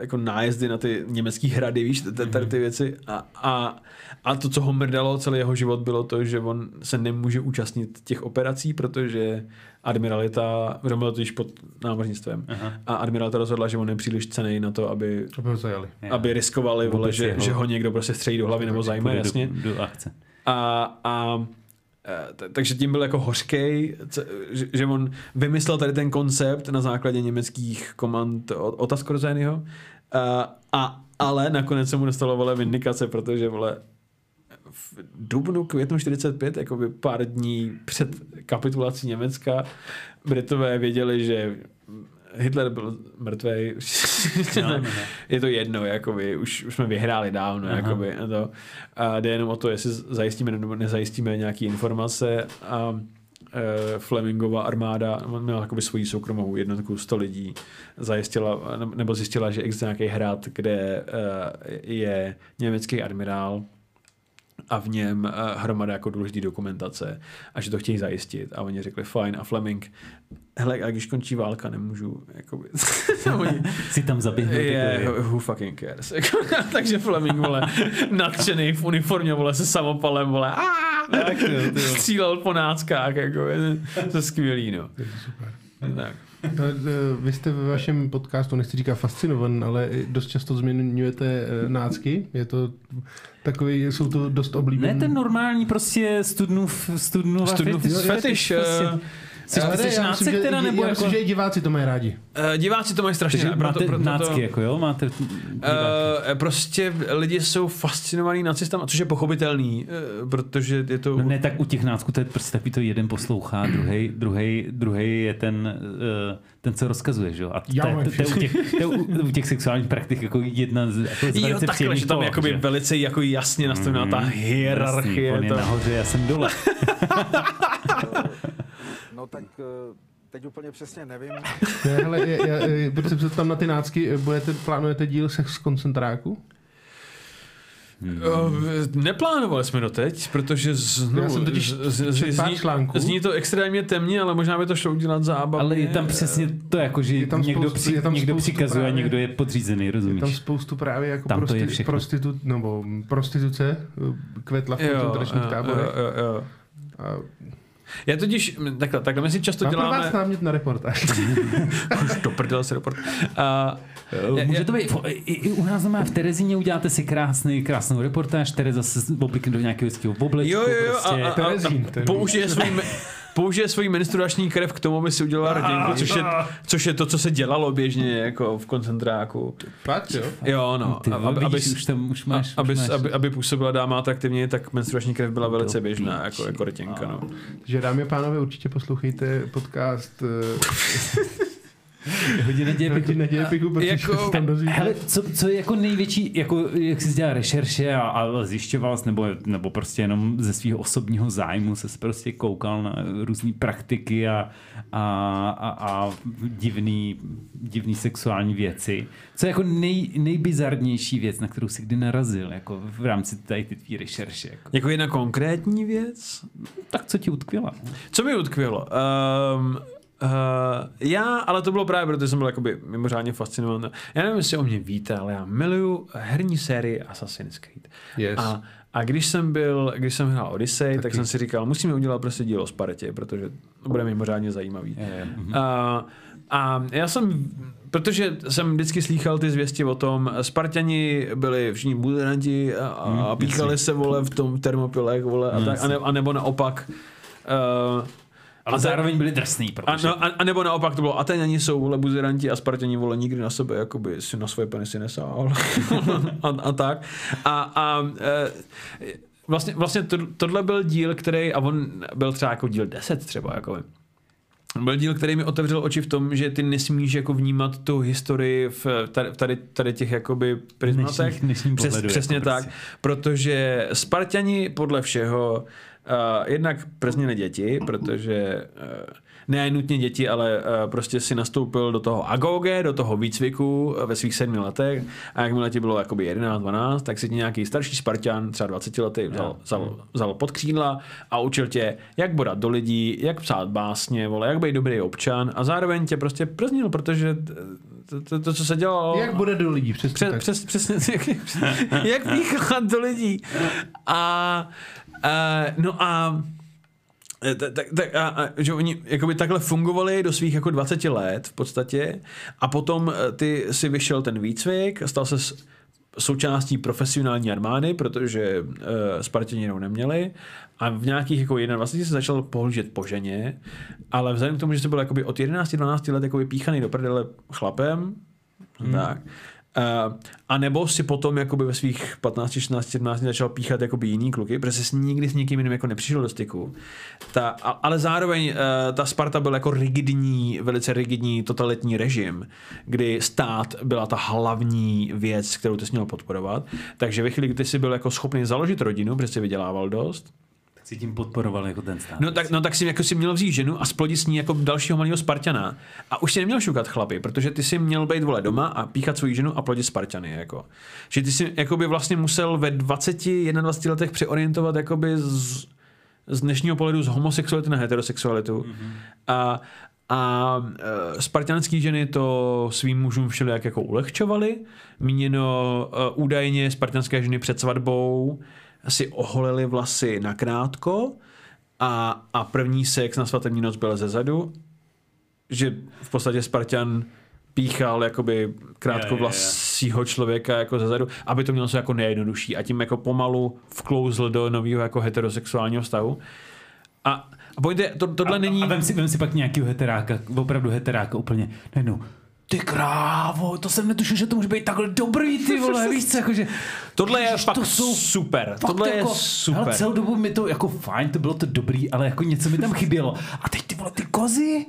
jako nájezdy na ty německé hrady, víš, tady ty věci. A, a, a to, co ho mrdalo celý jeho život, bylo to, že on se nemůže účastnit těch operací, protože admiralita, on byl totiž pod námořnictvem, Aha. a admiralita rozhodla, že on je příliš cený na to, aby, Aby ho zajali. aby riskovali, vole, že, jeho- že ho někdo prostě střelí do hlavy nebo zajme, jasně. Do, do akce. A, a eh, takže tím byl jako hořkej, že, on vymyslel tady ten koncept na základě německých komand od Ota Skorzenyho. A, ale nakonec se mu dostalo vole vindikace, protože vole v dubnu, květnu 45, jakoby pár dní před kapitulací Německa, Britové věděli, že Hitler byl mrtvý. No, no, no. je to jedno, jakoby, už, už jsme vyhráli dávno, Aha. jakoby, a to. A jde jenom o to, jestli zajistíme nebo nezajistíme nějaké informace a e, Flemingova armáda měla jakoby svoji soukromou jednotku 100 lidí, zajistila, nebo zjistila, že existuje nějaký hrad, kde e, je německý admirál a v něm uh, hromada jako důležitý dokumentace a že to chtějí zajistit a oni řekli fajn a Fleming hele a když končí válka nemůžu jakoby oni, Si tam zaběhnout. je, jako, who fucking cares. Takže Fleming, vole, nadšený v uniformě, vole, se samopalem, vole, Tak jo, střílel po náckách, jako, je to skvělý, no. Super. Tak. No, eh, Vy jste ve vašem podcastu, nechci říkat fascinovan, ale i dost často zmiňujete eh, nácky. Je to takový, jsou to dost oblíbené. Ne ten normální prostě studnův, studnův, Studnův fetiš, prostě, eh, Jsi, Ale jsi já myslím, nácek že, teda, nebo já jako... myslím, že i diváci to mají rádi. Uh, diváci to mají strašně rádi, proto, máte proto nácky, to, jako jo? Máte diváky. Uh, prostě lidi jsou fascinovaní nacistama, což je pochopitelný, uh, protože je to... No ne, tak u těch nácků to je prostě takový to jeden poslouchá, druhý, druhý, druhý je ten, uh, ten, co rozkazuje, že jo? A to, Já je- to, to, u těch, to u, u těch sexuálních praktik jako jedna z, jako z Jo, velice takhle, že tam je jakoby že? velice jako jasně nastavená ta Mhm, hierarchie. Jasný, on je to... nahoře, já jsem dole. No tak eh, teď úplně přesně nevím. Ne, hele, je, je, je, protože se tam na ty nácky, eh, budete, plánujete díl sex z koncentráku? Uh, neplánovali jsme doteď, protože znovu, Já jsem totiž z, z, zní, článků. zní to extrémně temně, ale možná by to šlo udělat zábavně. Ale je tam přesně to, jako, že Je tam někdo, spoustu- při, je tam někdo přikazuje a právě- někdo je podřízený, Je rozumíš? tam spoustu právě jako Tam to je prosti, všechno. prostitu, nebo prostituce kvetla v Jo, koncentračních jo, táborech. jo, jo, jo. A Já totiž, takhle, takhle my si často Mám pro děláme... vás námět na reportáž. Už to prdel se report. A, Eh, Může to být, i, i u nás doma v Terezíně uděláte si krásný, krásnou reportáž, Tereza se oblikne do nějakého hezkého oblečku. jo, jo, jo, prostě. a, a, a, a je použije svůj, použije svoji menstruační krev k tomu, aby si udělala rodinku, což je, což je to, co se dělalo běžně jako v koncentráku. Fakt, jo? Jo, no. Ty, aby, aby, vidíš, už tam už máš, aby, už máš. aby, aby působila dáma atraktivně, tak menstruační krev byla velice běžná, jako, jako rtěnka. No. Že dámy a pánové, určitě poslouchejte podcast hodně děje Hnutí neděje piku, protože Jako- se tam dozvíte. Hele, co, co je jako největší, jako jak jsi dělal rešerše a, a zjišťoval jsi, nebo, nebo prostě jenom ze svého osobního zájmu se prostě koukal na různé praktiky a, a, a, a divný, divný sexuální věci. Co je jako nej, nejbizarnější věc, na kterou jsi kdy narazil, jako v rámci tady ty tvý rešerše? Jako. Jako jedna konkrétní věc? Tak co ti utkvěla? Co mi utkvělo? Um, Uh, já, ale to bylo právě, protože jsem byl jakoby mimořádně fascinovaný. Já nevím, jestli o mě víte, ale já miluju herní sérii Assassin's Creed. Yes. A, a když jsem byl, když jsem hrál Odyssey, tak, Taky. jsem si říkal, musíme udělat prostě dílo o Spartě, protože to bude mimořádně zajímavý. Je, mhm. A, a já jsem, protože jsem vždycky slýchal ty zvěsti o tom, Spartani byli všichni buderanti a, a, a píchali se, vole, v tom termopilech, vole, a, tak, a, ne, a nebo naopak. Uh, Ale a zároveň byli drsný, a, protože... no, a, a, nebo naopak to bylo, Ateňani jsou vole buzeranti a Spartani vole nikdy na sebe jakoby si na svoje penisy nesál. a, a, tak. A, a e, vlastně, vlastně to, tohle byl díl, který, a on byl třeba jako díl 10 třeba, jako byl díl, který mi otevřel oči v tom, že ty nesmíš jako vnímat tu historii v tady, tady, tady těch jakoby prismatech. Dnešních- dnešním Přes, pohledu, přesně jako tak, prostě. protože Spartani podle všeho uh, jednak prznili děti, protože uh, ne nutně děti, ale uh, prostě si nastoupil do toho agoge, do toho výcviku uh, ve svých sedmi letech. A jakmile ti bylo jakoby 11, 12, tak si ti nějaký starší Spartan, třeba 20 letý, vzal, vzal, vzal pod křídla a učil tě, jak bodat do lidí, jak psát básně, vole, jak být dobrý občan. A zároveň tě prostě prznil, protože to, to, to co se dělalo... Jak bude do lidí, přesně Přes, přes, přesně, jak, jak do lidí. A, a no a tak, tak, tak a, a, že oni jakoby takhle fungovali do svých jako 20 let v podstatě a potom eh, ty si vyšel ten výcvik, stal se součástí profesionální armády, protože uh, Spartěni jinou neměli a v nějakých jako 21 se začal pohlížet po ženě, ale vzhledem k tomu, že jsi byl jakoby od 11-12 let jakoby píchaný do prdele chlapem, hmm. tak, Uh, a nebo si potom jakoby ve svých 15, 16, 17 začal píchat jakoby jiný kluky, protože jsi nikdy s někým jiným jako nepřišel do styku. Ta, a, ale zároveň uh, ta Sparta byl jako rigidní, velice rigidní totalitní režim, kdy stát byla ta hlavní věc, kterou ty jsi měl podporovat. Takže ve chvíli, kdy jsi byl jako schopný založit rodinu, protože jsi vydělával dost, si tím podporoval jako ten stát. No tak, no tak si jako si měl vzít ženu a splodit s ní jako dalšího malého Spartana. A už si neměl šukat chlapy, protože ty si měl být vole doma a píchat svou ženu a plodit Spartany. Jako. Že ty si jakoby vlastně musel ve 20, 21 letech přeorientovat jakoby z, z dnešního pohledu z homosexuality na heterosexualitu. Mm-hmm. A, a uh, spartanské ženy to svým mužům všelijak jako ulehčovaly. Míněno uh, údajně spartanské ženy před svatbou si oholily vlasy nakrátko a, a první sex na svatební noc byl ze zadu, že v podstatě Spartan píchal jakoby krátkovlasího člověka jako ze zadu, aby to mělo se jako nejjednodušší a tím jako pomalu vklouzl do nového jako heterosexuálního vztahu. A, a point je, to, tohle a, není... A vem si, vem si pak nějakýho heteráka, opravdu heteráka úplně, najednou, ty krávo, to jsem netušil, že to může být takhle dobrý, ty vole, víš co, jakože, Tohle je fakt to jsou super. fakt Tohle je jako, super. Hele, celou dobu mi to jako fajn, to bylo to dobrý, ale jako něco mi tam chybělo. A teď ty vole, ty kozy,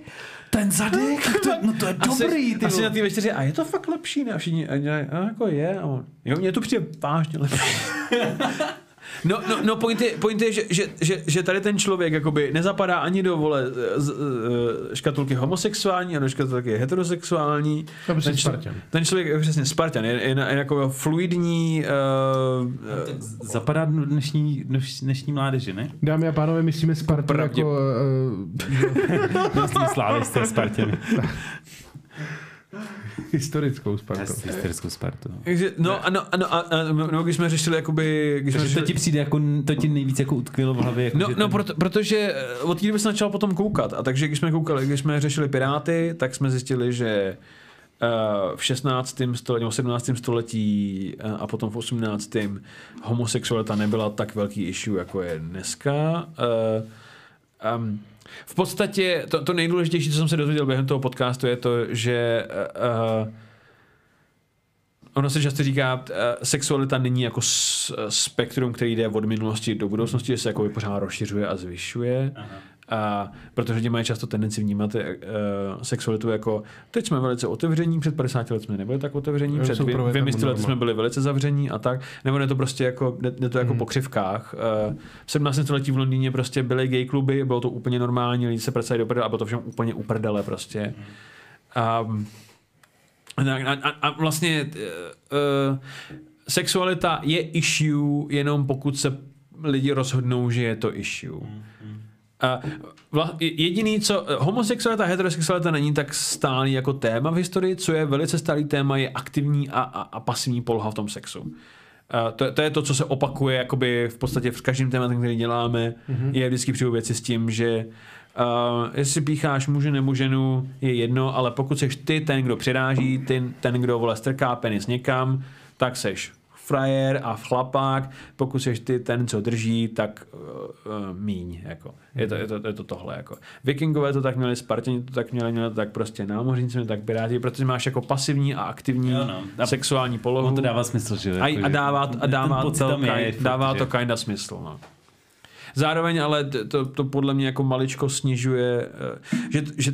ten zadek, to, no to je dobrý, ty asi na té večeři, a je to fakt lepší, ne? A všichni, a, a, a jako je. A on, jo, mně to přijde vážně lepší. No, no, no point, je, point je, že, že, že, že, tady ten člověk jakoby nezapadá ani do vole z, z, škatulky homosexuální a do škatulky heterosexuální. To ten, člo- Spartan. ten člověk je přesně Spartan, je, je, je jako fluidní, uh, Zapadá do dnešní, dneš- dnešní mládeže, ne? Dámy a pánové, myslíme Spartu Pravdě- jako... Uh, Myslím slávisté Spartěny. historickou Spartu. Hysterickou Spartu. no. takže, no, ano, ano, a, a, no, když jsme řešili jakoby, když jsme Takže to řešili, ti přijde jako, to ti nejvíc jako utkvělo v hlavě. Jako No, no ten- proto, protože eh, od té doby jsem začal potom koukat. A takže když jsme koukali, když jsme řešili Piráty, tak jsme zjistili, že uh, v 16. století, nebo 17. století uh, a potom v 18. homosexualita nebyla tak velký issue, jako je dneska. Uh, um, v podstatě to, to nejdůležitější, co jsem se dozvěděl během toho podcastu, je to, že uh, Ono se často říká, uh, sexualita není jako s, spektrum, který jde od minulosti do budoucnosti, že se jako pořád rozšiřuje a zvyšuje. A protože lidi mají často tendenci vnímat uh, sexualitu jako teď jsme velice otevření, před 50 let jsme nebyli tak otevření, Jo, před dvě- dvěmi lety jsme byli velice zavření a tak, nebo ne to prostě jako, ne, ne to jako po křivkách. Uh, v 17. století v Londýně prostě byly gay kluby, bylo to úplně normální, lidi se pracali do prdele a bylo to všem úplně uprdele prostě. Um, tak a, a, a vlastně uh, sexualita je issue jenom pokud se lidi rozhodnou, že je to issue. A vla, jediný, co homosexualita a heterosexualita není tak stálý jako téma v historii, co je velice stálý téma, je aktivní a, a, a pasivní poloha v tom sexu. A to, to je to, co se opakuje jakoby v podstatě v každém tématu, který děláme, mm-hmm. je vždycky přijdu věci s tím, že Uh, jestli pícháš muže nebo ženu, je jedno, ale pokud seš ty ten, kdo přiráží, ty, ten, kdo vole strká penis někam, tak seš frajer a chlapák, pokud seš ty ten, co drží, tak uh, uh, míň. Jako. Je, to, je, to, je to tohle. Jako. Vikingové to tak měli, Spartani to tak měli, měli to tak prostě námořníci měli tak piráti, protože máš jako pasivní a aktivní Jo, no. A sexuální polohu. To dává smysl, že? A, jako, a dává, a dává, to, je, kind, fakt, dává že- to kinda smysl. No. Zároveň ale to, to podle mě jako maličko snižuje, eh, že, že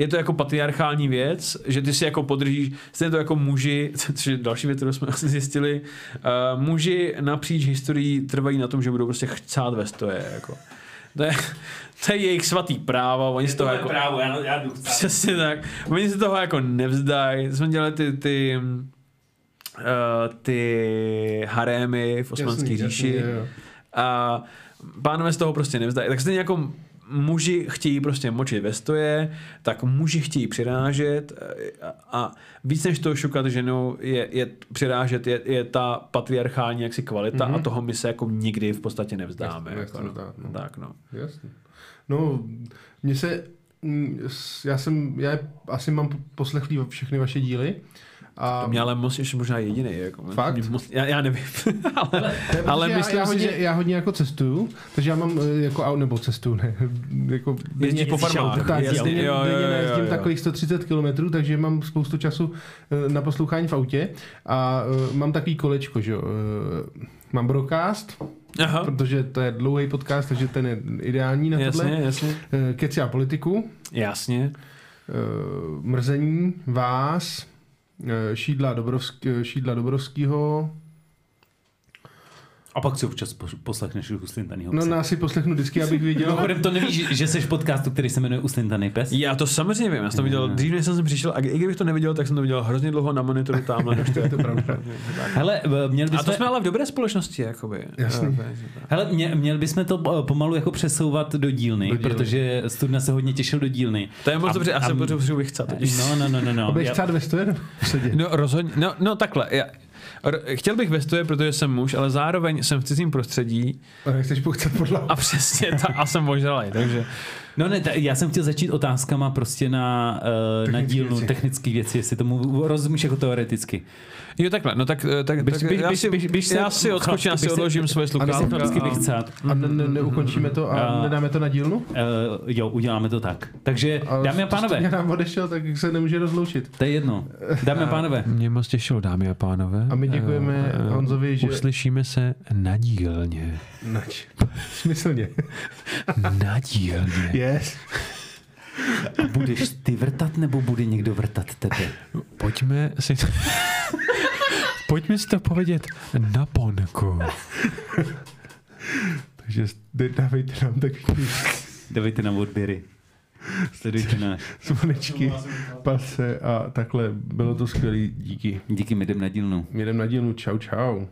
je to jako patriarchální věc, že ty si jako podržíš, stejně to jako muži, což je další věc, kterou jsme asi zjistili, uh, muži napříč historií trvají na tom, že budou prostě chcát ve stoje. Jako. To, je, to je jejich svatý právo, oni z toho jako... právo, já, já jdu Přesně tak. Oni se toho jako nevzdají. Jsme dělali ty, ty, uh, ty harémy v osmanské říši. jasný. A pánové z toho prostě nevzdají. Tak stejně jako muži chtějí prostě močit ve stoje, tak muži chtějí přirážet a, a víc než to šukat ženu je, je přirážet, je, je ta patriarchální jaksi kvalita mm-hmm. a toho my se jako nikdy v podstatě nevzdáme. Nechceme jako, no. vzdát, no. Tak no. Jasně. No, mně se, mm, já jsem, já asi mám poslechlý všechny vaše díly. A To mě ale moc ještě možná jediný. Jako, Fakt? Mě Moc, já, já nevím. ale, Ne, ale protože myslím já, já, si, hodně, že já hodně jako cestuju, takže já mám eh, jako nebo cestuju, ne, jako jezdíš po farmách. tak, jasně, denně, jo, jo, jo, najezdím jo. takových 130 km, takže mám spoustu času eh, na poslouchání v autě a eh, mám takový kolečko, že jo. Mám broadcast, Aha, protože to je dlouhý podcast, takže ten je ideální na jasně, tohle. jasně. Keci a politiku, Jasně. mrzení, vás, šídla, Dobrovsk, eh, šídla Dobrovského, A pak si občas po- poslechneš Uslintanýho no psa. nás si poslechnu disky, abych věděl. Mimochodem to nevíš, že- jsi v podcastu, který se jmenuje Uslintaný pes? Já to samozřejmě vím, já jsem to viděl dřív, než jsem sem přišel, a i kdybych to neviděl, tak jsem to viděl hrozně dlouho na monitoru tamhle. než to je to pravda. Hele, eh, měli A to jsme ale v dobré společnosti, jakoby. Jasný. Eh, Hele, mě, měli bychom to eh, pomalu jako přesouvat do dílny, Do dílny. protože Studna se hodně těšil do dílny. To je moc A- dobře, já a- se potřebuji chcát totiž. No, no, no, no. no. Já- ve stoje nebo v sedě? No rozhodně, no, no takhle, já, Chtěl bych ve stoje, protože jsem muž, ale zároveň jsem v cizím prostředí. A nechceš podle a přesně ta, a jsem možnalej, takže No ne, ta, já jsem chtěl začít otázkama prostě na, uh, na dílnu věci. technické věci, jestli tomu rozumíš jako teoreticky. jo takhle, no tak, tak, Běž- tak běž- já, běž- si, běž- běž se- já si odskočím, já si se- odložím svoje sluchátka. a- bych chcát. A ne, ne, neukončíme to a A- nedáme to na dílnu? Uh, jo, uděláme to tak. Takže, A dámy a pánové, nám odešel, tak se nemůže rozloučit. to je jedno. Dámy a pánové, Mě moc těšilo, dámy a pánové. A my děkujeme Eh, eh, Honzovi, že- Uslyšíme se na dílně. Nač. Smyslně. Na dílně. Yes. budeš ty vrtat nebo bude někdo vrtat tebe? Pojďme si... Pojďme si to povědět na ponku. Takže dávejte nám takový Dávejte nám odběry. Sledujte nás. zvonečky, pase a takhle. Bylo to skvělý, díky. Díky, my jdem na dílnu. Jdem na dílnu, čau čau.